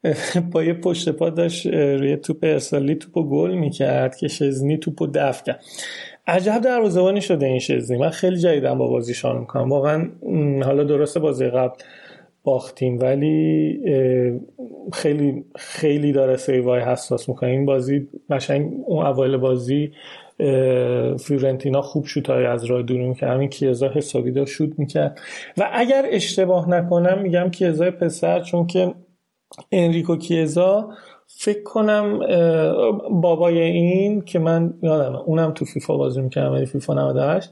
با یه پشت پا داشت روی توپ ارسالی توپ گل می‌کرد که شزنی توپ دفع کرد. عجب دروازه‌بانی شده این شزنی. من خیلی جدیدم با بازیشان می‌کنم. واقعا حالا درسته بازی قبل باختیم ولی خیلی خیلی داره سیوای حساس می‌کنه. این بازی قشنگ اون اول بازی فیورنتینا خوب های از راه دور می‌کرد. همین کیزا حسابی داشت شوت می‌کرد. و اگر اشتباه نکنم میگم کیزا پسر چون که انریکو کیزا فکر کنم بابای این که من یادم اونم تو فیفا بازی می‌کردم ولی فیفا 98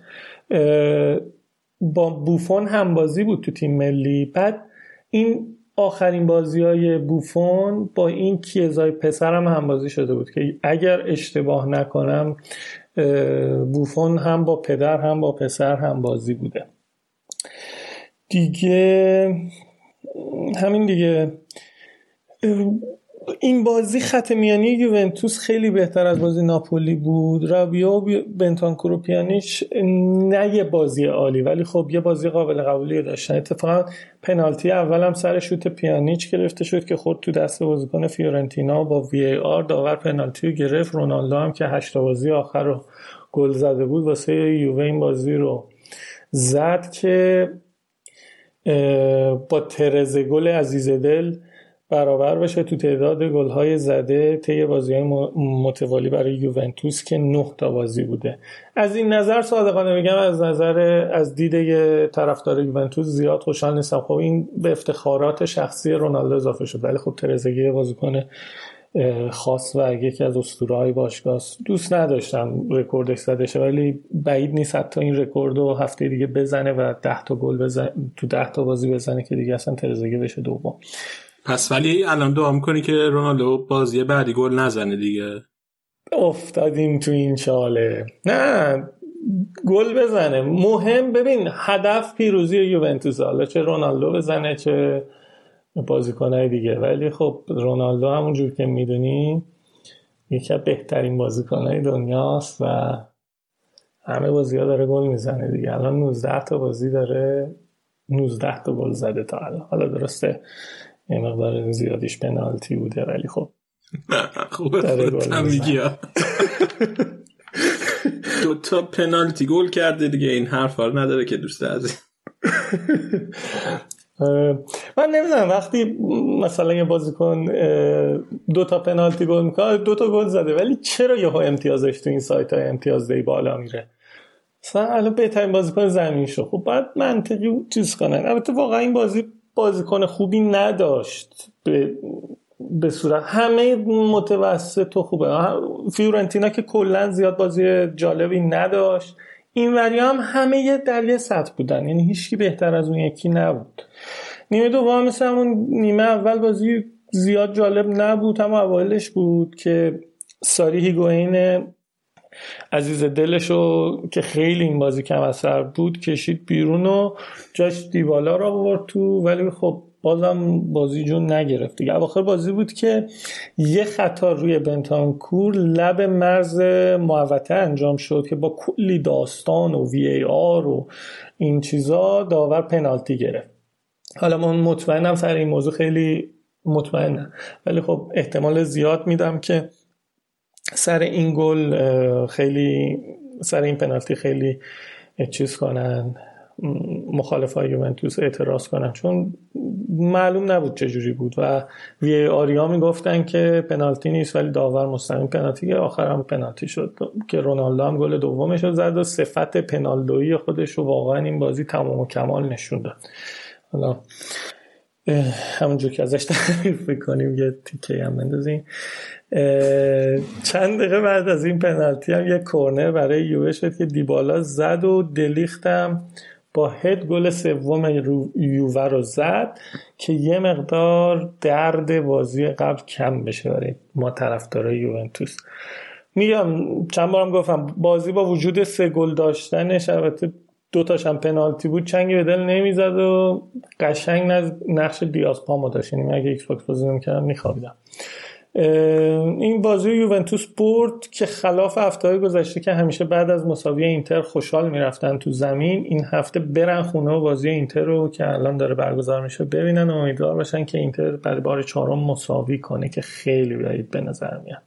با بوفون هم بازی بود تو تیم ملی. بعد این آخرین بازی های بوفون با این کیزای پسرم هم بازی شده بود که اگر اشتباه نکنم بوفون هم با پدر هم با پسر هم بازی بوده. دیگه همین دیگه. این بازی خط میانی یوونتوس خیلی بهتر از بازی ناپولی بود. رابیو و بنتانکور و پیانیچ نه یه بازی عالی ولی خب یه بازی قابل قبولی داشتن. اتفاقا پنالتی اولم سر شوت پیانیچ گرفته شد که خود تو دست بازیکن فیورنتینا با وی ای آر داور پنالتی رو گرفت. رونالدو هم که هشت بازی آخر رو گل زده بود واسه یووه این بازی رو زد که با ترز گل عزیز دل برابر بشه تو تعداد گل‌های زده طی بازی‌های متوالی برای یوونتوس که نه تا بازی بوده. از این نظر صادقانه میگم از نظر از دید طرفدار یوونتوس زیاد خوشحال نیستم. خب این به افتخارات شخصی رونالدو اضافه شد. ولی خب ترزگی بازیکن خاص و یکی از اسطوره‌های باشگاه دوست نداشتم رکوردش زده شه ولی بعید نیست حتی این رکورد رو هفته دیگه بزنه و 10 تا گل بزنه تو 10 تا بازی بزنه که دیگه اصلا ترزگه بشه دوم. پس ولی الان دعا می‌کنی که رونالدو بازی بعدی گل نزنه دیگه؟ افتادیم تو این چاله. نه گل بزنه. مهم ببین هدف پیروزی یوونتوس حالا چه رونالدو بزنه چه بازیکنهای دیگه. ولی خب رونالدو همونجور که می‌دونی یکی از بهترین بازیکنهای دنیاست و همه بازی ها داره گل می‌زنه دیگه. الان 19 تا بازی داره 19 تا گل زده تا الان. حالا درسته. یه مقدار زیادیش پنالتی بوده ولی خب. خوبه میگی. دو تا پنالتی گل کرده دیگه این حرف نداره که دوست عزیز. من نمی‌دونم وقتی مثلا یه بازیکن دو تا پنالتی گل می‌کنه دو تا گل زده ولی چرا یهو امتیازش تو این سایت های امتیازدهی بالا میره؟ مثلا الان بهترین بازیکن زمین شو خب بعد منطقی چیز کنن. البته واقعا این بازی بازیکن خوبی نداشت به به صورت همه متوسط و خوبه. فیورنتینا که کلا زیاد بازی جالبی نداشت. این وری هم همه در یه سطح بودن. یعنی هیچکی بهتر از اون یکی نبود. نیمه دوم مثل همون نیمه اول بازی زیاد جالب نبود هم اولش بود که ساری هیگوین عزیز دلشو که خیلی این بازی کم اثر بود کشید بیرون و جاش دیوالا رو آورد تو ولی خب بازم بازی جون نگرفت دیگه. اواخر بازی بود که یه خطا روی بنتانکور لب مرز محوطه انجام شد که با کلی داستان و وی ای آر و این چیزا داور پنالتی گرفت. حالا من مطمئنم سر این موضوع خیلی مطمئنم. ولی خب احتمال زیاد میدم که سر این گل خیلی سر این پنالتی خیلی چیز کنن مخالف های یوونتوس اعتراض کنن. چون معلوم نبود چجوری بود و وی آریا می‌گفتن که پنالتی نیست ولی داور مستقیم پنالتی آخر هم پنالتی شد که رونالدو هم گل دومش رو زد و صفت پنالدویی خودش رو واقعا این بازی تمام و کمال نشون داد. حالا همونجور که ازش تعریف می‌کنیم یه تیکه هم بندازیم. چند دقیقه بعد از این پنالتی هم یه کورنر برای یووه شد که دیبالا زد و دلیختم با هد گل سوم یووه رو زد که یه مقدار درد بازی قبل کم بشه برای ما طرفدارای یوونتوس. میگم چند بارم گفتم بازی با وجود سه گل داشتنش البته دو تاشم پنالتی بود چنگی به دل نمی‌زد و قشنگ نقش دیازپامو داشت. یعنی اگه Xbox بازی نمی‌کردم میخوابیدم. این بازی یوونتوس برد که خلاف هفته گذشته که همیشه بعد از مساوی اینتر خوشحال می‌رفتن تو زمین این هفته برن خونه و بازی اینتر رو که الان داره برگزار میشه ببینن و امیدوار باشن که اینتر برای بار چهارم مساوی کنه که خیلی بعید به نظر میاد.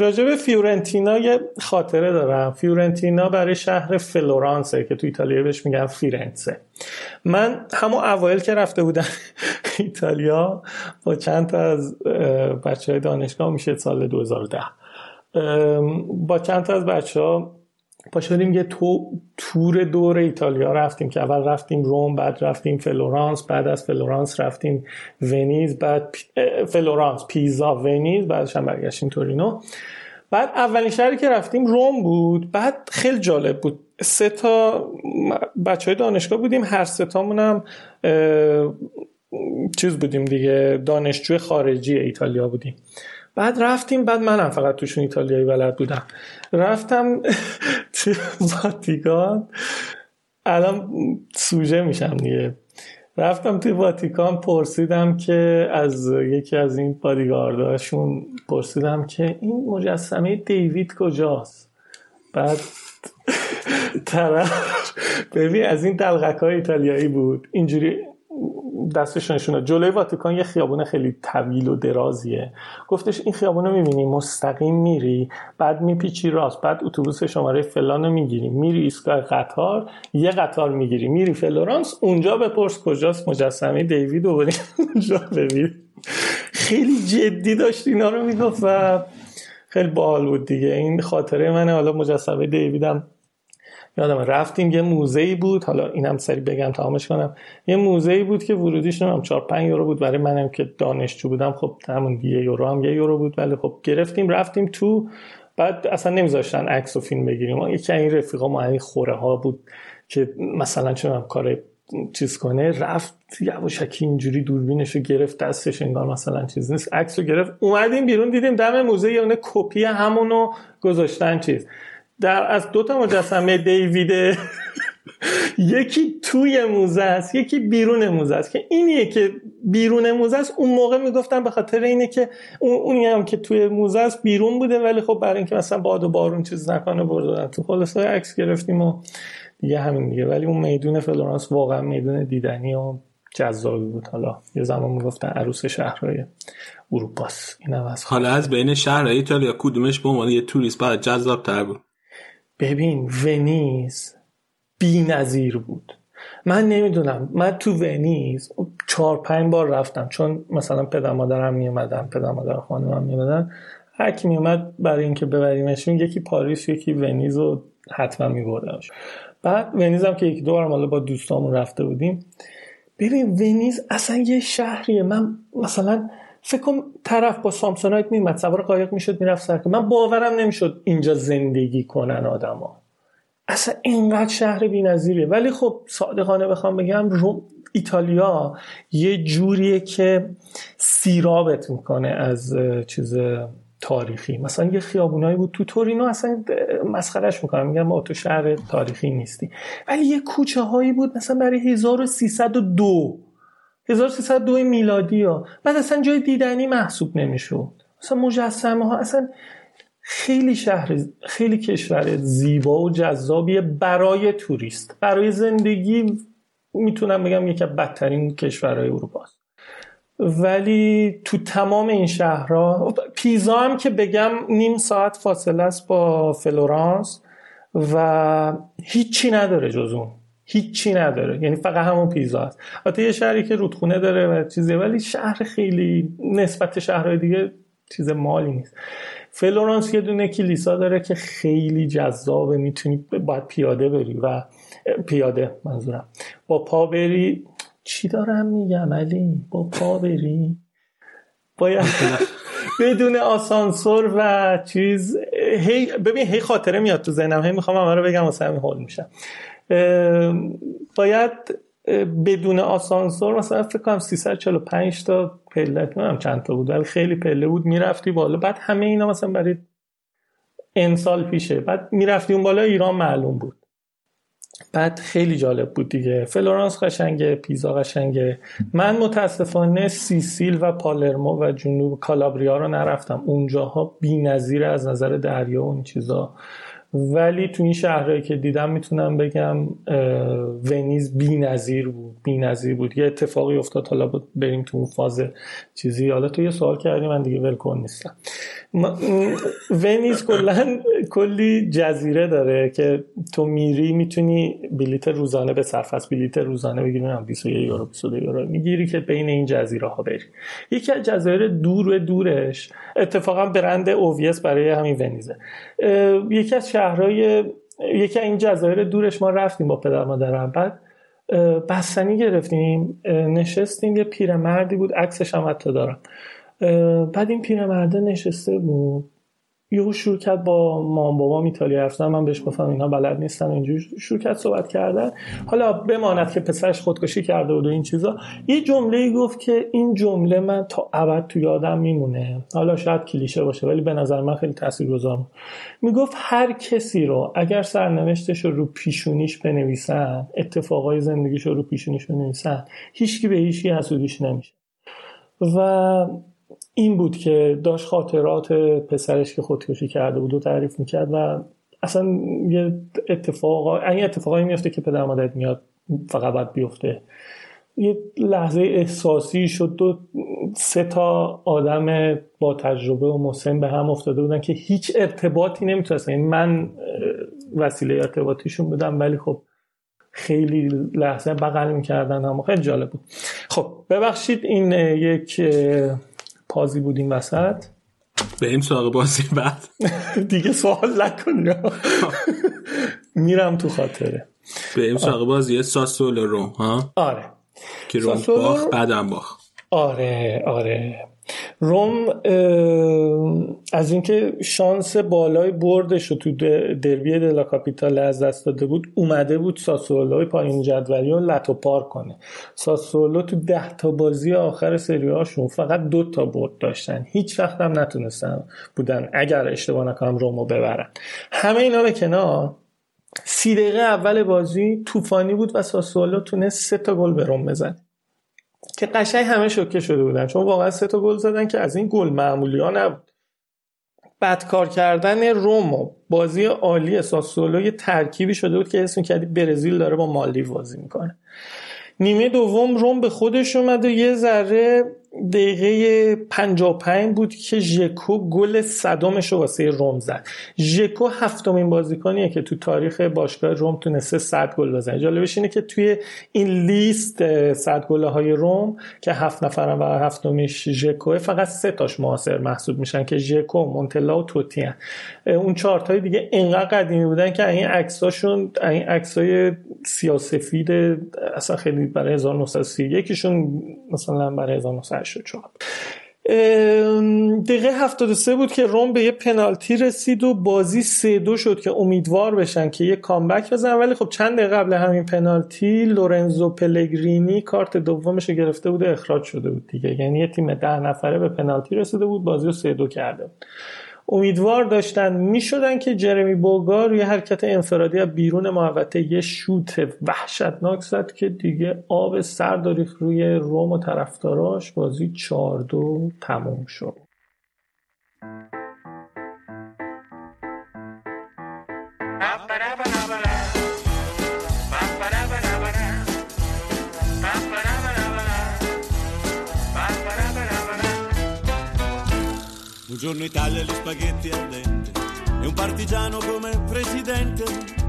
راجع به فیورنتینا یه خاطره دارم. فیورنتینا برای شهر فلورانسه که تو ایتالیا بهش میگن فیرنسه. من همون اوایل که رفته بودم ایتالیا با چند تا از بچه های دانشگاه میشه سال 2010 با چند تا از بچه ها پا شدیم یه تو تور دور ایتالیا رفتیم که اول رفتیم روم بعد رفتیم فلورانس بعد از فلورانس رفتیم ونیز بعد فلورانس پیزا ونیز بعدش هم برگشتیم تورینو. بعد اولین شهری که رفتیم روم بود. بعد خیلی جالب بود. سه تا بچه های دانشگاه بودیم هر سه هم چیز بودیم دیگه دانشجوی خارجی ایتالیا بودیم. بعد رفتیم بعد منم فقط توشون ایتالیایی بلد بودم. رفتم تو واتیکان. الان سوژه میشم دیگه. رفتم توی واتیکان پرسیدم که از یکی از این پادیگارداشون پرسیدم که این مجسمه دیوید کجاست؟ بعد طرف. ببین از این دلغک های ایتالیایی بود. اینجوری دستش جلوی واتیکان یه خیابون خیلی طویل و درازیه. گفتش این خیابون رو می‌بینی مستقیم میری بعد میپیچی راست بعد اتوبوس شماره فلان رو می‌گیری. میری ایستگاه قطار یه قطار می‌گیری. میری فلورانس اونجا بپرس کجاست مجسمه دیوید و اونجا ببین. خیلی جدی داشت اینا رو می‌گفت و خیلی باحال بود دیگه. این خاطره منه. حالا مجسمه دیویدم یادم رفتیم یه موزه بود حالا اینم سری بگم تمامش کنم. یه موزه بود که ورودیش نمیم 4 5 یورو بود. برای منم که دانشجو بودم خب همون یه یورو هم یه یورو بود ولی خب گرفتیم رفتیم تو. بعد اصلا نمیذاشتن عکس و فیلم بگیریم. یکی این رفیقا ما این خوره ها بود که مثلا چون کار چیز کنه رفت یواشکی اینجوری دوربینش رو گرفت دستش انگار مثلا چیز نیست. عکس رو گرفت اومدیم بیرون دیدیم دم موزه یه کپی همونو گذاشتن چیز. در از دو تا مجسمه دیوید یکی توی موزه است یکی بیرون موزه است. که اینیه که بیرون موزه است اون موقع می‌گفتن به خاطر اینه که اون اونی هم که توی موزه است بیرون بوده ولی خب برای اینکه مثلا باد و بارون چیز نکنه بردن تو خلاصه عکس گرفتیم و دیگه همین دیگه. ولی اون میدون فلورانس واقعا میدون دیدنی و جذابی بود. حالا یه زمان می‌گفتن عروس شهرهای اروپاست. این حالا از بین شهرهای ایتالیا کدومش به عنوان یه توریست باید جذاب تر بود؟ ببین ونیز بی نظیر بود. من نمی‌دونم من تو ونیز چهار پنج بار رفتم چون مثلا پدر مادرم میومدن پدر مادر خانمم میومدن کی میومد برای اینکه ببریمشون یکی پاریس یکی ونیز رو حتما میبردمش. بعد ونیز هم که یک دو بار با دوستامون رفته بودیم. ببین ونیز اصلا یه شهریه. من مثلا فکر کن طرف با سامسونایت میمد سوار قایق می‌شد می‌رفت سر من باورم نمی‌شد اینجا زندگی کنن آدما. اصلا اینقدر شهر بی‌نظیریه. ولی خب صادقانه بخوام بگم روم ایتالیا یه جوریه که سیرابت می‌کنه از چیز تاریخی. مثلا یه خیابونایی بود تو تورینو اصلا مسخرش می‌کنم. میگم ما تو شهر تاریخی نیستی. ولی یه کوچه هایی بود مثلا برای 1302 1302 میلادی ها بعد اصلا جای دیدنی محسوب نمی‌شد. مثلا مجسمه ها اصلا خیلی شهر خیلی کشور زیبا و جذابیه برای توریست. برای زندگی می‌تونم بگم یکی از بدترین کشورهای اروپا ولی تو تمام این شهرها پیزا هم که بگم نیم ساعت فاصله است با فلورانس و هیچی نداره جز اون. هیچی نداره. یعنی فقط همون پیزا است حتی یه شهری که رودخونه داره و چیزی ولی شهر خیلی نسبت شهرهای دیگه چیز مالی نیست. فلورانس یه دونه کلیسا داره که خیلی جذابه می‌تونی باید پیاده بری و پیاده منظورم. با پا بری. چی دارم میگم علی؟ با پا بری. باید بدون آسانسور و چیز هی ببین هی خاطره میاد تو ذهنم. هی می‌خوام همه رو بگم واسه همین حال میشم. باید بدون آسانسور مثلا فکر کنم 345 تا پله نمی‌دونم چند تا بود ولی خیلی پله بود می‌رفتی بالا. بعد همه اینا مثلا برای این سال پیشه. بعد می‌رفتی اون بالا ایران معلوم بود. بعد خیلی جالب بود دیگه. فلورانس قشنگه پیزا قشنگه. من متاسفانه سیسیل و پالرمو و جنوب کالابریا رو نرفتم. اونجاها بی نظیر از نظر دریا و این چیزا. ولی تو این شهرهایی که دیدم می‌تونم بگم ونیز بی نظیر بود بی نظیر بود. یه اتفاقی افتاد حالا بریم تو اون فاز چیزی. حالا تو یه سوال کردی من دیگه ولکن نیستم. ونیز کلا کلی جزیره داره که تو میری می‌تونی بلیت روزانه به صرف از بلیت روزانه بگیری 21 یورو 22 یورو می‌گیری که بین این جزیره ها بری. یکی از جزایر دور دورش اتفاقا برند اوویس برای همین ونیزه. یکی از شهرهای یکی این جزایر دورش ما رفتیم با پدر مادرم. بعد بستنی گرفتیم نشستیم یه پیرمردی بود عکسش هم حتی دارم. بعد این پیرمرده نشسته بود. یهو شروع کرد با مام بابام ایتالیا حرف من بهش گفتم اینا بلد نیستن اینجوری شروع کرد صحبت کردن. حالا بماند که پسرش خودکشی کرده بود و این چیزا. یه جمله گفت که این جمله من تا ابد تو یادم میمونه. حالا شاید کلیشه باشه ولی به نظر من خیلی تاثیرگذار می‌گفت هر کسی رو اگر سرنوشتش رو رو پیشونیش بنویسن اتفاقای زندگیش رو رو پیشونیش بنویسن هیچکی به هیچکی حسودیش نمیشه. و این بود که داشت خاطرات پسرش که خودکشی کرده بود و تعریف می‌کرد و اصلا یه اتفاق این اتفاقایی میفته که پدر مادرت میاد فقط باید بیفته. یه لحظه احساسی شد دو سه تا آدم با تجربه و مسن به هم افتاده بودن که هیچ ارتباطی نمی‌تونستن. یعنی من وسیله ارتباطیشون بودم ولی خب خیلی لحظه بغل می‌کردن هم. خیلی جالب بود. خب ببخشید این یک پازی بود این وسط؟ به این سراغ بازی بعد. دیگه سوال نکن میرم تو خاطره. به این سراغ بازی ساسول روم ها؟ آره. که روم باخ بعدم باخ آره آره. روم از اینکه شانس بالای بردش رو تو دربی دلا کاپیتال از دست داده بود اومده بود ساسولو پایین جدولی رو لتو پار کنه. ساسولو تو ده تا بازی آخر سری هاشون فقط دو تا برد داشتن. هیچ وقت هم نتونستن بودن اگر اشتباه نکنم رومو ببرن. همه اینا به کنار. سی دقیقه اول بازی طوفانی بود و ساسولو تونست سه تا گل به روم بزنه. که قشنگ همه شوکه شده بودن. چون واقعا سه تا گل زدن که از این گل معمولی ها نبود. بدکار کردن روم و بازی عالی ساسولو یه ترکیبی شده بود که اسم کردی برزیل داره با مالدیو بازی می‌کنه. نیمه دوم روم به خودش اومد و یه ذره دقیقه 55 بود که ژکو گل صدامش رو واسه روم زد. ژکو هفتمین بازیکنیه که تو تاریخ باشگاه روم تونسته 100 گل بزنه. جالبش اینه که توی این لیست 100 گله های روم که هفت نفرم و هفتمیش ژکو فقط سه تاش معاصر محسوب میشن که ژکو مونتلا و توتی اون چهار تای دیگه انقدر قدیمی بودن که این عکساشون این عکسای سیاسفید اصلا خیلی برای 1930 یکیشون مثلا برای 1984 دقیقه 73 بود که روم به یه پنالتی رسید و بازی 3 دو شد که امیدوار بشن که یه کامبک بزن ولی خب چند دقیقه قبل همین پنالتی لورنزو پلگرینی کارت دومش گرفته بود و اخراج شده بود دیگه. یعنی یه تیم ده نفره به پنالتی رسیده بود بازی رو 3 دو کرده بود. امیدوار داشتن می‌شدن که جرمی بوگار یه حرکت انفرادی از بیرون محوطه یه شوت وحشتناک زد که دیگه آب سر روی روم و طرفداراش. بازی چهار دو تموم شد. Un giorno Italia gli spaghetti al dente e un partigiano come presidente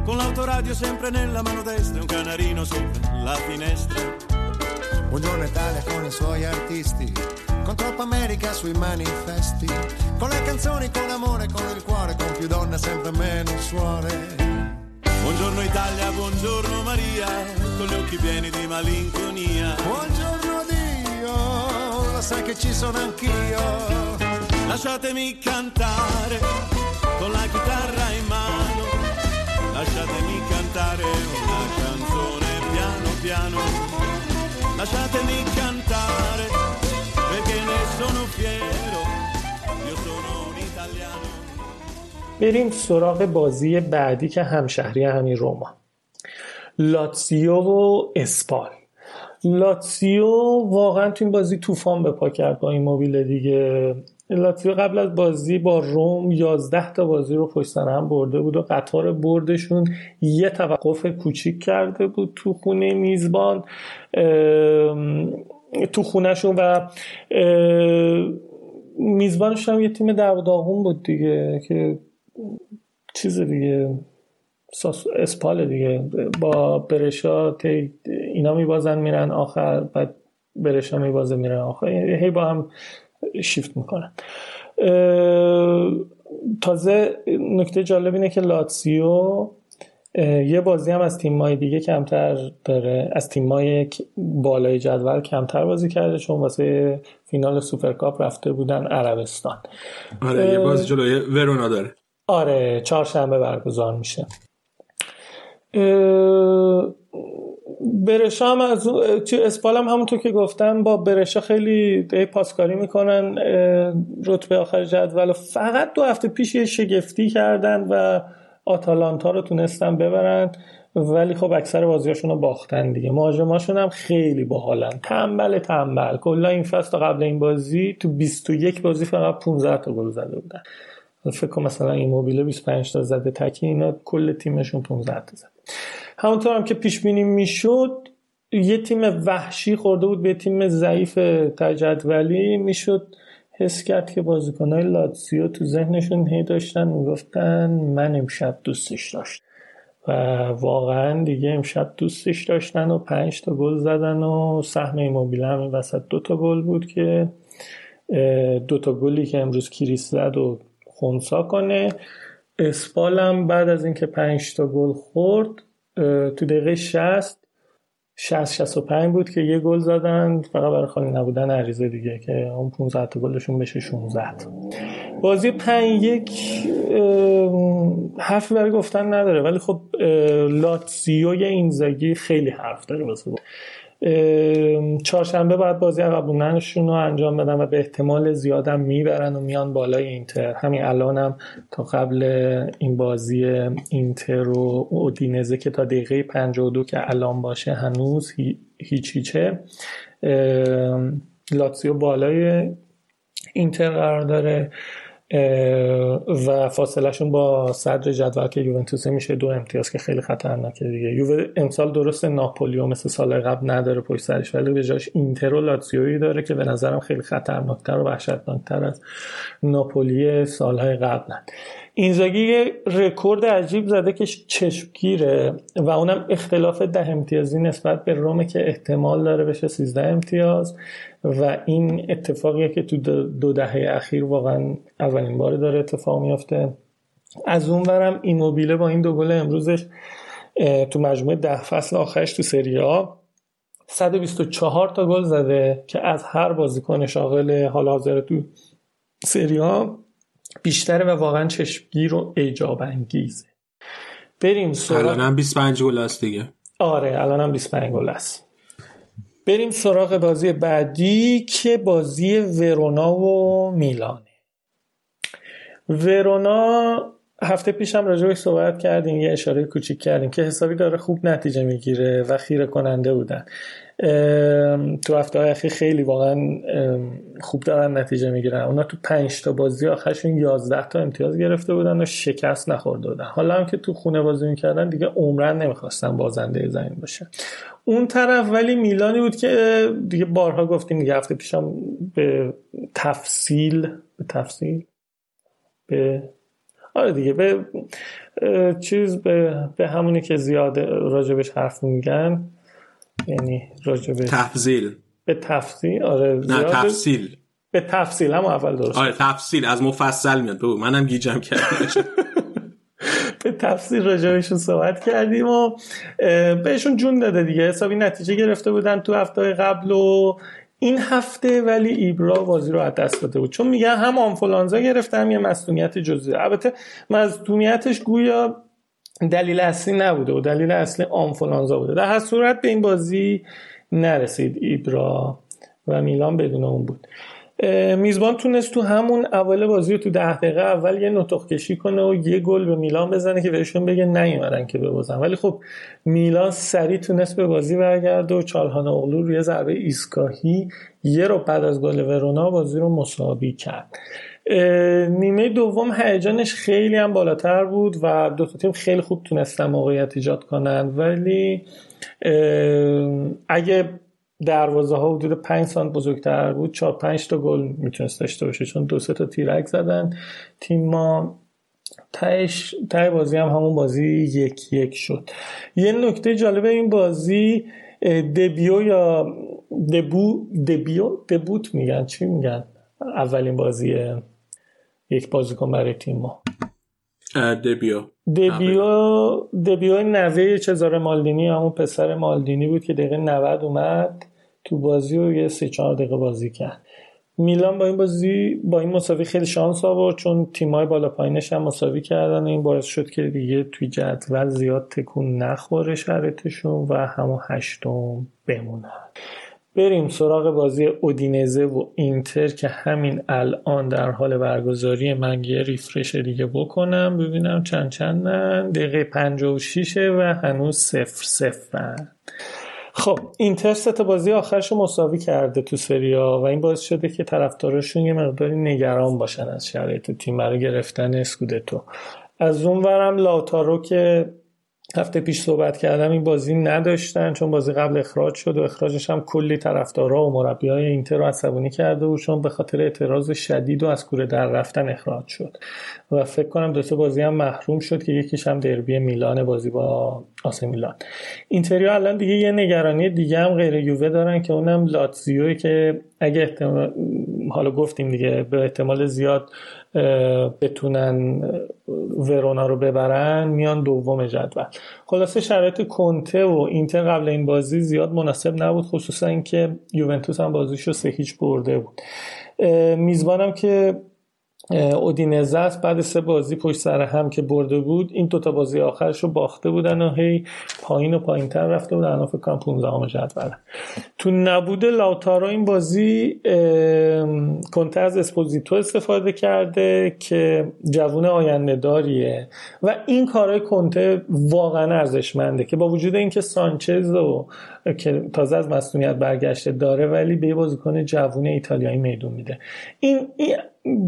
con l'autoradio sempre nella mano destra e un canarino sopra la finestra. Buongiorno Italia con i suoi artisti, con troppa America sui manifesti, con le canzoni, con amore, con il cuore, con più donne, sempre meno suore. Buongiorno Italia, buongiorno Maria, con gli occhi pieni di malinconia. Buongiorno Dio, lo sai che ci sono anch'io. Lasciatemi cantare con la chitarra in mano, lasciatemi cantare una canzone piano piano, lasciatemi cantare perché ne sono fiero, io sono un italiano. بریم سراغ بازی بعدی که همشهری همین روما لاتسیو و اسپال لاتسیو واقعا تو این بازی طوفان به پا کرد با این موبیل دیگه لاتزیو قبل از بازی با روم 11 تا بازی رو پشت هم برده بود و قطار بردشون یه توقف کوچیک کرده بود تو خونه میزبان تو خونهشون و میزبانش هم یه تیم داغون بود دیگه که چیز دیگه اسپال دیگه. با برشا اینا میبازن میرن آخر بعد برشا میبازه میرن آخر. هی با هم شیفت می‌کنن تازه نکته جالب اینه که لاتسیو یه بازی هم از تیمای دیگه کمتر داره از تیمای بالای جدول کمتر بازی کرده چون واسه فینال سوپرکاپ رفته بودن عربستان. آره یه بازی جلوی ورونا داره. آره چهارشنبه برگزار میشه. برشا هم از اسپال هم همونطور که گفتم با برشا خیلی پاسکاری می‌کنن رتبه آخر جدول فقط دو هفته پیش یه شگفتی کردن و آتالانتا رو تونستن ببرن ولی خب اکثر بازیاشون رو باختن دیگه. مهاجماشون هم خیلی باحالن. تنبل تنبل. کلا این فصل قبل این بازی تو 21 بازی فقط 15 تا گل زده بودن. فکر کنم مثلا این موبیله 25 تا زده تکی اینا کل تیمشون 15 تا زده. همونطور هم که پیش بینی می‌شد یه تیم وحشی خورده بود به تیم ضعیف تجدولی می‌شد حس کرد که بازیکنهای لاتسیو تو ذهنشون هی داشتن می‌گفتن من امشب دوستش داشت و واقعا دیگه امشب دوستش داشتن و پنج تا گل زدن و سهم ایموبیل همین وسط دو تا گل بود که دو تا گلی که امروز کریس زد و خونسا کنه. اسپال هم بعد از اینکه پنج تا گل خورد تو دقیقه 60 60 65 بود که یه گل زدن. فقط برای خالی نبودن عریضه دیگه که اون 15 تا گلشون بشه 16 بازی 5 یک حرفی برای گفتن نداره. ولی خب لاتزیو اینزاگی خیلی حرف داره واسه چهارشنبه باید بازی عقبوننشون رو انجام بدن و به احتمال زیادم می‌برن و میان بالای اینتر. همین الانم هم تا قبل این بازی اینتر و اودینزه که تا دقیقه 52 که الان باشه هنوز هیچ هیچه لاتسیو بالای اینتر قرار داره. و فاصلهشون با صدر جدول که یوونتوس میشه دو امتیاز که خیلی خطرناکه دیگه. یووه امسال درست ناپولیو مثل سال قبل نداره پشت سرش ولی به جاش اینتر و لاتزیویی داره که به نظرم خیلی خطرناکتر و وحشتناکتر از ناپولی سالهای قبل. اینزاگی رکورد عجیب زده که چشمگیره و اونم اختلاف ده امتیازی نسبت به رومه که احتمال داره بشه 13 امتیاز. و این اتفاقیه که تو دو دهه اخیر واقعا اولین بار داره اتفاق میافته. از اون برم ایموبیله با این دو گل امروزش تو مجموعه ده فصل آخرش تو سری آ 124 تا گل زده که از هر بازیکن شاغل حال حاضر تو سری ها بیشتره و واقعا چشمگیر و ایجاب انگیزه. بریم سراغ الانم 25 گل است دیگه. آره الانم 25 گل است بریم سراغ بازی بعدی که بازی ورونا و میلانه. ورونا هفته پیش هم راجع صحبت کردیم یه اشاره کوچیک کردیم که حسابی داره خوب نتیجه می‌گیره و خیره کننده بودن. تو هفته اخیر خیلی واقعا خوب دارن نتیجه می‌گیرن. اونا تو پنج تا بازی آخرشون 11 تا امتیاز گرفته بودن و شکست نخورده بودن. حالا هم که تو خونه بازی می‌کردن دیگه عمرن نمی‌خواستن بازنده زمین باشن. اون طرف ولی میلانی بود که دیگه بارها گفتیم دیگه هفته پیشم به تفصیل به تفصیل به آره دیگه به چیز به, به همونی که زیاد راجبش حرف میگن. یعنی راجبش تفضیل. به تفصیل آره نه تفصیل. به تفصیل هم اول درست. آره تفصیل. از مفصل میاد. بگو منم گیجم کردم. به تفصیل راجبشون صحبت کردیم و بهشون جون داده دیگه. حسابی نتیجه گرفته بودن تو هفته قبل و این هفته ولی ایبرا بازی رو از دست داده بود. چون میگن هم آنفولانزا گرفته هم یه مصدومیت جزئی. البته مصدومیتش گویا دلیل اصلی نبوده و دلیل اصلی آنفولانزا بوده. در هر صورت به این بازی نرسید ایبرا و میلان بدون اون بود. میزبان تونست تو همون اول بازی رو تو ده دقیقه اول یه نطق کشی کنه و یه گل به میلان بزنه که بهشون بگه نیومدن که ببازن. ولی خب میلان سریع تونست به بازی برگرد و چالهان اغلو روی ضربه ایستگاهی یه رو بعد از گل ورونا بازی رو مساوی کرد. نیمه دوم هیجانش خیلی هم بالاتر بود و دو تا تیم خیلی خوب تونستن موقعیت ایجاد کنن. ولی اگه دروازه ها حدود 5 سانت بزرگتر بود 4 5 تا گل می‌تونست داشته باشه چون دو سه تا تیرک زدن. تیم ما تهش ته بازی هم همون بازی یک یک شد. یه نکته جالب این بازی دبیو یا دبو دبیو؟ دبوت میگن چی میگن؟ اولین بازی یک بازیکن برای تیم ما. دبیو. دبیو دبیو نوه چزار مالدینی همون پسر مالدینی بود که دقیقه 90 اومد تو بازی و یه سه چهار دقیقه بازی کرد. میلان با این بازی با این مساوی خیلی شانس آورد چون تیمای بالا پایینش هم مساوی کردن. و این باعث شد که دیگه توی جدول زیاد تکون نخوره شرطشون و همون هشتم بمونن. بریم سراغ بازی اودینزه و اینتر که همین الان در حال برگزاری من یه ریفرش دیگه بکنم. ببینم چند چندن. دقیقه 56 و هنوز صفر صفر خب اینتر سه بازی آخرش رو مساوی کرده تو سریا و این باعث شده که طرفداراشون یه مقداری نگران باشن از شرایط تیم برای گرفتن اسکودتو. از اون ورم لاتارو که هفته پیش صحبت کردم این بازی نداشتن چون بازی قبل اخراج شد و اخراجش هم کلی طرفدارا و مربی های اینتر رو عصبانی کرده و چون به خاطر اعتراض شدید و از کوره در رفتن اخراج شد. و فکر کنم دو تا بازی هم محروم شد که یکیش هم دربی میلان بازی با آسه میلان. اینتریا الان دیگه یه نگرانی دیگه هم غیر یووه دارن که اونم لاتزیوی که اگه احتمال حالا گفتیم دیگه به احتمال زیاد بتونن ورونا رو ببرن میان دوم جدول. خلاصه شرایط کنته و اینتر قبل این بازی زیاد مناسب نبود خصوصا اینکه یوونتوس هم بازیشو سه هیچ برده بود. میزبانم که اودینزه است. بعد سه بازی پشت سر هم که برده بود این دوتا بازی آخرش رو باخته بودن و هی پایین و پایین تر رفته بودن. الان فکر کنم 15 جدول. تو نبود لاوتارو این بازی کنته از اسپوزیتو استفاده کرده که جوون آینده داریه. و این کارهای کنته واقعا ارزشمنده که با وجود اینکه سانچز و که تازه از مصونیت برگشته داره ولی به بازیکن جوون ایتالیایی میدون میده. این, این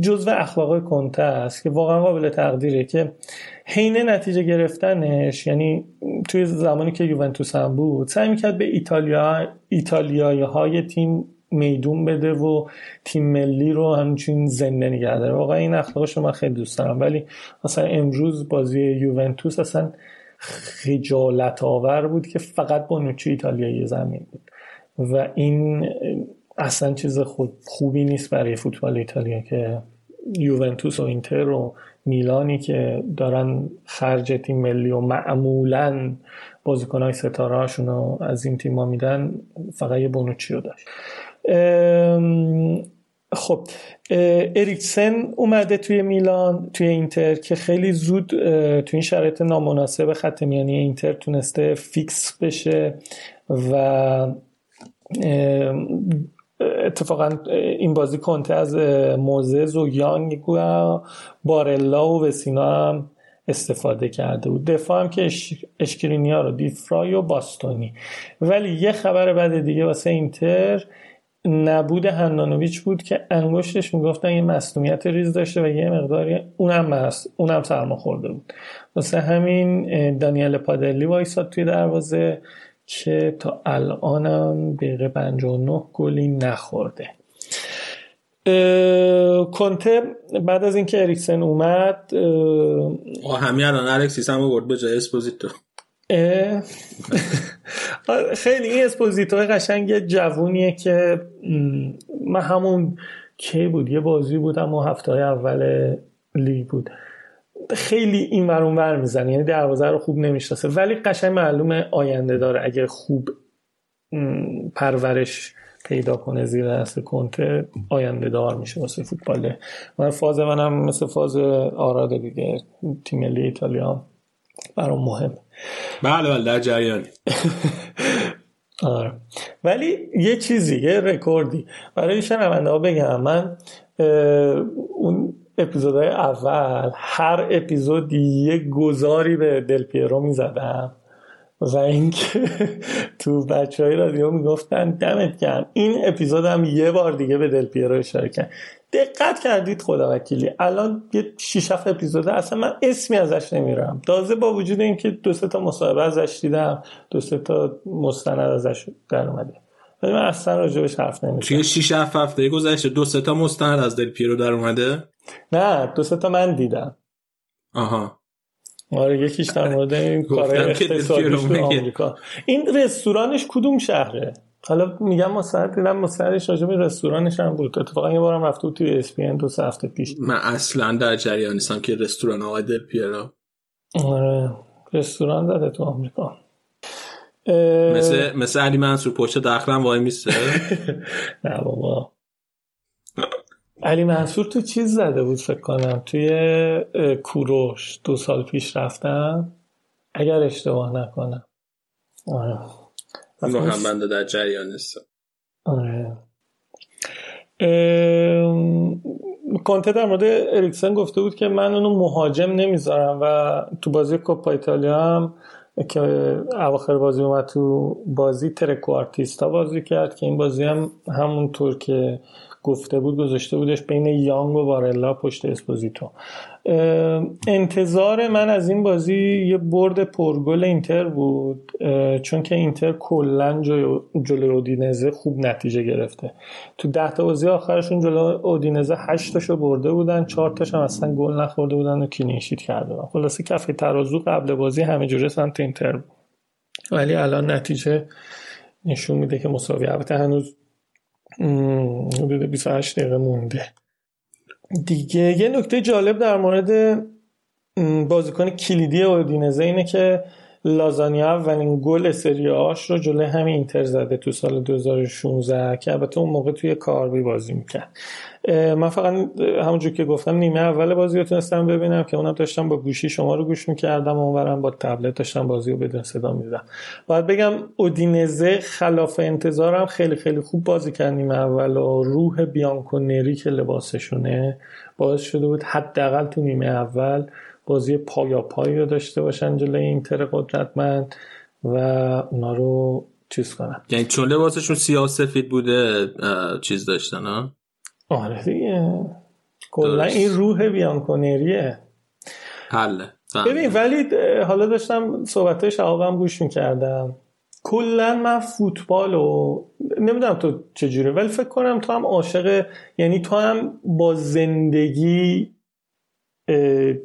جزو اخلاق کنته است که واقعا قابل تقدیره که حین نتیجه گرفتنش یعنی توی زمانی که یوونتوس هم بود سعی می‌کرد به ایتالیا ایتالیایی های تیم میدون بده و تیم ملی رو همچین زنده نگه داره واقعا این اخلاقش رو من خیلی دوست دارم. ولی مثلا امروز بازی یوونتوس اصلا خجالت آور بود که فقط با نوچی ایتالیایی زمین بود. و این اصلا چیز خود خوبی نیست برای فوتبال ایتالیا که یوونتوس و اینتر و میلانی که دارن خرج تیم ملی و معمولا بازیکنهای ستاره رو از این تیم میدن فقط یه بونوچی رو داشت. خب اریکسن اومده توی میلان توی اینتر که خیلی زود توی این شرایط نامناسب خط میانی اینتر تونسته فیکس بشه و اتفاقا این بازی کنته از موزز و یانگ و بارلا و وسینا هم استفاده کرده بود. دفاع هم که اشکرینیا رو دیفرای و باستونی. ولی یه خبر بعد دیگه واسه اینتر نبود هندانویچ بود که انگشتش می‌گفتن یه مصنومیت ریز داشته و یه مقداری اونم مست اونم سرما خورده بود. واسه همین دانیل پادلی وایساد توی دروازه. که تا الانم دقیقه 59 گلی نخورده. کنته بعد از اینکه اریکسن اومد همین الان الکسیس هم برد به جای اسپوزیتو. خیلی این اسپوزیتو قشنگ جوونیه که من همون کی بود؟ یه بازی بود اما هفته های اول لیگ بود. خیلی این ور ور می‌زنه. یعنی دروازه رو خوب نمی‌شناسه. ولی قشنگ معلومه آینده داره. اگر خوب پرورش پیدا کنه زیر دست کنته آینده دار میشه واسه فوتبال. من فاز منم مثل فاز آراد دیگه. تیم ملی ایتالیا برام مهم. بله بله در جریان آره. ولی یه چیزی یه رکوردی. برای شنونده ها بگم. من اون اپیزودهای اول هر اپیزود یه گذاری به دل پیرو می‌زدم و اینکه تو بچه های رادیو می‌گفتن دمت گرم این اپیزود هم یه بار دیگه به دل پیرو اشاره کرد. دقت کردید خدا وکیلی الان یه شیش هفت اپیزوده اصلا من اسمی ازش نمیرم. تازه با وجود اینکه دو سه تا مصاحبه ازش دیدم دو سه تا مستند ازش در اومده. ولی من اصلا راجبش حرف نمی‌زنم. توی 6 7 هفته گذشته دو سه تا مستند از دل پیرو در اومده؟ نه دو سه تا من دیدم. آها. آره یکیش در مورد این کار اقتصادیش تو آمریکا. این رستورانش کدوم شهره؟ حالا میگم مستعد دیدم مستعدش راجع به رستورانش هم بود. اتفاقا یه بارم رفته بود توی اس پی دو سه هفته پیش. من اصلا در جریان نیستم که رستوران آقای دل پیرو. آره رستوران زده تو آمریکا. مثل مثل علی منصور پشت دخلم وای میسته؟ نه بابا. علی منصور تو چیز زده بود فکر کنم توی کوروش دو سال پیش رفتم اگر اشتباه نکنم. آره. هم بنده در جریان نیستم آره. کنته در مورد اریکسن گفته بود که من اونو مهاجم نمی‌ذارم و تو بازی کوپا ایتالیا هم که اواخر بازی اومد تو بازی ترکوارتیستا بازی کرد که این بازی هم همونطور که گفته بود گذاشته بودش بین یانگ و بارلا پشت اسپوزیتو. انتظار من از این بازی یه برد پرگل اینتر بود چون که اینتر کلا جلوی اودینزه خوب نتیجه گرفته. تو ده تا بازی آخرشون جلو اودینزه 8 تاشو برده بودن 4 تاش هم اصلا گل نخورده بودن و clean sheet کرده بودن. خلاصه کف ترازو قبل بازی همه جوره سمت اینتر بود. ولی الان نتیجه نشون میده که مساوی. البته هنوز حدود 28 دقیقه مونده. دیگه یه نکته جالب در مورد بازیکن کلیدی اودینزه اینه که لازانیا اولین گل سری آش رو جلوی همین اینتر زده تو سال 2016 که البته اون موقع توی کاربی بازی می‌کرد. من فقط همونجور که گفتم نیمه اول بازی رو تونستم ببینم که اونم داشتم با گوشی شما رو گوش می‌کردم اونورم با تبلت داشتم بازی رو بدون صدا می‌دیدم باید بگم اودینزه خلاف انتظارم خیلی خیلی خوب بازی کرد نیمه اول و روح بیانکونری که لباسشونه باعث شده بود حداقل تو نیمه اول بازی پایا پایی رو داشته باشن جلوی اینتر قدرتمند و اونا رو چیز کنن. یعنی چون لباسشون سیاه سفید بوده چیز داشتن ها؟ آره دیگه. کلا این روح بیانکونریه حله. ببین ولی حالا داشتم صحبت شهابم گوش می‌کردم. کلا من فوتبال و نمی‌دونم تو چجوره ولی فکر کنم تو هم عاشق یعنی تو هم با زندگی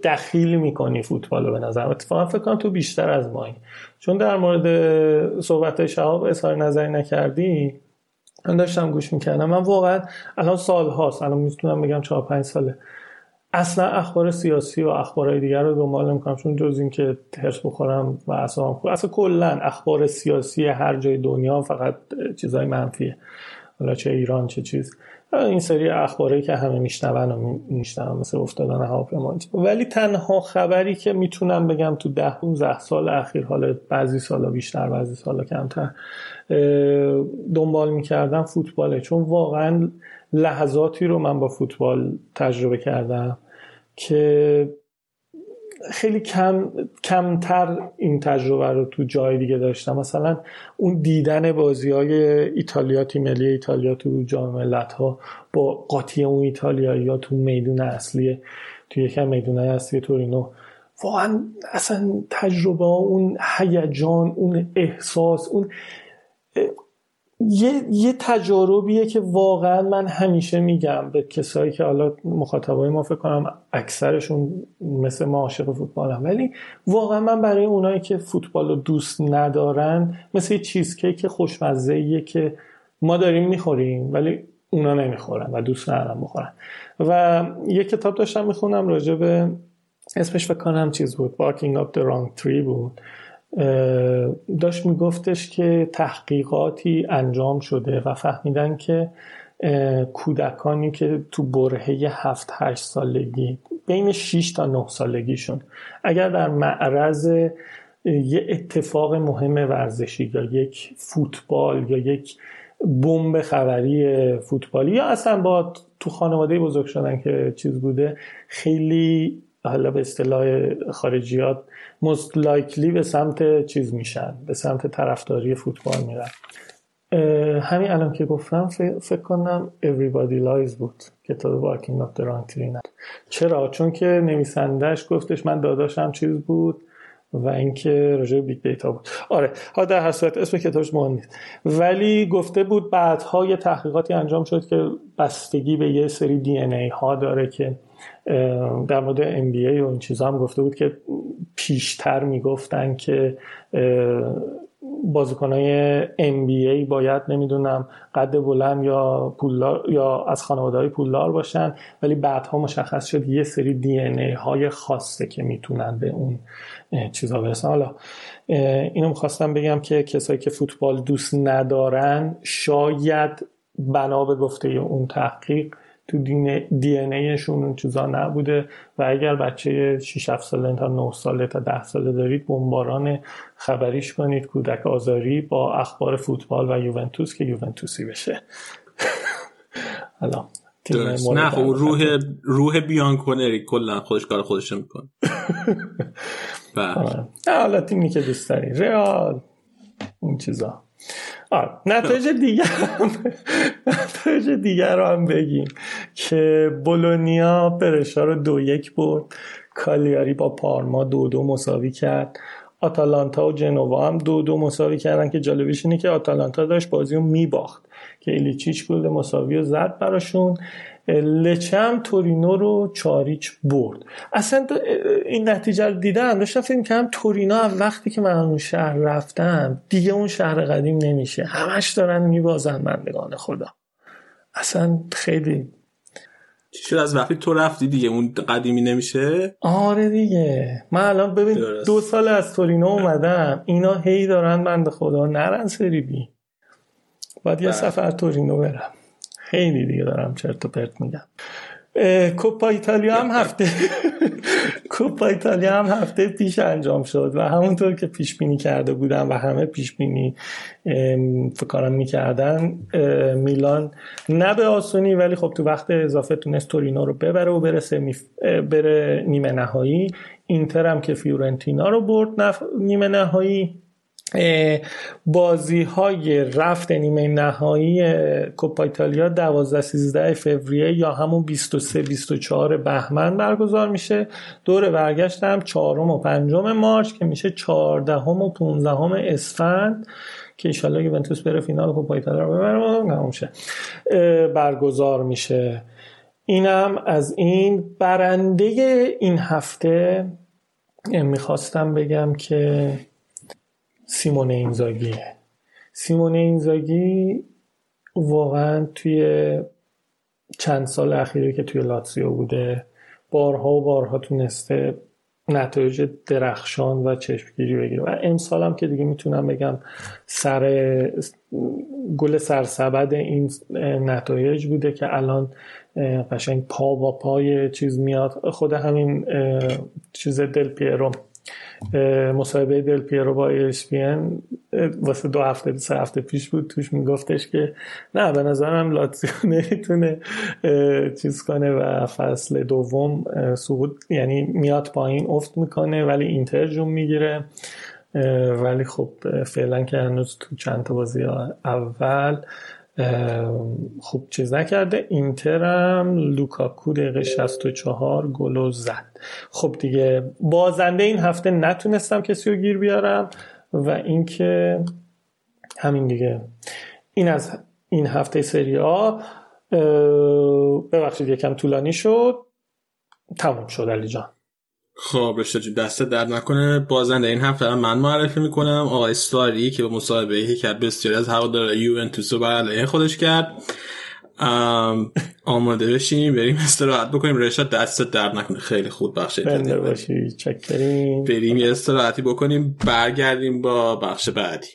دخیل می‌کنی فوتبال رو به نظر. اتفاقا فکر کنم تو بیشتر از مایی چون در مورد صحبت شهاب اظهار نظری نکردی من داشتم گوش می‌کردم. من واقعا الان سال هاست الان می‌تونم بگم چهار پنج ساله. اصلا اخبار سیاسی و اخبارهای دیگر رو دنبال نمی‌کنم چون جز این که ترس بخورم و اصلا اصلا کلا اخبار سیاسی هر جای دنیا فقط چیزای منفیه. حالا چه ایران چه چیز. این سری اخباری که همه میشنون و میشنون مثل افتادن هواپیما. ولی تنها خبری که می‌تونم بگم تو ده 15 سال اخیر حالا بعضی سالا بیشتر بعضی سالا کمتر دنبال می‌کردم فوتباله. چون واقعا لحظاتی رو من با فوتبال تجربه کردم که خیلی کم کمتر این تجربه رو تو جای دیگه داشتم. مثلا اون دیدن بازی های ایتالیا تیم ملی ایتالیا تو جام ملت ها با قاطی اون ایتالیا یا تو میدون اصلی تو یکم میدون اصلی تورینو واقعا اصلا تجربه اون هیجان اون احساس اون یه, یه تجاربیه که واقعا من همیشه میگم به کسایی که حالا مخاطبای ما فکر کنم اکثرشون مثل ما عاشق فوتبال هم. ولی واقعا من برای اونایی که فوتبال رو دوست ندارن مثل چیزکیک خوشمزه که ما داریم می‌خوریم ولی اونا نمی‌خورن و دوست ندارن بخورن و یه کتاب داشتم می‌خونم راجع به اسمش فکر کنم چیز بود Barking Up the Wrong Tree بود داشت میگفتش که تحقیقاتی انجام شده و فهمیدن که کودکانی که تو برهه هفت هشت سالگی بین 6 تا 9 سالگیشون اگر در معرض یه اتفاق مهم ورزشی یا یک فوتبال یا یک بمب خبری فوتبالی یا اصلا با تو خانواده بزرگ شدن که چیز بوده خیلی حالا به اصطلاح خارجیات most likely به سمت چیز میشن به سمت طرفداری فوتبال میرن. همین الان که گفتم فکر کنم Everybody Lies بود کتاب Barking Up the Wrong چرا؟ چون که نویسندهش گفتش من داداشم چیز بود و اینکه راجع big data بود. آره ها در هر صورت اسم کتابش مهم نیست. ولی گفته بود بعدها یه تحقیقاتی انجام شد که بستگی به یه سری DNA ها داره که در مورد ام بی ای و چیزا هم گفته بود که پیشتر می‌گفتن که بازیکنهای ای باید نمی‌دونم قد بلند یا پولدار یا از خانواده های پولدار باشن ولی بعدها مشخص شد یه سری دی ای های خاصه که می‌تونن به اون چیزا برسن. حالا اینو می‌خواستم بگم که کسایی که فوتبال دوست ندارن شاید بنا به گفته اون تحقیق تو دی ان ایشون اون چیزا نبوده و اگر بچه 6 7 ساله تا 9 ساله تا 10 ساله دارید بمباران خبریش کنید. کودک آزاری با اخبار فوتبال و یوونتوس که یوونتوسی بشه. حالا نه خب روح روح بیانکونری کلا خودش کار خودش می‌کنه. حالا تیمی که دوست داری رئال اون چیزا. نتایج دیگر هم نتایج دیگر رو هم بگیم که بولونیا برشا رو دو یک برد کالیاری با پارما دو دو مساوی کرد. آتالانتا و جنوا هم دو دو مساوی کردن که جالبیش اینه که آتالانتا داشت بازی رو میباخت که ایلیچیچ گل مساوی رو زد براشون. لچه هم تورینو رو چاریچ برد. اصلا این نتیجه رو دیدم داشتم فکر کنم تورینو از وقتی که من اون شهر رفتم دیگه اون شهر قدیم نمیشه. همش دارن میبازن مندگان خدا. اصلا خیلی چی شد؟ از وقتی تو رفتی دیگه اون قدیمی نمیشه؟ آره دیگه. من الان ببین درست. دو سال از تورینو اومدم. اینا هی دارن بند خدا نرن سری بی. باید یه بله. سفر تورینو برم. خیلی دیگه دارم چرت و پرت میگم کوپا ایتالیا هم هفته کوپا ایتالیا هم هفته پیش انجام شد و همونطور که پیش بینی کرده بودم و همه پیش بینی فکر می‌کردن میلان نه به آسونی ولی خب تو وقت اضافه تونست تورینو رو ببره و بره, سمی بره نیمه نهایی اینتر هم که فیورنتینا رو برد. نیمه نهایی بازی های رفت نیمه نهایی کوپا ایتالیا 12 13 فوریه یا همون 23 24 بهمن برگزار میشه. دور برگشت هم 4 و 5 مارچ که میشه 14 و 15 اسفند که ایشالله یوونتوس بره فینال کوپا ایتالیا رو ببره برگزار میشه. اینم از این برنده این هفته. می‌خواستم بگم که سیمون اینزاگیه سیمون اینزاگی واقعا توی چند سال اخیری که توی لاتسیو بوده بارها و بارها تونسته نتایج درخشان و چشمگیری بگیره. و امسال هم که دیگه می‌تونم بگم سر گل سرسبد این نتایج بوده که الان قشنگ پا با پای چیز میاد. خود همین چیز دل پیرو. مصاحبه دل پیرو با ESPN واسه دو هفته سه هفته پیش بود توش میگفتش که نه به نظرم لاتزیو نمی‌تونه چیز کنه و فصل دوم سقوط یعنی میاد پایین افت می‌کنه ولی اینتر جون می‌گیره ولی خب فعلا که هنوز تو چند تا بازی اول خوب چیز نکرده. اینترم لوکاکو دقیقه 64 گلو زد. خب دیگه بازنده این هفته نتونستم کسی رو گیر بیارم و اینکه همین دیگه. این از این هفته سری ها ببخشید یکم طولانی شد. تموم شد علی جان. خب رشته جو دست درد نکنه. بازنده این هفته رو من معرفی می‌کنم. آقای ستاری که به مصاحبه که کرد بسیاری از هوادار یوونتوس رو بر علیه خودش کرد. آماده بشیم بریم استراحت بکنیم. رشاد دست درد نکنه. خیلی خوب بخش بنده باشی بریم یه استراحتی بکنیم. برگردیم با بخش بعدی.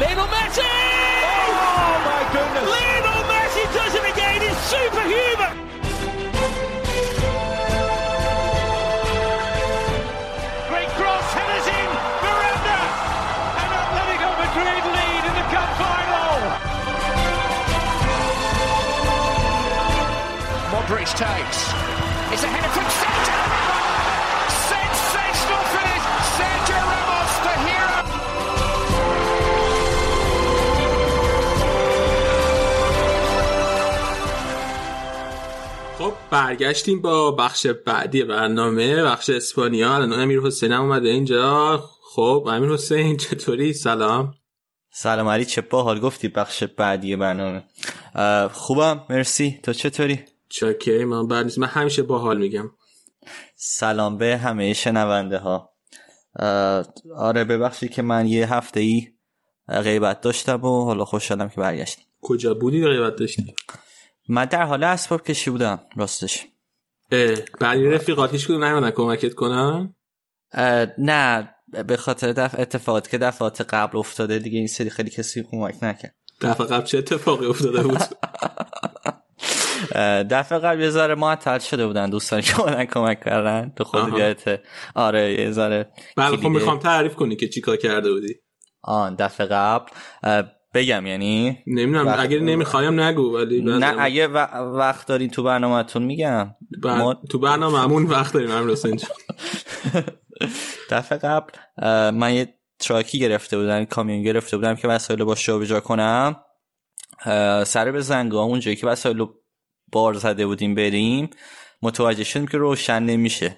Lionel Messi! Oh my goodness! Lionel Messi does it again! It's superhuman! Modric takes. It's a header from Sergio Ramos! Sensational finish! Sergio Ramos, the hero! خب برگشتیم با بخش بعدی برنامه بخش اسپانیا الان امیر حسین هم اومده اینجا خب امیر حسین چطوری سلام سلام علی چه باحال گفتی بخش بعدی برنامه خوبم مرسی تو چطوری چاکری من بعد نیست. من همیشه باحال میگم. سلام به همه شنونده ها. آره ببخشید که من یه هفته ای غیبت داشتم و حالا خوشحالم که برگشتیم. کجا بودی غیبت داشتی؟ من در حال اسباب کشی بودم راستش. بعدی رفیقات هیچ کدوم نیومدن کمکت کنن؟ نه به خاطر دفع اتفاقات که دفعات قبل افتاده دیگه این سری خیلی کسی کمک نکرد. دفعه قبل چه اتفاقی افتاده بود؟ دفعه قبل یه ذره معطل شده بودن دوستان که اومدن کمک کردن. تو خود یادت آره یه ذره بله خب می‌خوام تعریف کنی که چیکار کرده بودی. آن دفعه قبل. بگم یعنی نمی‌دونم وقت... اگر نمی‌خوایم نگو ولی نه اگه و... وقت دارین تو برنامهتون میگم. بر... ما... تو برنامهمون وقت داریم امیر حسین دفعه قبل من یه تراکی گرفته بودن کامیون گرفته بودم که وسایل باش جابجا کنم. سر به زنگام اونجایی که وسایل بار زده بودیم بریم متوجه شدیم که روشن نمیشه.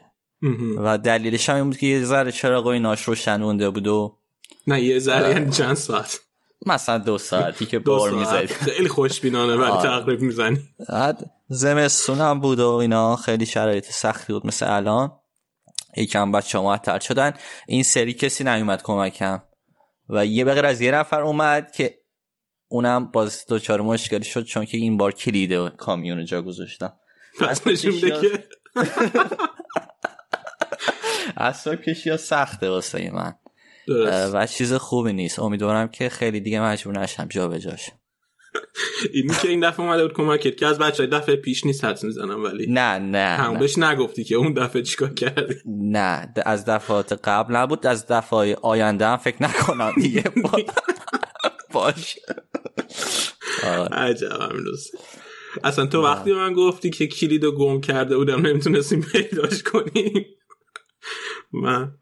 و دلیلش هم این بود که یه ذره چراغ ایناش روشن مونده بود و نه یه ذره یعنی چند ساعت؟ مثلا دو ساعتی که بار می‌زدی خیلی خوشبینانه ولی تقریب می‌زنی. زمستون هم بود و اینا. خیلی شرایط سختی بود مثل الان. یکم بچه معطل شدن. این سری کسی نیومد کمکم. و یه بغیر از یه نفر اومد که اونم باز دوچار مشکلی شد چون که این بار کلید کامیون جا گذاشتم. اصلا کشی ها سخته واسه من. و چیز خوبی نیست. امیدوارم که خیلی دیگه مجبور نشم جا به جاش. اینی که این دفعه اومده بود کمکت که از بچه دفعه پیش نیست حدس می‌زنم ولی نه نه, هم. بهش نگفتی که اون دفعه چیکار کردی؟ نه از دفعات قبل نبود. از دفعه آینده هم فکر نکنم دیگه. باش آره. عجب همین روز. اصلا تو وقتی من گفتی که کلید گم کرده بودم نمی‌تونستیم پیداش کنیم. من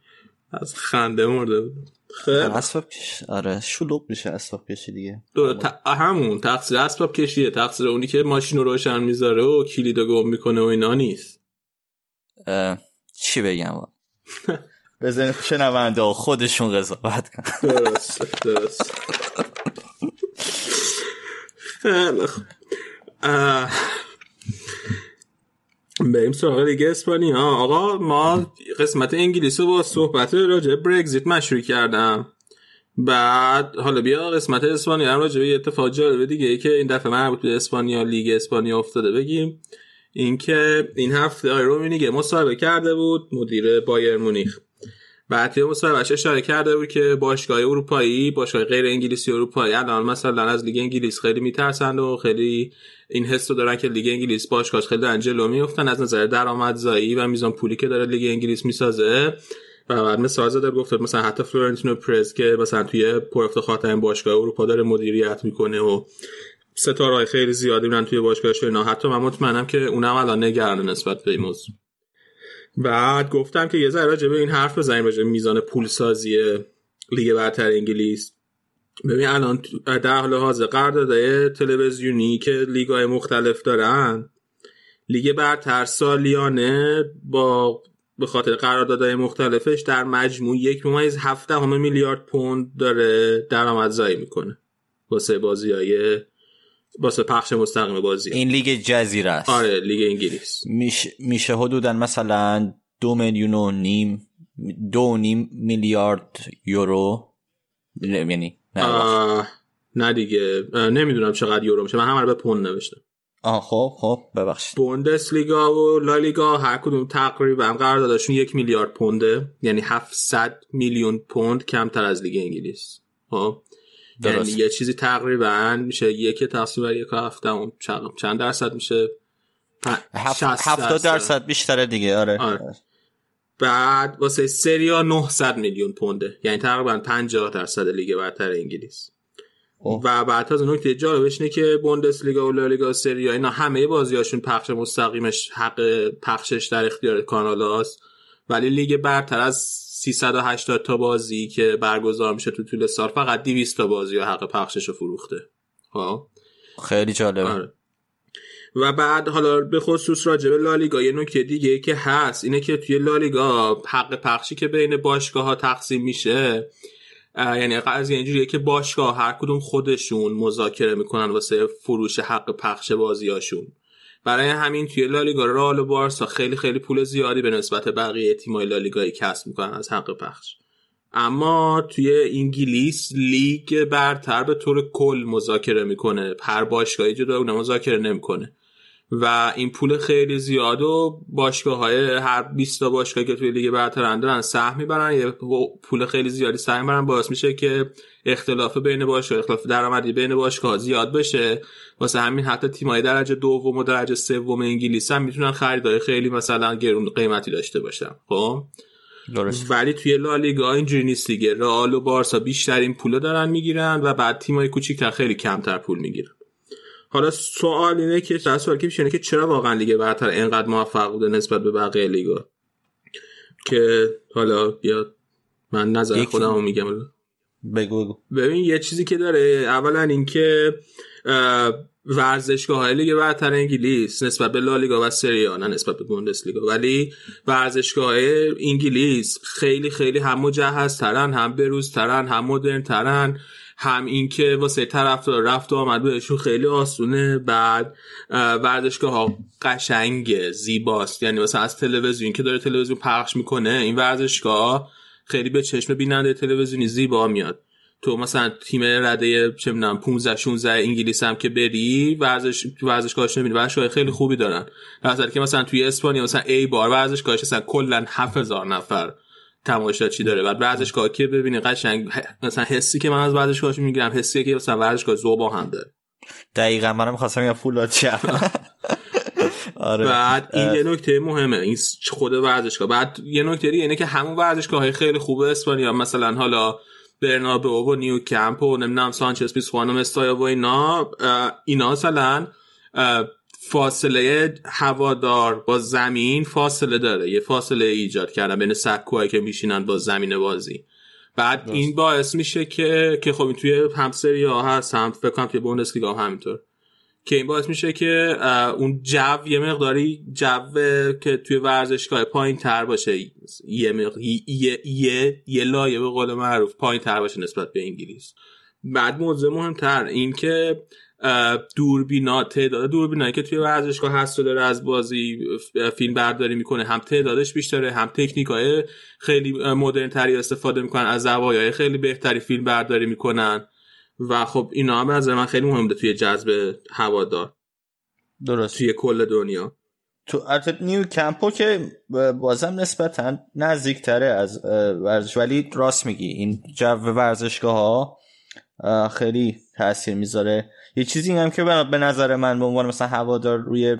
از خنده مرده بودم. خیلی اسباب کش آره شلوغ میشه اسباب کشی دیگه. دو ت... همون تقصیر اسباب کشیه. تقصیر اونی که ماشین رو روشن می‌ذاره و کلید رو گم می‌کنه و اینا نیست. اه، چی بگم؟ بزن شنونده خودشون قضاوت کن. درست درست. خیلی خوب. بریم سراغ لیگ اسپانیا. آقا ما قسمت انگلیس رو با صحبت راجع برگزیت شروع کردم. بعد حالا بیا قسمت اسپانیا هم راجع به اتفاق جالب دیگه ای که این دفعه مربوط به اسپانیا لیگ اسپانیا افتاده بگیم. اینکه این هفته آقای رومینیگه مصاحبه کرده بود مدیر بایرن مونیخ. بعد مصاحبهش اشاره کرده بود که باشگاه اروپایی باشگاه غیر انگلیسی اروپایی الان مثلا از لیگ انگلیس خیلی میترسند و خیلی این حس رو دارن که لیگ انگلیس باشگاهش خیلی دارن جلو میفتن از نظر درآمدزایی و میزان پولی که داره لیگ انگلیس می‌سازه. و بعد مثال زده گفت مثلا حتی فلورنتینو پرز که مثلا توی پر افتخارترین باشگاه اروپا داره مدیریت می‌کنه و ستاره خیلی زیادی میرن توی باشگاهش اینا. حتی من مطمئنم که اونم الان نگران نسبت به این موضوع. بعد گفتم که یه ذره راجع این حرف بزنیم راجع میزان پول سازی لیگ برتر انگلیس. ببین الان در حال حاضر قراردادهای تلویزیونی که لیگای مختلف دارن لیگ برتر سالیانه با به خاطر قراردادهای مختلفش در مجموع یک ممیز هفته همه میلیارد پوند داره درآمدزایی می‌کنه واسه بازی های واسه پخش مستقیم بازی. این لیگ جزیره است. آره لیگ انگلیس. میشه, میشه حدودا مثلا دو میلیون و نیم دو نیم میلیارد یورو. یعنی نه. آه، نه دیگه. نمی‌دونم چقدر یورو میشه. من همه رو به پوند نوشتم. آه خب خب ببخشید. بوندس لیگا و لالیگا هر کدوم تقریبا قراردادشون یک میلیارد پونده. یعنی 700 میلیون پوند کمتر از لیگ انگلیس. خب؟ یعنی درست. یه چیزی تقریبا میشه یک تقسیم بر یک هفته اون چند, درصد میشه پ- هفت- 60 هفتاد درصد بیشتره دیگه آره, آره. بعد واسه سریا 900 میلیون پونده یعنی تقریبا 50 درصد لیگ برتر انگلیس اوه. و بعد از نکته جالبش اینه که بوندس لیگا و لالیگا و سریا اینا همه بازیاشون پخش مستقیمش حق پخشش در اختیار کانال هاست ولی لیگ برتر از 380 تا بازی که برگزار میشه تو طول سال فقط 200 تا بازی و حق پخشش رو فروخته. خب خیلی جالبه. آره. و بعد حالا به خصوص راجع به لالیگا یه نکته دیگه که هست اینه که توی لالیگا حق پخشی که بین باشگاه ها تقسیم میشه یعنی قضیه اینجوریه که باشگاه هر کدوم خودشون مذاکره می‌کنن واسه فروش حق پخش بازیاشون برای همین توی لالیگا رئال و بارسا خیلی خیلی پول زیادی به نسبت بقیه تیمای لالیگایی کسب می‌کنن از حق پخش. اما توی انگلیس لیگ برتر به طور کل مذاکره می‌کنه. هر باشگاهی جدا مذاکره نمی‌کنه. و این پول خیلی زیاد و باشگاه های هر 20 تا باشگاهی که توی لیگ برترن دارن سهم می‌برن. یه پول خیلی زیادی سهم می‌برن. باعث میشه که اختلاف بین باشگاه اختلاف درآمدی بین باشگاه زیاد بشه. واسه همین حتی تیمای درجه دوم و درجه سوم انگلیس هم می‌تونن خریدای خیلی مثلا گرون قیمتی داشته باشن. خب؟ درست ولی توی لالیگا اینجوری نیست دیگه. رئال و بارسا بیشترین پول دارن می‌گیرن و بعد تیمای کوچیکتر خیلی کمتر پول می‌گیرن. حالا سوال اینه که در سوال که که چرا واقعا لیگ برتر اینقدر موفق بوده نسبت به بقیه لیگا؟ که حالا بیاد من نظر خودم رو میگم. بگو بگو. ببین یه چیزی که داره اولا اینکه اه، ورزشگاه های لیگ برتر انگلیس نسبت به لالیگا و سری آ نه نسبت به بوندسلیگا. ولی ورزشگاه های انگلیس خیلی خیلی هم مجهز ترن هم بروز ترن هم مدرن ترن هم اینکه واسه طرفدار رفت و آمد بهشون خیلی آسونه. بعد اه، ورزشگاه ها قشنگه زیباست. یعنی مثلا از تلویزیون که داره تلویزیون پخش می‌کنه این ورزشگاه خیلی به چشم بیننده تلویزیونی زیبا میاد. تو مثلا تیم رده چه می‌دونم 15 16 انگلیس هم که بری ورزش ورزشگاهش نمی‌بینی ورزشگاه خیلی خوبی دارن. در که مثلا توی اسپانیا مثلا ای بار ورزشگاهش مثلا کلا 7000 نفر. تماشاچی داره. بعد ورزشگاه که ببینی قشنگ مثلا حسی که من از ورزشگاهش می‌گیرم حسی که مثلا ورزشگاه زوبا هم داره. دقیقا منم خواستم فولاد چپ آره. بعد این یه نکته مهمه این خود ورزشگاه. بعد یه نکته دیگه اینه که همون ورزشگاه خیلی خوبه اسپانیا مثلا حالا برنابئو و نیو کمپ و نمی‌دونم سانچز پیسخوان و مستایا و اینا اینا مثلا فاصله هوادار با زمین فاصله داره یه فاصله ایجاد کردن بین سکوهایی که میشینن با زمین بازی. بعد این باعث میشه که که خب این توی هم سری ها هست هم فکر کنم توی بوندسلیگا هم همینطور. که این باعث میشه که اون جو یه مقداری جو که توی ورزشگاه پایین تر باشه یه, مق... یه... یه... یه لایه به قول معروف پایین تر باشه نسبت به انگلیس. بعد موضوع مهمتر این که دوربینا تعداد دوربینایی که توی ورزشگاه هست و داره از بازی فیلم برداری می‌کنه هم تعدادش بیشتره هم تکنیک های خیلی مدرن تری استفاده می‌کنن از زوایای خیلی بهتری فیلم برداری می‌کنن. و خب اینا هم به نظر من خیلی مهمه توی جذب هوادار. درست. توی کل دنیا. تو نیو کمپو که بازم نسبتا نزدیکتره از ورزش. ولی راست میگی این جو ورزشگاه ها خیلی تاثیر می‌ذاره. یه چیزی هم که به نظر من به عنوان مثلا هوادار روی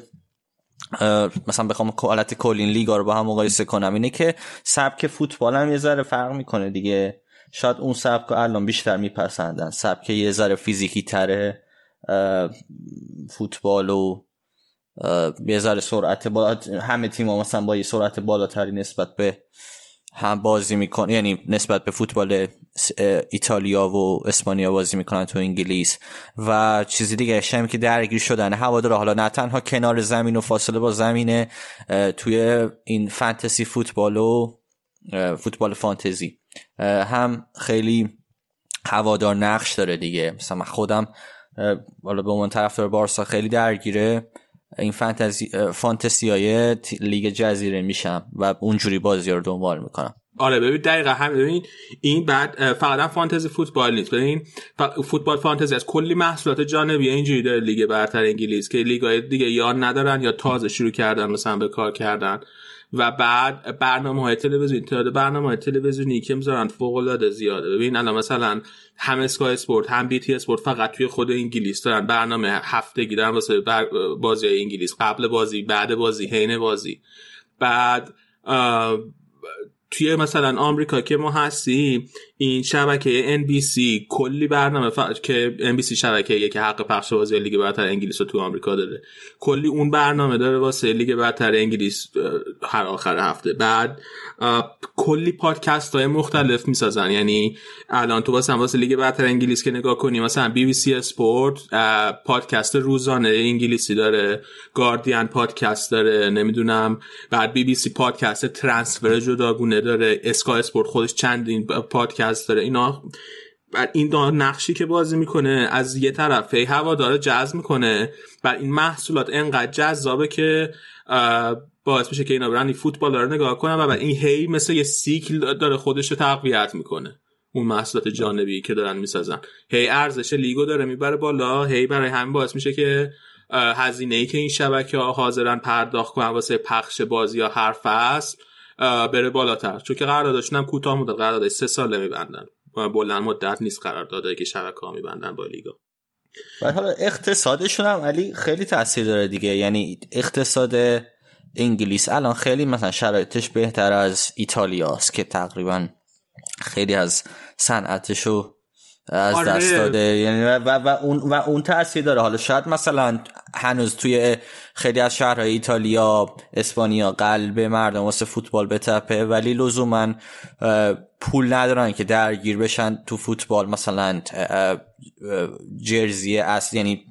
مثلا بخوام حالت کلین لیگا رو با هم مقایسه کنم اینه که سبک فوتبال هم یه ذره فرق می‌کنه دیگه. شاید اون سبک رو الان بیشتر میپسندن. سبک یه ذره فیزیکی تره فوتبال و یه ذره سرعت بالا همه تیم مثلا با یه سرعت بالاتری نسبت به هم بازی میکن یعنی نسبت به فوتبال ایتالیا و اسپانیا بازی می‌کنن تو انگلیس. و چیزی دیگه شمی که درگیر شدن. هوادارا حالا نه تنها کنار زمین و فاصله با زمینه توی این فانتزی فوتبال و فوتبال فانتزی. هم خیلی هوادار نقش داره دیگه. مثلا من خودم حالا به عنوان طرفدار بارسا خیلی درگیره. این فانتزی فانتزی های لیگ جزیره میشم و اونجوری بازی رو دنبال می‌کنم. آره ببین دقیقا همین. ببین این بعد فقط فانتزی فوتبال نیست. ببین فوتبال فانتزی از کلی محصولات جانبی اینجوری داره لیگ برتر انگلیس که لیگ های دیگه یا ندارن یا تازه شروع کردن مثلا به کار کردن. و بعد برنامه های تلویزیونی تعداد برنامه های تلویزیونی که می‌ذارن فوق العاده زیاده ببین الان مثلا هم اسکای اسپورت هم بی تی اسپورت فقط توی خود انگلیس دارن برنامه هفتگی دارن واسه. بازی های انگلیس قبل بازی بعد بازی حین بازی بعد توی مثلا آمریکا که ما هستیم این شبکه NBC کلی برنامه ف... که NBC شبکه که حق پخش بازی لیگ برتر انگلیس رو تو آمریکا داره. کلی اون برنامه داره واسه لیگ برتر انگلیس هر آخر هفته. بعد کلی پادکست های مختلف می‌سازن. یعنی الان تو واسه واسه لیگ برتر انگلیس که نگاه کنی مثلا بی بی سی اسپورت پادکست روزانه انگلیسی داره. گاردین پادکست داره. نمی‌دونم. بعد بی بی سی پادکست transfer جداگونه داره. اسکای اسپورت خودش چندین پادکست داره. اینا بعد این نقشی که بازی می‌کنه از یه طرف هی هوادار جذب می‌کنه و این محصولات انقدر جذابه که باعث میشه که اینا برن این فوتبال رو نگاه کنن و بعد این هی مثل یه سیکل داره خودش رو تقویت می‌کنه. اون محصولات جانبی که دارن می‌سازن. هی ارزش لیگو داره می‌بره بالا هی برای همین باعث میشه که هزینه ای که این شبکه ها حاضرن پرداخت کنن واسه پخش بازی یا هر فصل بره بالاتر. چون که قراردادشون هم کوتاه مدت قرارداد سه ساله میبندن و بلند مدت نیست قراردادایی که شبکه ها میبندن با لیگا. و حالا اقتصادشون هم علی خیلی تاثیر داره دیگه. یعنی اقتصاد انگلیس الان خیلی مثلا شرایطش بهتر از ایتالیاست که تقریبا خیلی از صنعتش رو از آره. دست داده. یعنی و, و, اون و اون تاثیر داره. حالا شاید مثلا هنوز توی خیلی از شهرهای ایتالیا اسپانیا قلب مردم واسه فوتبال بتپه ولی لزوما پول ندارن که درگیر بشن تو فوتبال. مثلا جرزی اصل یعنی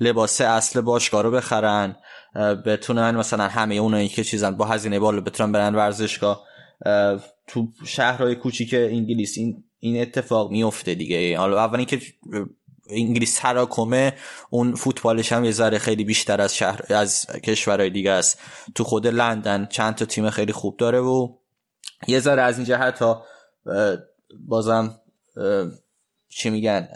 لباس اصل باشگاه رو بخرن بتونن مثلا همه اونایی که چیزن با هزینه بالا بتونن برن ورزشگاه. تو شهرهای کوچیک انگلیس این این اتفاق میفته دیگه. حالا اول اینکه انگلیس تراکمه اون فوتبالش هم یه ذره خیلی بیشتر از شهر از کشورهای دیگه است. تو خود لندن چند تا تیم خیلی خوب داره و یه ذره از این جهت ها بازم چی میگن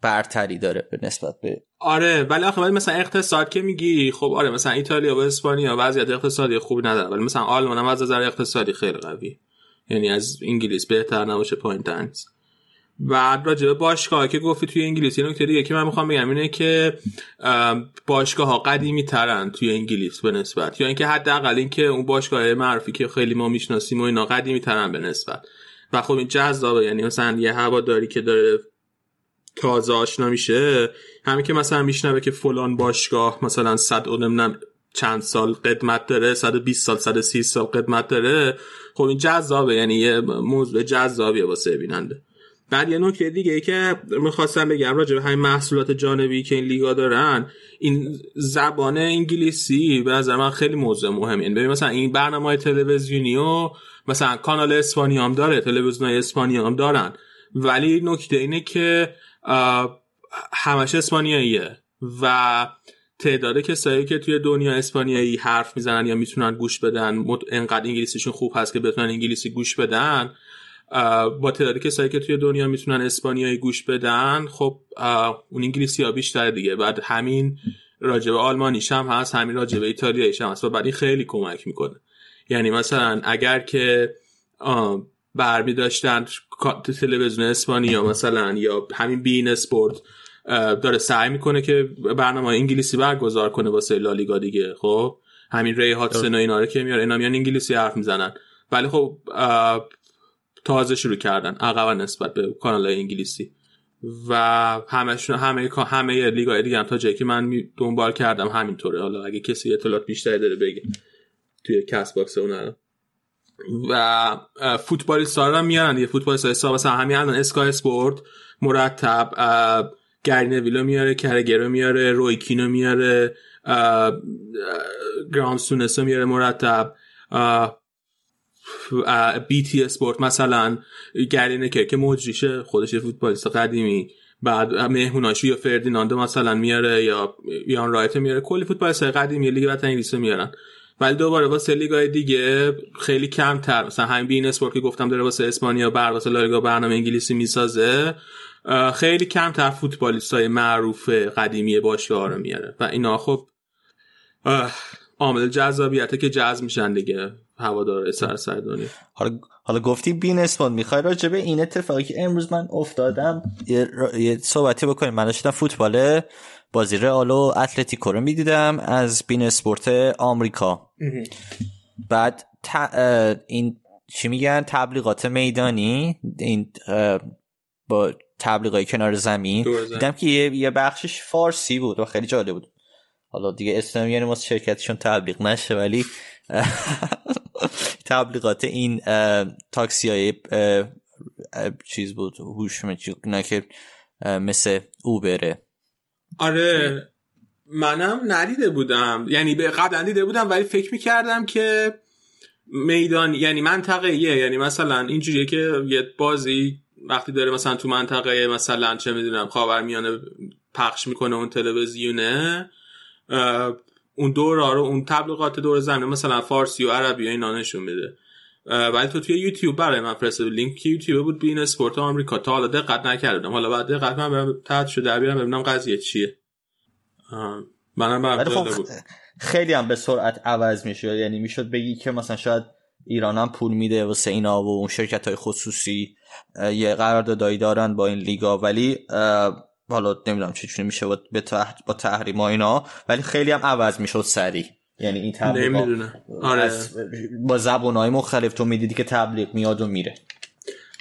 برتری داره به نسبت به آره ولی آخه ولی مثلا اقتصاد که میگی خب آره مثلا ایتالیا و اسپانیا وضعیت اقتصادی خوبی نداره ولی مثلا آلمان هم از نظر اقتصادی خیلی قوی یعنی از انگلیس بهتر نباشه پایین تنز بعد راجع به باشگاه که گفتی توی انگلیس یه نکته دیگه که من می‌خوام بگم اینه که باشگاه ها قدیمی ترن توی انگلیس به نسبت. یا اینکه حداقل اینکه اون باشگاه معروفی که خیلی ما می‌شناسیم و اینا قدیمی ترن به نسبت. و خب این جذابه یعنی مثلا یه هواداری که داره تازه آشنا میشه همین که مثلا میشنوه که فلان باشگاه مثلا صد نمی‌دونم چند سال قدمت داره 120 سال 130 سال قدمت داره. خب این جذابه یعنی یه موضوع جذابیه واسه بیننده. بعد یه نکته دیگه ای که می‌خواستم بگم راجع به همین محصولات جانبی که این لیگا دارن این زبان انگلیسی به نظر من خیلی موضوع مهمه. یعنی ببین مثلا این برنامه تلویزیونی و مثلا کانال اسپانی هم داره تلویزیون اسپانی هم دارن. ولی نکته اینه که همش اسپانیاییه و تعداد کسایی که توی دنیا اسپانیایی حرف می‌زنن یا می‌تونن گوش بدن انقدر انگلیسیشون خوب هست که بتونن انگلیسی گوش بدن با تعداد کسایی که توی دنیا می‌تونن اسپانیایی گوش بدن خب اون انگلیسی ها بیشتر دیگه. بعد همین راجب آلمانیش هم هست همین راجب ایتالیاییش هم هست و بعد این خیلی کمک می‌کنه. یعنی مثلا اگر که برمی داشتن تلویزیون اسپانیا مثلا یا همین بین اسپورت داره سعی می‌کنه که برنامه انگلیسی برگزار کنه واسه لالیگا دیگه خب؟ همین ری هاتسن و اینا رو که میاره اینا میان انگلیسی حرف می‌زنن. ولی خب تازه شروع کردن عقبا نسبت به کانال انگلیسی. و همشون همه همه لیگای دیگه هم تا جایی که من دنبال کردم همینطوره. حالا اگه کسی اطلاعات بیشتری داره بگه توی کس باکس اون و فوتبالیست رو میارن یه فوتبالیست ها مثلا همین الان اسکای اسپورت مرتب گرین ویلو میاره کرگرو میاره رویکینو میاره گرام سونسو میاره مرتب بی تی اسپورت مثلا گرینه که که مجریشه خودش فوتبالیست قدیمی بعد مهموناش یا فردیناندو مثلا میاره یا یان رایت میاره کلی فوتبالیست قدیمی لیگ وطن انگلیس میارن. ولی دوباره واسه لیگای دیگه خیلی کمتر مثلا همین بین اسپورت که گفتم داره واسه اسپانیا بر واسه لالیگا برنامه انگلیسی می‌سازه خیلی کمتر فوتبالیست های معروف قدیمی باشگاه رو میاره. و اینا خب عامل جذابیته که جذب میشن دیگه. هوادار سر سر دنیا. حالا حالا گفتی بین اسپان می‌خوای راجع به این اتفاقی که امروز من افتادم یه, یه صحبتی بکنیم. من داشتم فوتبال بازی رئال و اتلتیکو رو می‌دیدم از بین اسپورت آمریکا. بعد این چی میگن؟ تبلیغات میدانی. این با تبلیغای کنار زمین. دیدم که یه, یه بخشش فارسی بود و خیلی جالب بود. حالا دیگه اسم یعنی ما شرکتشون تبلیغ نشه ولی تبلیغات این تاکسی های چیز بود هوش نه که مثل اوبره آره منم ندیده بودم. یعنی به قبلا دیده بودم ولی فکر می‌کردم که میدان یعنی منطقه یه یعنی مثلا اینجوریه که یه بازی وقتی داره مثلا تو منطقه مثلا چه می‌دونم خاورمیانه پخش می‌کنه اون تلویزیونه اون دور رو اون تبلیغات دور زمین مثلا فارسی و عربی و اینا نشون میده. ولی تو توی یوتیوب برای من فرستاد لینک یوتیوب بود بین اسپورت آمریکا. تا حالا دقت نکردم. حالا بعد دقت من برم تحت شده بیارم ببینم قضیه چیه. منم برم خب خیلی هم به سرعت عوض میشه یعنی می‌شد بگی که مثلا شاید ایران هم پول میده واسه اینا و اون شرکت های خصوصی یه قراردادایی دارن با این لیگا. ولی حالا نمی‌دونم چه میشه با, تحت با تحریم اینا ولی خیلی هم عوض می‌شد سریع. یعنی این تبلیغ آره. با زبون های مختلف تو می‌دیدی که تبلیغ میاد و میره.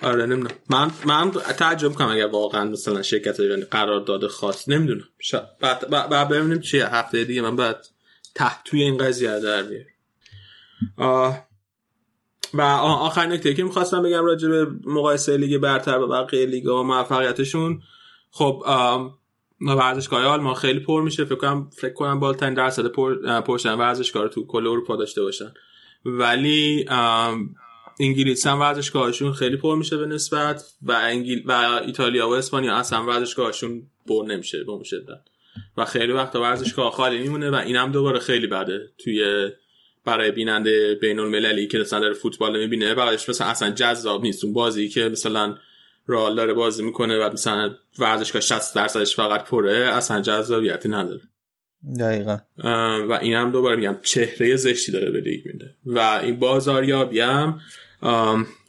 آره نمی‌دونم. من من تعجب کنم اگر واقعا مثلا شرکت ایرانی قرار داده خاص نمی‌دونم. بعد بعد ببینیم چیه. هفته دیگه من بعد تحت توی این قضیه در بیارم. و آخر نکته که می‌خواستم بگم راجع به مقایسه لیگ برتر و بقیه لیگ و موفقیتشون خب ورزشگاه آلمان خیلی پر میشه. فکر کنم فکر کنم بالاترین درصد پر پرشن ورزشگاه تو کل اروپا داشته باشن. ولی انگلیس هم ورزشگاهشون خیلی پر میشه به نسبت و انگل... و ایتالیا و اسپانیا اصلا ورزشگاهشون پر نمیشه به شدت. و خیلی وقت ورزشگاه خالی میمونه و اینم دوباره خیلی بده توی برای بیننده بین المللی که مثلا داره فوتبال می‌بینه بعدش مثلا اصلا جذاب نیست. اون بازی که مثلا رال داره بازی می‌کنه و مثلا ورزشگاه 60 درصدش فقط پره اصلا جذابیتی نداره. دقیقا. و این هم دوباره میگم چهره زشتی داره به لیگ میده. و این بازاریابی هم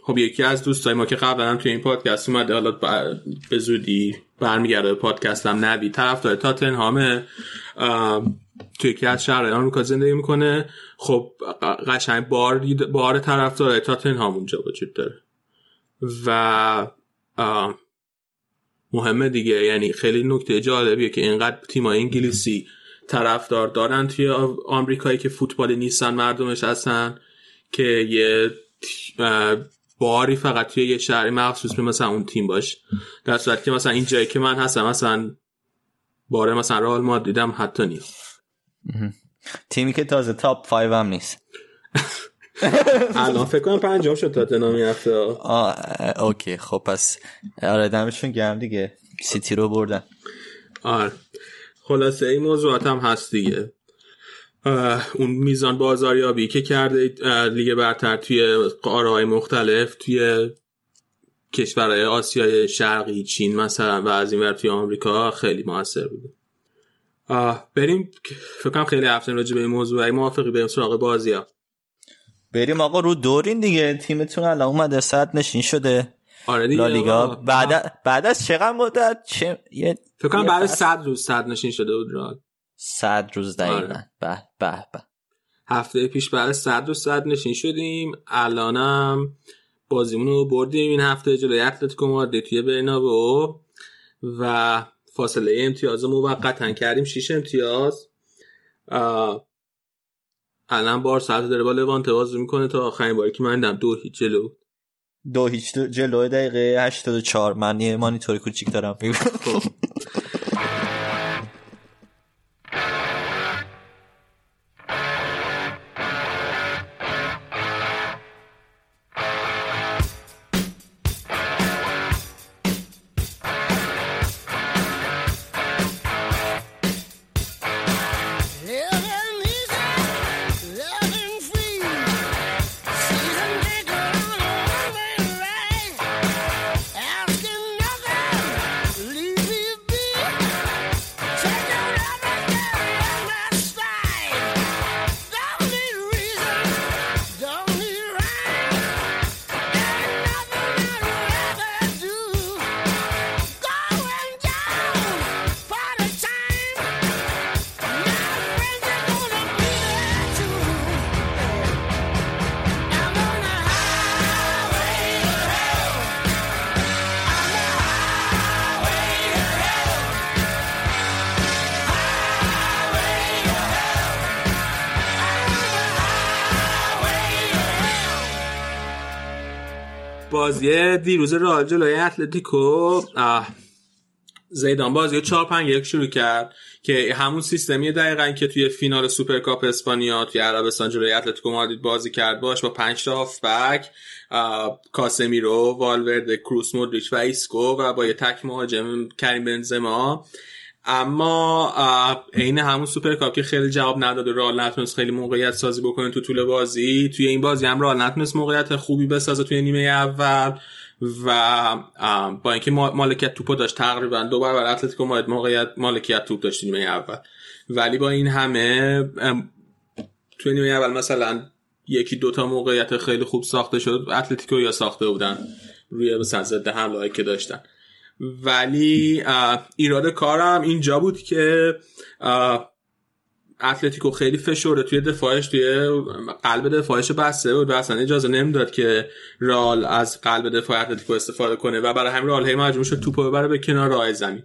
خب یکی از دوستای ما که قبلا هم توی این پادکست اومده حالا به زودی برمیگرده پادکست هم نبی طرف داره تاتنهامه توی یکی از شهرهای آمریکا زندگی می‌کنه. خب قشنگ بار بار طرفدار تاتنهام اونجا وجود داره. و مهمه دیگه. یعنی خیلی نکته جالبیه که اینقدر تیمای انگلیسی طرفدار دارن توی آمریکایی که فوتبال نیستن مردمش هستن که یه باری فقط توی یه شهری مخصوص به مثلا اون تیم باش در صورت که مثلا این جایی که من هستم مثلا باره مثلا رئال مادریدم حتی نیست. تیمی که تازه top 5 هم نیست. الان فکر کنم پنجم شد تاتنهام هفته okay خب پس آره دمشون گرم دیگه. سیتی رو بردن. آره. خلاصه این موضوعات هم هست دیگه. اون میزان بازاریابی که کرده لیگ برتر توی قاره های مختلف توی کشورهای آسیای شرقی چین مثلا و از این ور توی آمریکا خیلی موثر بوده. بریم فکر کنم خیلی هفته راجع به این موضوع ای موافقی بریم سراغ بازی ها. بریم آقا رو دورین دیگه. تیمتون الان اومده صد نشین شده. آره دیگه لالیگا بعد بعد از چقدر مدت؟ چه فکر کنم بعد از 100 روز صد نشین شده بود راد 100 روز دقیقا. آره. به به به. هفته پیش بعد از 100 روز صد نشین شدیم. الانم بازیمون رو بردیم این هفته جلوی اتلتیکو مادرید توی برنابو و فاصله امتیاز موقتا کردیم 6 امتیاز. الان بار ساعت داره با لوانته بازی می‌کنه تا آخرین باری که من دم دو هیچ جلو. دو هیچ جلو دقیقه 84 من یه مانیتور کوچیک دارم. بازی دیروز رئال جلوی اتلتیکو زیدان بازی 4 5 1 شروع کرد که همون سیستمی دقیقا که توی فینال سوپرکاپ اسپانیا توی عربستان جلوی اتلتیکو مادرید بازی کرد باش با 5 تا هافبک کاسمیرو والورده کروس مودریچ و ایسکو و با یه تک مهاجم کریم بنزما. اما عین همون سوپرکاپ که خیلی جواب نداد و رئال نتونست خیلی موقعیت سازی بکنه تو طول بازی. توی این بازی هم رئال نتونست موقعیت خوبی بسازه توی نیمه اول. و با اینکه مالکیت توپو داشت تقریبا دو برابر اتلتیکو مادرید موقعیت مالکیت توپ داشت نیمه اول. ولی با این همه توی نیمه اول مثلا یکی دوتا موقعیت خیلی خوب ساخته شد اتلتیکو یا ساخته بودن روی مثلا ضد حمله که داشتن. ولی ایراد کارم اینجا بود که اتلتیکو خیلی فشرده توی دفاعش توی قلب دفاعش بسته بود و اصلا اجازه نمی‌داد که رال از قلب دفاع اتلتیکو استفاده کنه و برای همین رال هی مجبور شد توپو ببره به کنار راه زمین.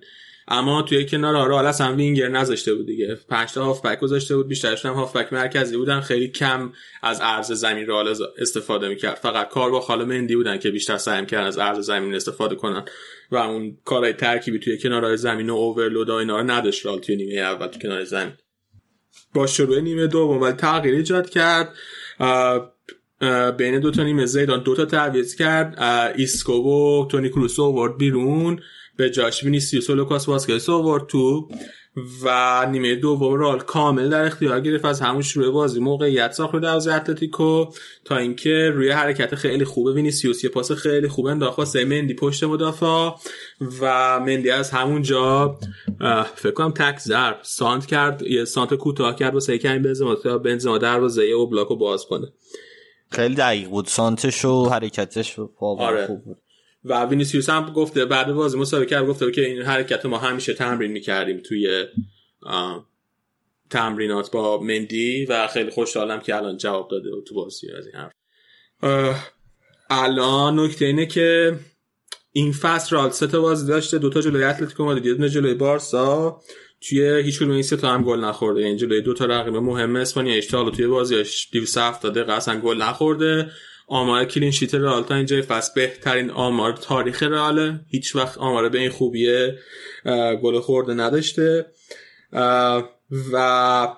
اما توی کنار رال اصلا وینگر نذاشته بود دیگه. پنج تا هافبک گذاشته بود بیشترشون هم هافبک مرکزی بودن خیلی کم از عرض زمین رال استفاده می‌کرد. فقط کار با خاله مندی بودن که بیشتر سعی می‌کردن از عرض زمین استفاده کنن. و اون کارهای ترکیبی توی کنارهای زمین و اوورلود و اینا رو نداشت رال توی نیمه اول تو کنار زمین. با شروع نیمه دوم ولی تغییر ایجاد کرد. بین دو تا نیمه زیدان دو تا تعویض کرد. ایسکو و تونی کروسو آورد بیرون. به جاش وینیسیوس و لوکاس واسکز آورد تو. و نیمه دوم رئال کامل در اختیار گرفت از همون شروع بازی. موقعیت ساخت دروازه اتلتیکو تا اینکه روی حرکت خیلی خوبه وینیسیوس یه پاس خیلی خوب انداخت واسه مندی پشت مدافع و مندی از همونجا فکر کنم تک ضرب سانت کرد یه سانت کوتاه کرد واسه کمی بنزما تا بنزما دروازه او بلاکو باز کنه. خیلی دقیق بود. سانتش و حرکتش آره. خوب بود. و وینیسیوس هم گفته بعد بازی مسابقه کرد گفته که این حرکت ما همیشه تمرین می‌کردیم توی تمرینات با مندی و خیلی خوشحالم که الان جواب داده و تو بازی از این حرف. الان نکته اینه که این فصل رال سه تا بازی داشته دوتا جلوی اتلتیکو مادرید یه جلوی بارسا. توی هیچ کدوم این سه تا هم گل نخورده. یعنی جلوی دو تا رقیب مهم اسپانیا اشتغال توی بازیش 270 دقیقه اصلا گل نخورده. آمار کلین شیت رئال تا اینجای فصل بهترین آمار تاریخ رئال. هیچ وقت آمار به این خوبیه گل خورده نداشته. و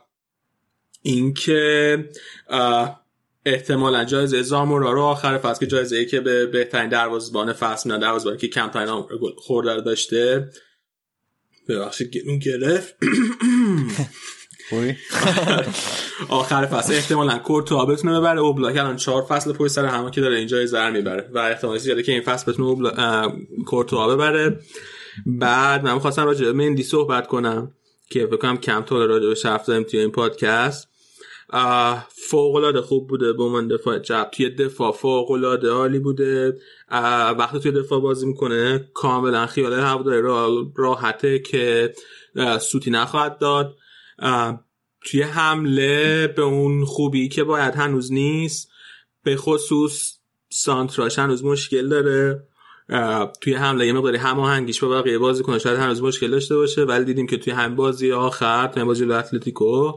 اینکه احتمالا جایزه زامورا رو آخر فصل که جایزه ای که به بهترین دروازه‌بان فصل میدن دروازه‌بانی که کمترین آمار گل خورده داشته. ببخشید گلون گرفت. آخر فصل. احتمالا کورتوا بتونه ببره. اوبلاک الان چهار فصل پشت سر همه که داره اینجا زر می‌بره. و احتمال زیاده که این فصل بتونه اوبلا... کورتوا ببره. بعد من خواستم راجع به مندی صحبت کنم که کنم کم طول راجع به حرف زدیم توی این پادکست. فوق خوب بوده به من دفاع چپ توی دفاع فوق العاده عالی بوده. وقتی توی دفاع بازی می‌کنه کاملا خیال هواداری راحته که سوتی نخواهد داد. توی حمله به اون خوبی که باید هنوز نیست به خصوص سانتراش هنوز مشکل داره. توی حمله یه مقداری هماهنگیش با بقیه بازی کنه شاید هنوز مشکل داشته باشه ولی دیدیم که توی هم بازی آخر توی بازی اتلتیکو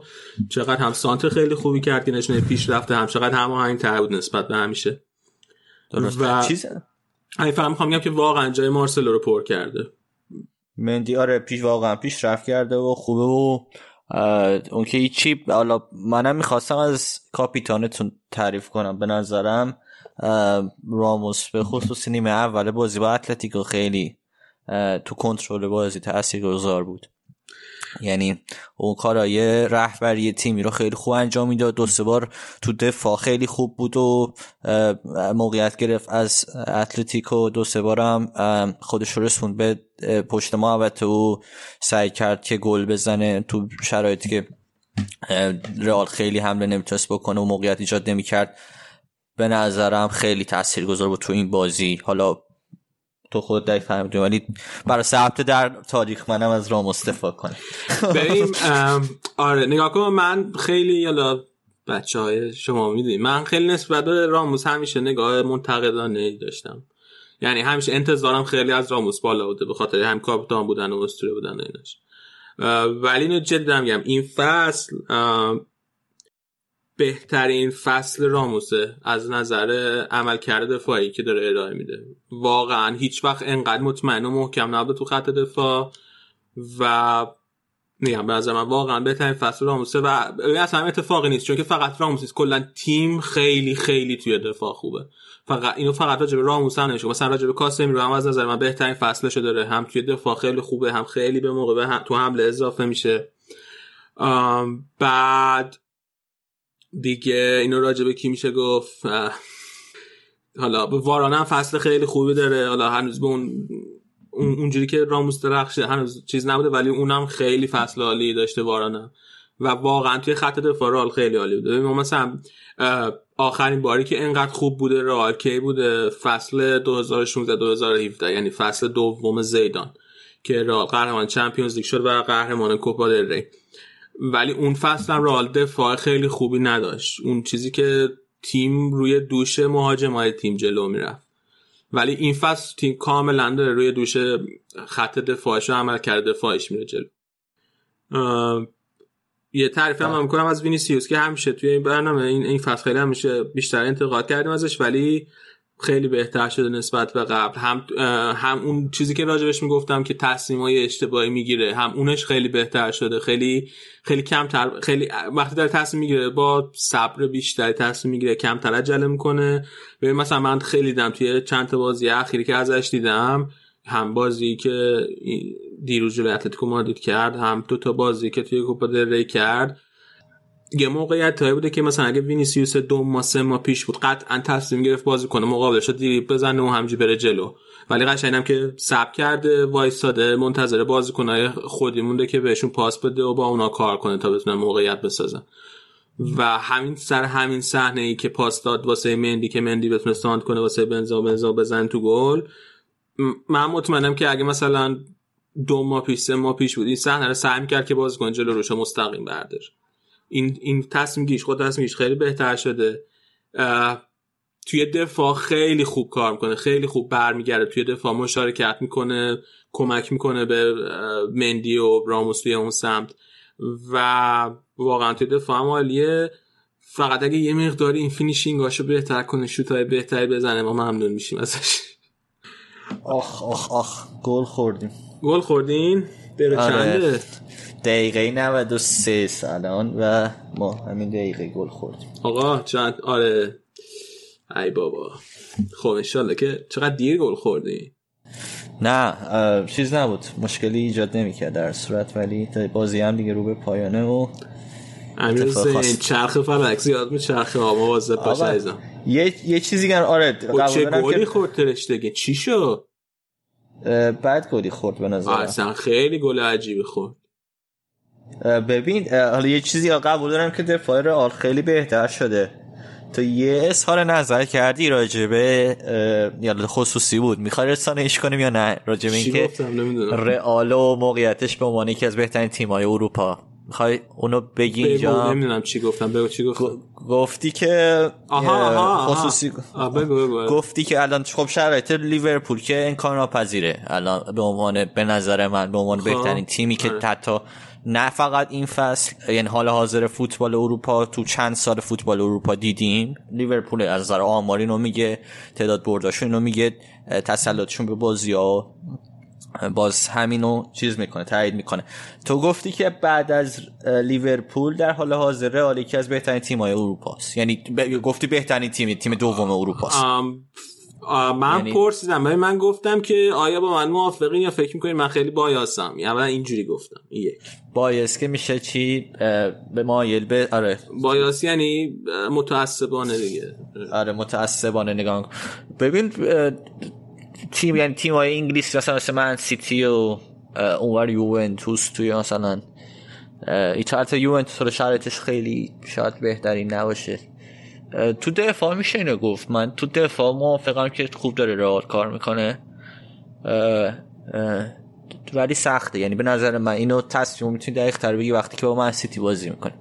چقدر هم سانتر خیلی خوبی کرد که نشونه پیش رفته هم چقدر هماهنگ تر بود نسبت به همیشه. درست. و چیز؟ همین فهم میگم که واقعا جای مارسلو رو پر کرده. مندی آره پیش واقعا پیش رفت کرده و خوبه و اون که هیچی حالا منم می‌خواستم از کاپیتانتون تعریف کنم. به نظرم راموس به خصوص نیمه اول بازی با اتلتیکو خیلی تو کنترل بازی تاثیر گذار بود. یعنی اون کارای رهبری تیمی رو خیلی خوب انجام می‌داد. دو سه بار تو دفاع خیلی خوب بود و موقعیت گرفت از اتلتیکو. دو سه بار هم خودش رو رسوند به پشت محوطه و سعی کرد که گل بزنه تو شرایطی که رئال خیلی حمله نمی‌تونست بکنه و موقعیت ایجاد نمی‌کرد. به نظرم خیلی تاثیرگذار بود تو این بازی. حالا تو خود دقیق فهمیدی ولی برای ثبت در تاریخ منم از رام استفاده کنه بریم آره نگاه کن من خیلی یالا بچه های شما می‌دونی من خیلی نسبت به راموس همیشه نگاه منتقدانه داشتم. یعنی همیشه انتظارم خیلی از راموس بالا بوده به خاطر هم کاپیتان بودن و اسطوره بودن اینش ولی اینو جدی میگم این فصل بهترین فصل راموسه از نظر عملکرد دفاعی که داره ارائه میده. واقعا هیچ وقت انقدر مطمئن و محکم نبوده تو خط دفاع و میگم به من واقعا بهترین فصل راموسه و اصلا اتفاقی نیست چون که فقط راموس نیست کلا تیم خیلی خیلی توی دفاع خوبه. فقط اینو فقط راجع به راموس هم نمیشه مثلا راجع به کاسمی رو هم از نظر من بهترین فصلشو داره هم توی دفاع خیلی خوبه هم خیلی به موقع هم تو حمله اضافه میشه. بعد دیگه اینو راجع به کی میشه گفت؟ حالا به واران فصل خیلی خوبی داره. حالا هنوز به اون اونجوری که راموس درخشه هنوز چیز نبوده ولی اونم خیلی فصل عالی داشته وارانم و واقعا توی خط دفاع رال خیلی عالی بوده. ما مثلا آخرین باری که انقدر خوب بوده رال کی بوده؟ فصل 2016 2017 یعنی فصل دوم زیدان که رال قهرمان چمپیونز لیگ شد و قهرمان کوپا دل ری. ولی اون فصل هم رئال دفاع خیلی خوبی نداشت. اون چیزی که تیم روی دوش مهاجمای تیم جلو می‌رفت. ولی این فصل تیم کاملا داره روی دوش خط دفاعش رو عمل کرده دفاعش میره جلو. یه تعریف هم, هم کنم از وینیسیوس که همیشه توی این برنامه این این فصل خیلی همیشه بیشتر انتقاد کردیم ازش ولی خیلی بهتر شده نسبت به قبل. هم هم اون چیزی که راجبش می‌گفتم که تصمیمای اشتباهی می‌گیره هم اونش خیلی بهتر شده. خیلی خیلی کمتر خیلی وقتی داره تصمیم می‌گیره با صبر بیشتری تصمیم می‌گیره کمتر عجله می‌کنه. ببین مثلا من خیلی دیدم توی چند تا بازی اخیری که ازش دیدم هم بازی که دیروز جلوی اتلتیکو مادرید کرد هم دو تا بازی که توی کوپا دل ری کرد. یه موقعیت هایی بوده که مثلا اگه وینیسیوس دو ما سه ما پیش بود قطعا تصمیم گرفت بازی کنه مقابلش دیریب بزنه و همجی بره جلو. ولی قشنگم که سب کرده وایستاده منتظر بازیکنای خودی مونده که بهشون پاس بده و با اونا کار کنه تا بتونن موقعیت بسازن. و همین سر همین صحنه ای که پاس داد واسه مندی که مندی بتونه ساند کنه واسه بنزا بنزا بزن تو گل. من مطمئنم که اگه مثلا دو ماه پیش سه ماه پیش بود این صحنه رو سعی کرد که بازیکن جلو روش مستقیم بردار این این تصمیم گیش خود تصمیم گیش خیلی بهتر شده. توی دفاع خیلی خوب کار می‌کنه خیلی خوب برمیگرده. توی دفاع مشارکت می‌کنه کمک می‌کنه به مندی و راموس توی اون سمت. و واقعا توی دفاع عالیه. فقط اگه یه مقداری این فینیشینگاشو بهتر کنه شوتای بهتری بزنه ما ممنون میشیم ازش. آخ آخ آخ گل خوردیم. گل خوردین؟ دقیقه چنده؟ دقیقه 93 الان و ما همین دقیقه گل خوردیم. آقا چند آره. ای بابا. خب انشالله که چقدر دیر گل خوردی. نه چیز نبود. مشکلی ایجاد نمی‌کرد در صورت ولی بازی هم دیگه رو به پایانه و امیر چرخ فلک زیاد می چرخ آما واسه پاش عزیزم. یه یه چیزی گن آره چه گلی خورد ترشتگی چی شد؟ بعد گلی خورد به نظر اصلا خیلی گل عجیبی خورد. ببین حالا یه چیزی قبول دارم که دفاع رئال خیلی بهتر شده. تو یه اظهار نظر کردی راجبه یا خصوصی بود. می‌خوای رسانه‌ایش کنیم یا نه؟ راجبه اینکه رئال و موقعیتش به عنوان یکی از بهترین تیم‌های اروپا. می‌خوای اونو بگی اینجا؟ نمی‌دونم چی گفتم. بگو چی گفتم؟ گفتی که آها آها خصوصی آها. بگو بگو گفتی که الان خب شرایط لیورپول که امکان ناپذیره. الان به عنوان به نظر من به عنوان بهترین تیمی که حتی نه فقط این فصل یعنی حال حاضر فوتبال اروپا تو چند سال فوتبال اروپا دیدیم. لیورپول از نظر آماری اینو میگه تعداد برداشون اینو میگه تسلطشون به بازی ها باز همینو چیز می‌کنه تایید می‌کنه. تو گفتی که بعد از لیورپول در حال حاضر رئال یکی از بهترین تیم‌های اروپا است یعنی. گفتی بهترین تیم تیم دوم اروپا است من یعنی... پرسیدم ولی من گفتم که آیا با من موافقین یا فکر می‌کنین من خیلی بایاسم؟ یعنی اینجوری گفتم یک. بایاس که میشه چی؟ به مایل به آره. بایاس یعنی متعصبانه دیگه. آره متعصبانه نگاه ببین تیم یعنی تیم های انگلیس مثلا مثل من سیتی و اونور یوونتوس توی مثلا ایتالت یوونتوس رو شرایطش خیلی شاید بهتری نباشه. تو دفاع میشه اینو گفت. من تو دفاع موافقم که خوب داره رئال کار می‌کنه. ولی سخته. یعنی به نظر من اینو تصمیم می‌تونی دقیق تر بگی وقتی که با من سیتی بازی می‌کنه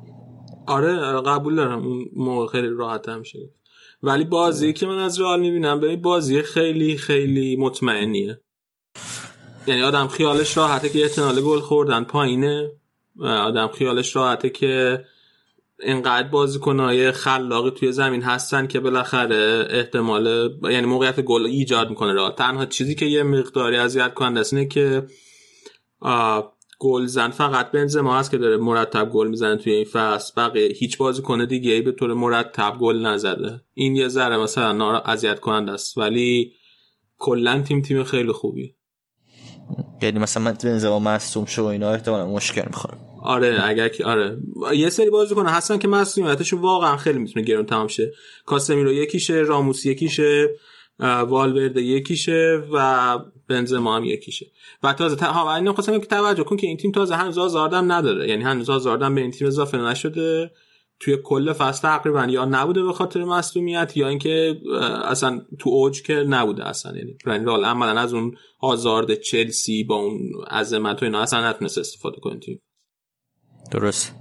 آره قبول دارم. اون موقع خیلی راحت هم شده ولی بازی که من از رئال می‌بینم. ببین بازی خیلی خیلی مطمئنیه. یعنی آدم خیالش راحته که احتمال گل خوردن پایینه. آدم خیالش راحته که اینقدر بازیکنهای خلاقی توی زمین هستن که بالاخره احتمال یعنی موقعیت گل ایجاد می‌کنه را تنها چیزی که یه مقداری اذیت کننده اینه که گل زن فقط بنزما هست که داره مرتب گل می‌زنه توی این فصل. بقیه هیچ بازیکن دیگه ای به طور مرتب گل نزده. این یه ذره مثلا اذیت کننده است. ولی کلا تیم تیم خیلی خوبی یعنی مثلا بنزما مصدوم شو اینا احتمالاً مشکل می‌خوره. آره اگر که آره. یه سری بازیکن هستن که مصونیتشون واقعا خیلی می‌تونه گرون تمام شه. کاسمیرو یکیشه راموس یکیشه والورده یکیشه و بنزما هم یکیشه. و تازه تا ها اینو خواستم که توجه کن که این تیم تازه هنوز آزاردم نداره. یعنی هنوز آزاردم به این تیم اضافه نشده. توی کل فصل تقریبا یا نبوده به خاطر مصونیت یا اینکه اصلا تو اوج که نبوده اصلا. یعنی رال عملا از اون آزارد چلسی با اون عظمت و اینا اصلا نتونست استفاده کنه درست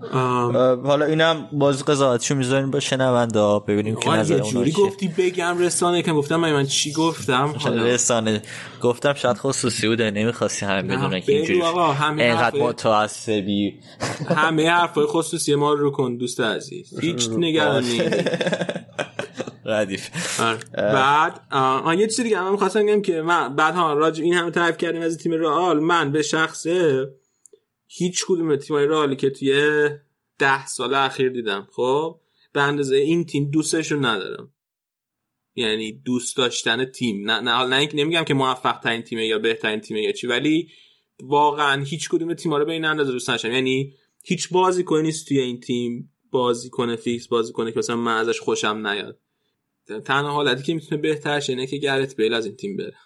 حالا اینم باز قضاوتشو می‌ذاریم با شنونده ببینیم که نظر اونا جوری گفتی بگم رسانه که گفتم من, من چی گفتم؟ رسانه گفتم شاید خصوصی بوده نمی‌خواستی همه بدونه که اینجوری اینقدر متعصبی. همه حرفای خصوصی ما رو کن دوست عزیز. هیچ نگرانی. ردیف. بعد آن یه چیزی دیگه من می‌خواستم بگم که من بعد ها راجع این همه تعریف کردیم از تیم رئال. من به شخصه هیچ کدوم تیمای رئالی که توی ده سال اخیر دیدم خب؟ به اندازه این تیم دوستشون ندارم. یعنی دوست داشتن تیم. نه نه نه نمیگم که موفق ترین تیمه یا بهترین تیمه یا چی ولی واقعا هیچ کدوم تیم‌ها رو به این اندازه دوست نداشتم. یعنی هیچ بازیکنی نیست توی این تیم بازی کنه فیکس بازی کنه که مثلا من ازش خوشم نیاد. تنها حالتی که می‌تونه بهترش اینه که گرت بیل از این تیم بره.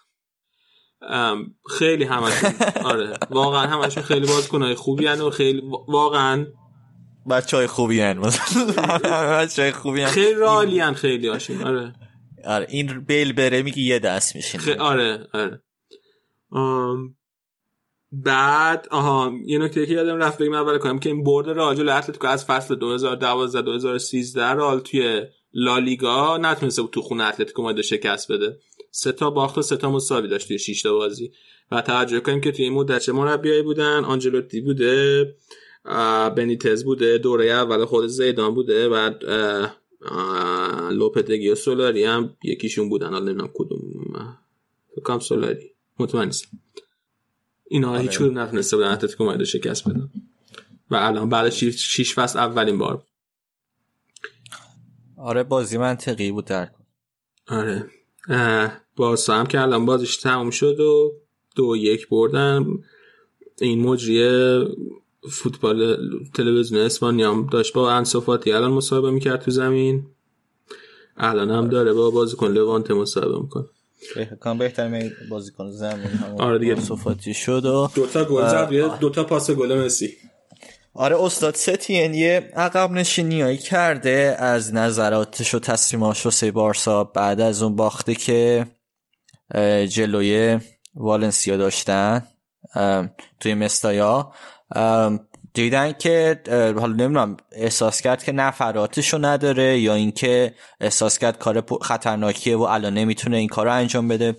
خیلی همشون. آره. واقعا همشون خیلی بازیکنای خوبی هن و خیلی واقعا بچه های خوبی هن. بچه های خوبی هن. خیلی رالی هن خیلی هاشون. آره. آره این بیل بره میگه یه دست میشین خ... آره آره. آم... بعد آها یه نکته که یادم رفت بگم اول کنم که این برد راجل اتلتیکو از فصل 2012 2013 رال توی لالیگا نتونسته بود تو خونه اتلتیکو مادرید شکست بده. سه تا باخت و سه تا مساوی داشت توی 6 تا بازی. و توجه کنیم که توی این مدت چه مربیایی بودن؟ آنجلوتی بوده بنیتز بوده دوره اول خود زیدان بوده و لوپتگی و سولاری هم یکیشون بودن. حالا نمی‌دونم کدوم فکرم سولاری. مطمئن نیستم. اینا هیچ کدوم نتونسته بودن اتلتیکو مادرید شکست بدن. و الان بعد 6 فصل اولین بار. آره بازی منطقی بود در آره. با هم که الان بازیش تموم شد و دو یک بردن. این مجری فوتبال تلویزیون اسپانیا هم داشت. با انصافاتی الان مصاحبه می‌کرد تو زمین. الان هم داره با بازیکن لوانت مصاحبه می‌کنه. کام بهتر بازیکن زمین. آره دیگه. صفاتی شد و دوتا گل زد دوتا پاس گل مسی. آره استاد ستین یه عقب نشینیایی کرده از نظراتش و تصمیماش واسه بارسا. بعد از اون باخته که جلوی والنسیا داشتن توی مستایا. دیدن که حالا نمی‌دونم احساس کرد که نفراتشو نداره یا اینکه احساس کرد کار خطرناکیه و الان نمی‌تونه این کار رو انجام بده.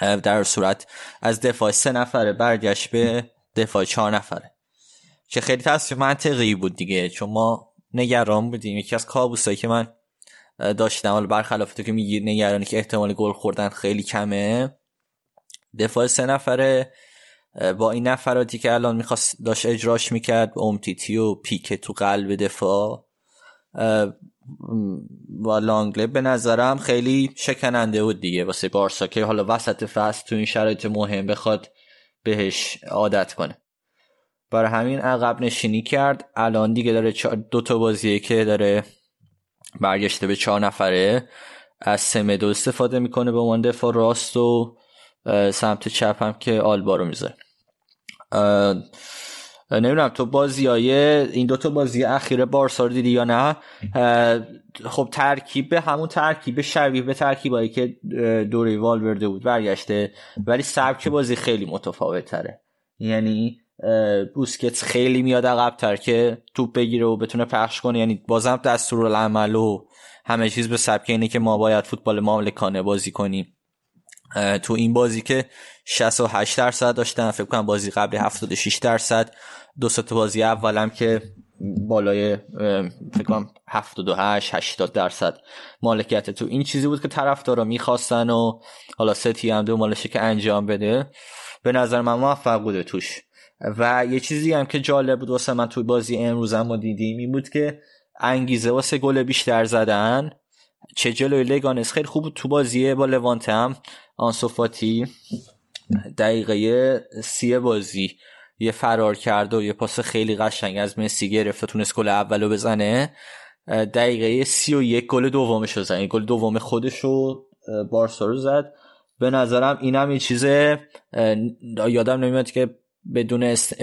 در صورت از دفاع سه نفره برگشت به دفاع چهار نفره. که خیلی تصمیم منطقی بود دیگه. چون ما نگران بودیم. یکی از کابوسایی که من داشتم حالا برخلاف تو که میگی نگرانی که احتمال گل خوردن خیلی کمه. دفاع سه نفره. با این نفراتی که الان می‌خواست داشت اجراش می‌کرد امتیتی و پیک تو قلب دفاع. و لانگله به نظرم خیلی شکننده بود دیگه. واسه بارسا که حالا وسط فصل تو این شرایط مهم بخواد بهش عادت کنه. برای همین عقب نشینی کرد. الان دیگه داره دو تا بازیه که داره برگشته به چهار نفره. از سمدو استفاده می‌کنه به عنوان دفاع راست و سمت چپ هم که آلبا رو می‌ذاره. نمی‌دونم تو بازی این دوتا بازی اخیر بارسا رو دیدی یا نه؟ خب ترکیب همون ترکیب شبیه به ترکیب که دوره والورده بود برگشته. ولی سبک بازی خیلی متفاوت تره یعنی بوسکتس خیلی میاد عقبتر که توپ بگیره و بتونه پخش کنه. یعنی بازم دستور العمل و همه چیز به سبک اینه که ما باید فوتبال مالکانه بازی کنیم. تو این بازی که 68 درصد داشتن فکر کنم بازی قبل 76 درصد. دو تا بازی اولم که بالای فکر کنم 78 80 درصد مالکیت. تو این چیزی بود که طرفدارا می‌خواستن و حالا ستی هم دو مالشه که انجام بده. به نظر من موفق بوده توش. و یه چیزی هم که جالب بود واسه من توی بازی امروز هم دیدیم این بود که انگیزه واسه گل بیشتر زدن چه جلوی لگانس خیلی خوب بود تو بازی با لوانت هم آنسوفاتی دقیقه سی بازی یه فرار کرد و یه پاس خیلی قشنگ از مسی گرفت و تونست گل اولو بزنه. دقیقه سی و یک گل دومش زد گل دوم خودش رو بارسا زد. به نظرم اینم یه چیز یادم نمیاد که بدون است...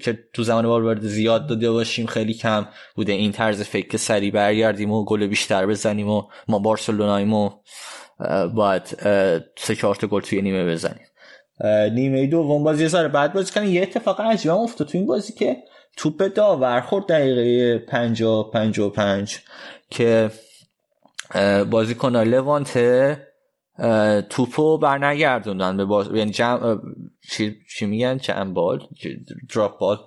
که تو زمان وارد زیاد داده باشیم خیلی کم بوده. این طرز فکر که سریع برگردیم و گل بیشتر بزنیم و ما بارسلوناییم و باید سه چهار گل توی نیمه بزنیم. نیمه دوم بازی سر بعد بازی کنیم. یه اتفاق عجیب افتاد تو این بازی که توپ داور خورد دقیقه 50 55 که بازیکن لوانته توپو برنگردوندن به باز... یعنی جم... چی... چی میگن؟ چند بال؟ دراپ بال؟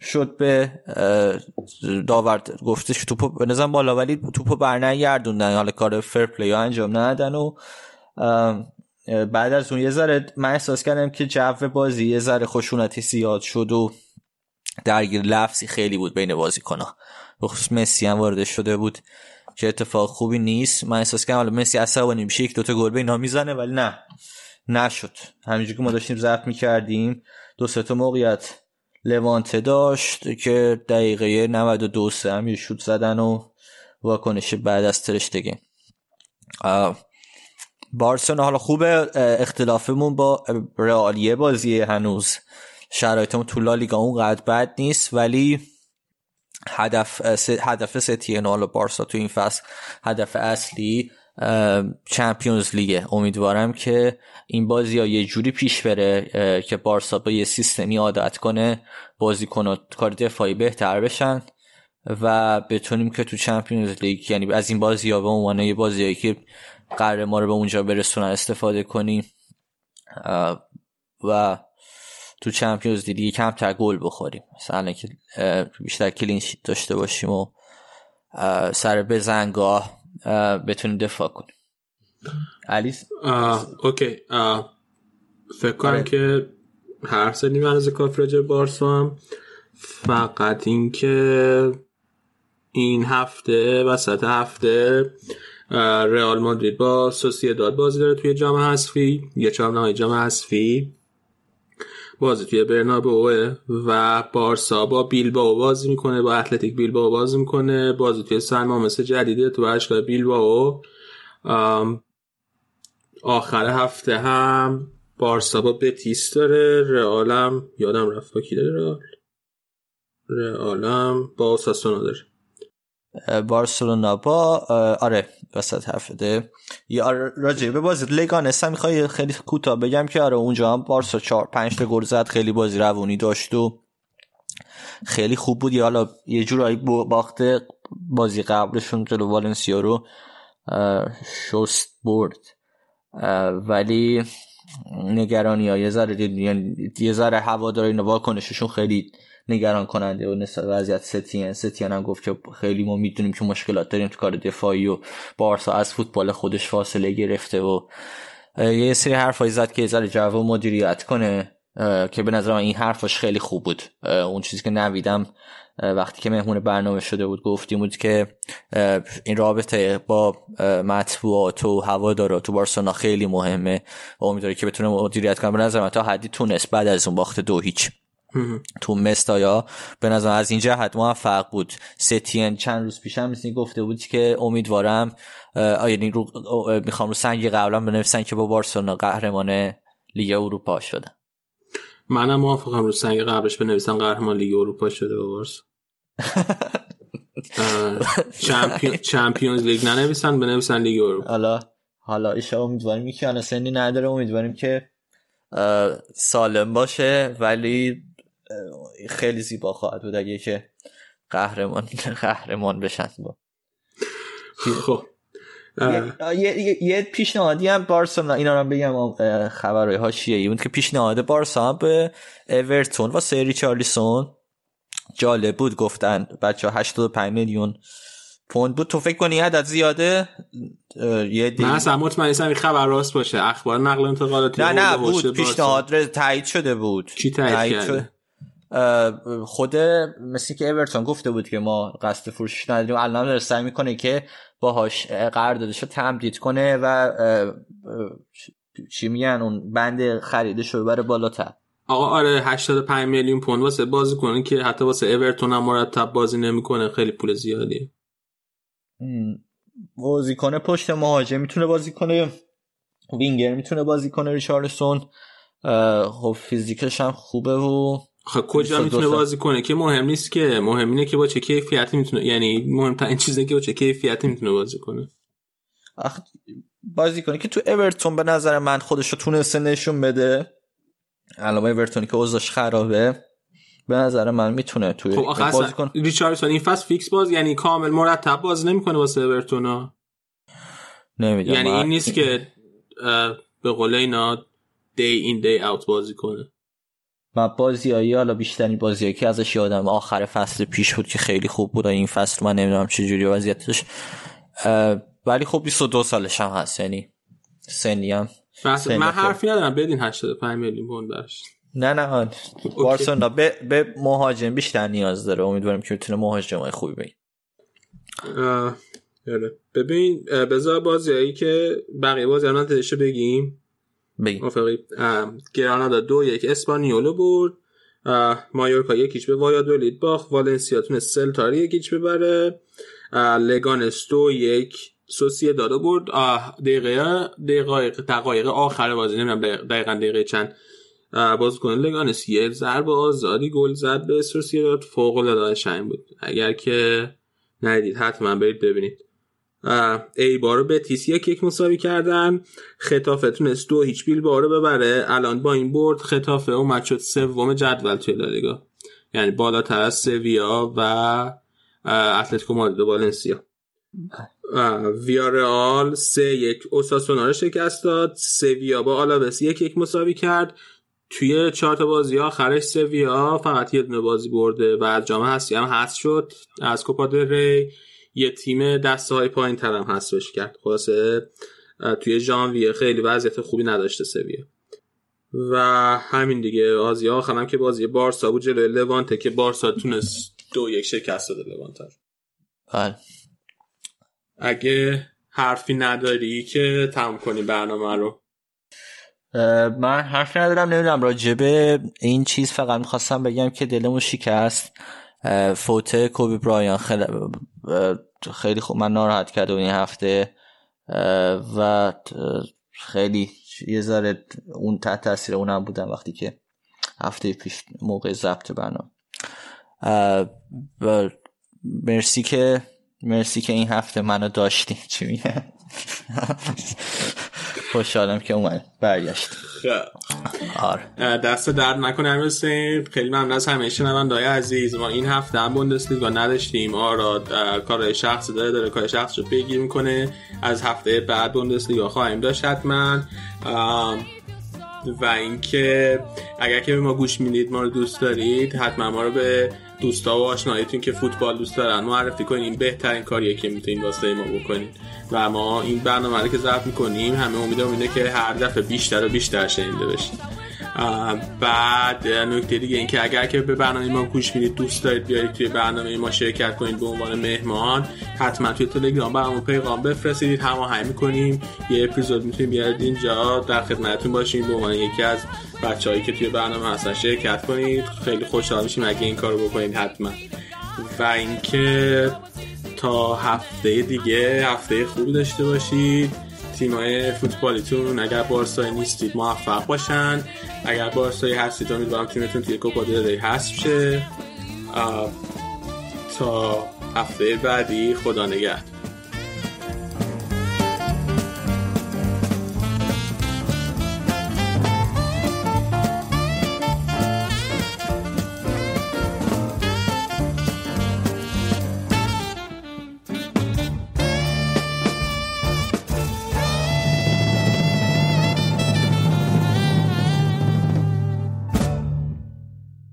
شد به داور گفتش توپو به نظرم بالا ولی توپو برنگردوندن. حالا کار فر پلی انجام ندادن و بعد از اون یه ذره من احساس کردم که جو بازی یه ذره خشونتی زیاد شد و درگیر لفظی خیلی بود بین بازیکن‌ها. بخصوص مسی هم وارد شده بود که اتفاق خوبی نیست. من احساس کردم حالا مسی عصبانی میشه یک دوتا گل به اینا می‌زنه ولی نه. نشد. همینجوری که ما داشتیم ضبط می‌کردیم دو سه تا موقعیت لوانته داشت که دقیقه 92 سه هم یه شوت زدن و واکنش بعد از ترشتگی. بارسلونا حالا خوبه اختلافمون با رئالیه بازی هنوز. شرایطمون تو لالیگا اونقدر بد نیست ولی هدف هدف ستین حالا بارسا تو این فصل هدف اصلی چمپیونز لیگه امیدوارم که این بازی ها یه جوری پیش بره که بارسا با یه سیستمی عادت کنه بازی کنه کار دفاعی بهتر بشن و بتونیم که تو چمپیونز لیگ یعنی از این بازی ها به عنوان یه بازی که قرار ما رو به اونجا برسونن استفاده کنیم و تو چمپیونز لیگ کمتر گل بخوریم. مثلا که بیشتر کلین داشته باشیم و سر بزنگاه بتونیم دفاع کنیم علیس؟ اوکی. فکر کنم آره. که هر سنی من از کافی راجع بارسا هم. فقط اینکه این هفته وسط هفته رئال مادرید با سوسیداد بازی داره توی جام حذفی. یه چهار نهایی جام حذفی. بازی توی برنابئو و بارسا با بیلبائو بازی می‌کنه با اتلتیک بیلبائو بازی می‌کنه. بازی توی مثل جدیده تو اشکال بیلبائو. آخر هفته هم بارسا با بتیس داره. رئالم یادم رفت با کی داره رئال؟ رئالم با ساسونا داره. بارسلونا با آره وسط هفته یا آره راجع به بازی لگانس هم می‌خوای خیلی کوتاه بگم که آره اونجا هم بارسا 4 5 تا گل زد خیلی بازی روونی داشت و خیلی خوب بود. یا حالا یه جورایی باخته بازی قبلشون جلو والنسیا رو شست برد. ولی نگرانی ها یه ذره یه ذره هواداری واکنششون خیلی نگران کننده و وضعیت ستین ستین هم گفت که خیلی ما می‌دونیم که مشکلات داریم تو کار دفاعی و بارسا از فوتبال خودش فاصله گرفته و یه سری حرفایی زد که ذره جو مدیریت کنه که به نظر این حرفش خیلی خوب بود. اون چیزی که نویدم وقتی که مهمون برنامه شده بود گفتیم بود که این رابطه با مطبوعات و هوادارا تو بارسلونا خیلی مهمه. و امیدواره که بتونه مدیریت کنه. به نظر تا حدی تونست بعد از اون باخت دو هیچ. تو مستایا به نظر از این جهت موفق بود. ستین چند روز پیشم مثل گفته بود که امیدوارم یعنی رو می‌خوام رو سنگ قبرم بنویسن که با بارسلونا قهرمان لیگ اروپا شدن. منم موافقم رو سنگ قبرش بنویسن قهرمان لیگ اروپا شده با بارسا. Champions League ننویسن بنویسن لیگ اروپا. حالا حالا ایشا امیدواریم که سنی نداره امیدواریم که سالم باشه ولی خیلی زیبا خواهد بود اگه که قهرمان قهرمان بشن با. خب. یه, یه پیشنهادی هم بارسا اینا رو بگم خبرهای ها چیه بود که پیشنهاد بارسا هم به اورتون و سری چارلیسون جالب بود گفتن بچه ها 85 میلیون پوند بود. تو فکر کنی عدد زیاده؟ یه من اصلا مطمئن این خبر راست باشه. اخبار نقل انتقالاتی نه نه بود. پیشنهاد تایید شده بود. چی تایید شده خود مثل که اورتون گفته بود که ما قصد فروشش نداریم الان داره سعی می‌کنه که باهاش قراردادش رو تمدید کنه و چی میگن اون بند خریدش رو ببره بالاتر. آقا آره 85 میلیون پوند واسه بازی کنه که حتی واسه اورتون هم مرتب بازی نمی‌کنه خیلی پول زیادیه. بازی کنه پشت مهاجم می‌تونه بازی کنه وینگر می‌تونه بازی کنه ریچارلسون خب فیزیکش هم خوبه و کجا می‌تونه بازی کنه؟ که مهم نیست که مهم اینه که با چه کیفیتی می‌تونه یعنی مهمترین چیزه که با چه کیفیتی می‌تونه بازی کنه. اخ بازی کنه که تو اورتون به نظر من خودش رو تونسته نشون بده. الان اورتونی که اوضاعش خرابه به نظر من می‌تونه توی خب آخه بازی اصلا کن ریچاردسون این فصل فیکس باز یعنی کامل مرتب باز نمی‌کنه واسه اورتون نمی‌دونم. یعنی این نیست که به قول اینا دی این دی اوت بازی کنه. من بازیایی حالا بیشترین بازیایی که ازش یادم آخر فصل پیش بود که خیلی خوب بود و این فصل من نمی‌دونم چه جوری وضعیتش ولی خب 22 سالش هم هست یعنی سنی هم. سنی من خب. حرفی ندارم بدین 85 میلیون پوند نه نه آن. بارسلونا به, به مهاجم بیشتر نیاز داره. امیدوارم که بتونه مهاجمای خوبی اه، آره. ببین بذار بازیایی که بقیه بازی نتیجه بگیم. بگیم. گرانادا دو یک اسپانیولو برد. مایورکا یکیچ به وایادولید باخت. والنسیا تونست سلتا رو یکیچ ببره. لگانس دو یک سوسیه دادا برد. اه، دقیقه دقایق آخر بازی نمی‌دونم دقیق- دقیقا دقیقه چند. بازیکن لگانس یه ضربه آزادی گل زد به سوسیه داد فوق العاده قشنگ بود. اگر که ندیدید حتما برید ببینید. اه، ایبار رو به تیس یک یک مساوی کردن. خطافه تونست دو هیچ بیل بارو ببره. الان با این برد خطافه اومد شد سوم جدول توی لالیگا. یعنی بالاتر از سویا و اتلتیکو مادرید و والنسیا. اه، ویارئال سه یک اوساسونا رو شکست داد. سویا با آلاوس یک یک مساوی کرد. توی چهار تا بازی آخرش سویا فقط یه دونه بازی برده و از جام هستی هم هست شد. از کوپا ری. یه تیم دسته های پایین تر هم هستش کرد. خلاصه توی ژانویه خیلی وضعیت خوبی نداشته سویا و همین دیگه بازی آخر هم که بازی بارسا بود جلوی لوانته که بارسا تونست دو یک شکست داده لوانته. بله. اگه حرفی نداری که تموم کنیم برنامه رو. من حرف ندارم نمی‌دونم راجبه این چیز فقط می‌خواستم بگم که دلمون شکست. فوت کوبی برایان خیلی, اه، خیلی خوب من ناراحت بود این هفته و خیلی یه ذره اون تحت تاثیر اونم بودم وقتی که هفته پیش موقع ضبط برنامه. مرسی که مرسی که این هفته منو داشتی. چی میگه؟ خوشحالم که اومد. برگشت. آره. دست درد نکنه امیر حسین. خیلی ممنون از همه. شنوندههای عزیز ما این هفته هم بوندسلیگا نداشتیم. آراد اه، کارهای شخصی داره داره کار شخص رو پیگیر می‌کنه. از هفته بعد بوندسلیگا خواهیم داشت حتما. و اینکه اگر که به ما گوش می‌دید ما رو دوست دارید حتما ما رو به دوستا و آشنایتون که فوتبال دوست دارن. معرفی کنین بهترین کاریه که می‌تونین واسه ما بکنین. و ما این برنامه رو که ضبط می‌کنیم همه امیدمون اینه که هر دفعه بیشتر و بیشتر شنیده بشین. بعد نکته دیگه این که اگر که به برنامه ما گوش می‌دید دوست دارید بیارید توی برنامه ما شرکت کنید به عنوان مهمان حتما توی تلگرام برامون پیغام بفرستید هماهنگ می‌کنیم. یه اپیزود می‌تونیم بیارید اینجا در خدمتتون باشیم. به عنوان یکی از بچههایی که توی برنامه هستن شرکت کنید. خیلی خوشحال میشیم اگه این کارو بکنید حتما. و اینکه تا هفته دیگه هفته خوبی داشته باشید. تیمای فوتبالیتون اگر بارسایی نیستید موفق باشن. اگر بارسایی هستید امیدوارم تیمتون توی کوپا دل حذف شه. تا هفته بعدی خدا نگهدار.